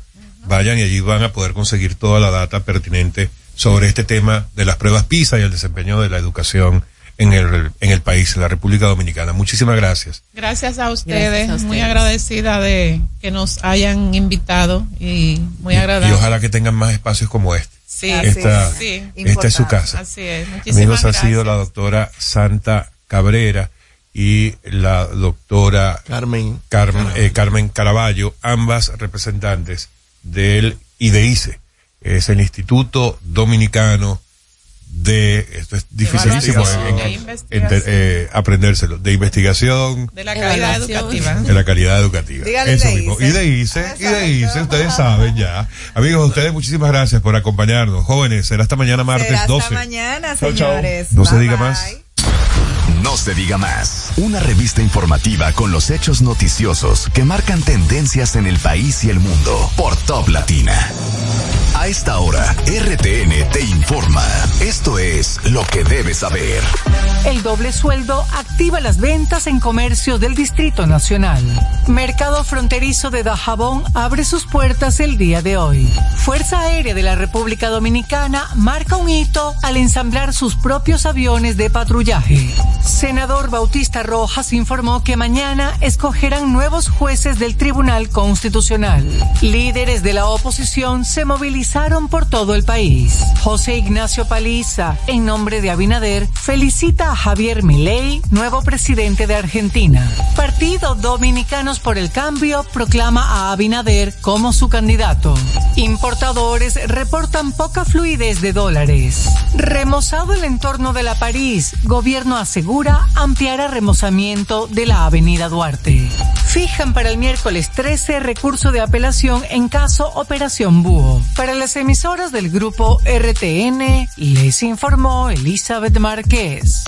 Vayan y allí van a poder conseguir toda la data pertinente sobre este tema de las pruebas PISA y el desempeño de la educación en el, en el país, en la República Dominicana. Muchísimas gracias. Gracias a ustedes, Gracias a ustedes. muy agradecida de que nos hayan invitado y muy Y agradable. ojalá que tengan más espacios como este. Sí, esta, sí, esta es su casa. Así es. Muchísimas Amigos, ha gracias. sido la doctora Santa Cabrera y la doctora Carmen, Carmen, eh, Carmen Caraballo, ambas representantes del IDEICE, es el Instituto Dominicano de, esto es dificilísimo en- en- eh, aprendérselo, de investigación de la calidad educativa. de la calidad educativa. Eso mismo. IDEICE, IDEICE, ustedes saben ya. Amigos, ustedes muchísimas gracias por acompañarnos. Jóvenes, será hasta mañana martes Será hasta 12. mañana, señores. No se diga bye. más. No se diga más. Una revista informativa con los hechos noticiosos que marcan tendencias en el país y el mundo por Top Latina. A esta hora, RTN te informa. Esto es lo que debes saber. El doble sueldo activa las ventas en comercio del Distrito Nacional. Mercado fronterizo de Dajabón abre sus puertas el día de hoy. Fuerza Aérea de la República Dominicana marca un hito al ensamblar sus propios aviones de patrullaje. Senador Bautista Rojas informó que mañana escogerán nuevos jueces del Tribunal Constitucional. Líderes de la oposición se movilizaron por todo el país. José Ignacio Paliza, en nombre de Abinader, felicita a Javier Milei, nuevo presidente de Argentina. Partido Dominicanos por el Cambio proclama a Abinader como su candidato. Importadores reportan poca fluidez de dólares. Remozado el entorno de la París, gobierno asegura ampliará remozamiento de la avenida Duarte. Fijan para el miércoles 13 recurso de apelación en caso Operación Búho. Para las emisoras del grupo RTN, les informó Elizabeth Márquez.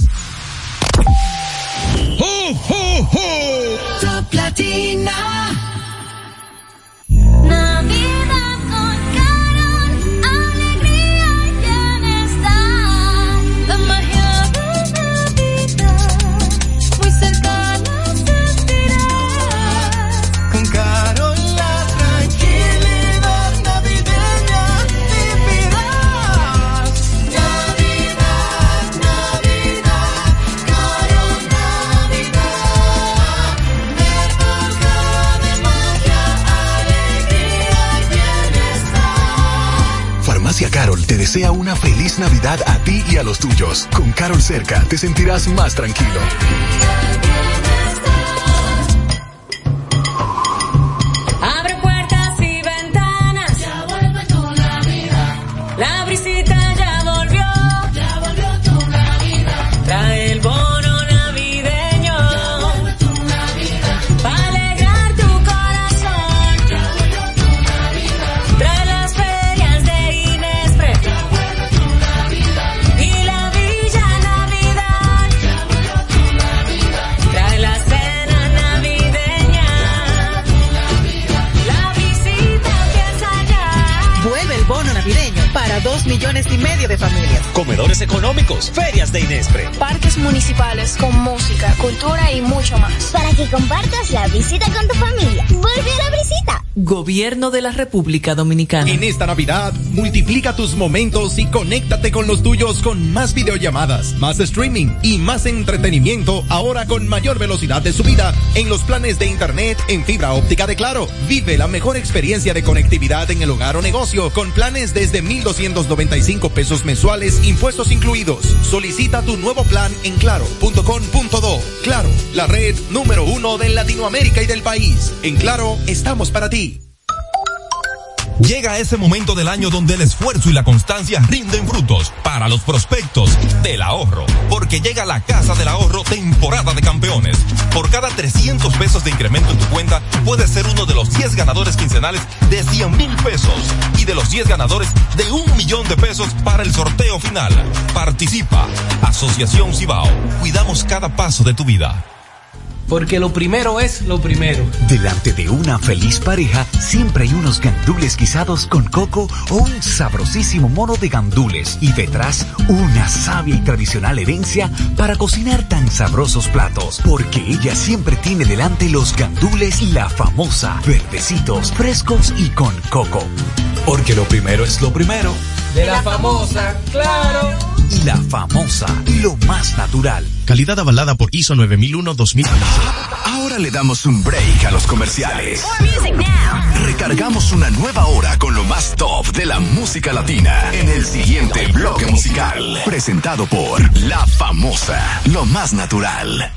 Te desea una feliz Navidad a ti y a los tuyos. Con Carol cerca te sentirás más tranquilo. Millones y. Comedores económicos, ferias de Inespre. Parques municipales con música, cultura y mucho más. Para que compartas la visita con tu familia. Vuelve a la visita. Gobierno de la República Dominicana. En esta Navidad, multiplica tus momentos y conéctate con los tuyos con más videollamadas, más streaming y más entretenimiento ahora con mayor velocidad de subida en los planes de internet en fibra óptica de Claro. Vive la mejor experiencia de conectividad en el hogar o negocio con planes desde 1295 pesos mensuales, impuestos incluidos. Solicita tu nuevo plan en claro.com.do. Claro, la red número uno de Latinoamérica y del país. En Claro, estamos para ti. Llega ese momento del año donde el esfuerzo y la constancia rinden frutos para los prospectos del ahorro. Porque llega la Casa del Ahorro temporada de campeones. Por cada 300 pesos de incremento en tu cuenta, puedes ser uno de los 10 ganadores quincenales de 100 mil pesos y de los 10 ganadores de un millón de pesos para el sorteo final. Participa. Asociación Cibao. Cuidamos cada paso de tu vida. Porque lo primero es lo primero. Delante de una feliz pareja siempre hay unos gandules guisados con coco o un sabrosísimo mono de gandules y detrás una sabia y tradicional herencia para cocinar tan sabrosos platos. Porque ella siempre tiene delante los gandules y la famosa verdecitos, frescos y con coco. Porque lo primero es lo primero. De la famosa, claro. Y la famosa, lo más natural. Calidad avalada por ISO 9001-2015. Ahora le damos un break a los comerciales. Recargamos una nueva hora con lo más top de la música latina en el siguiente bloque musical. Presentado por La Famosa, lo más natural.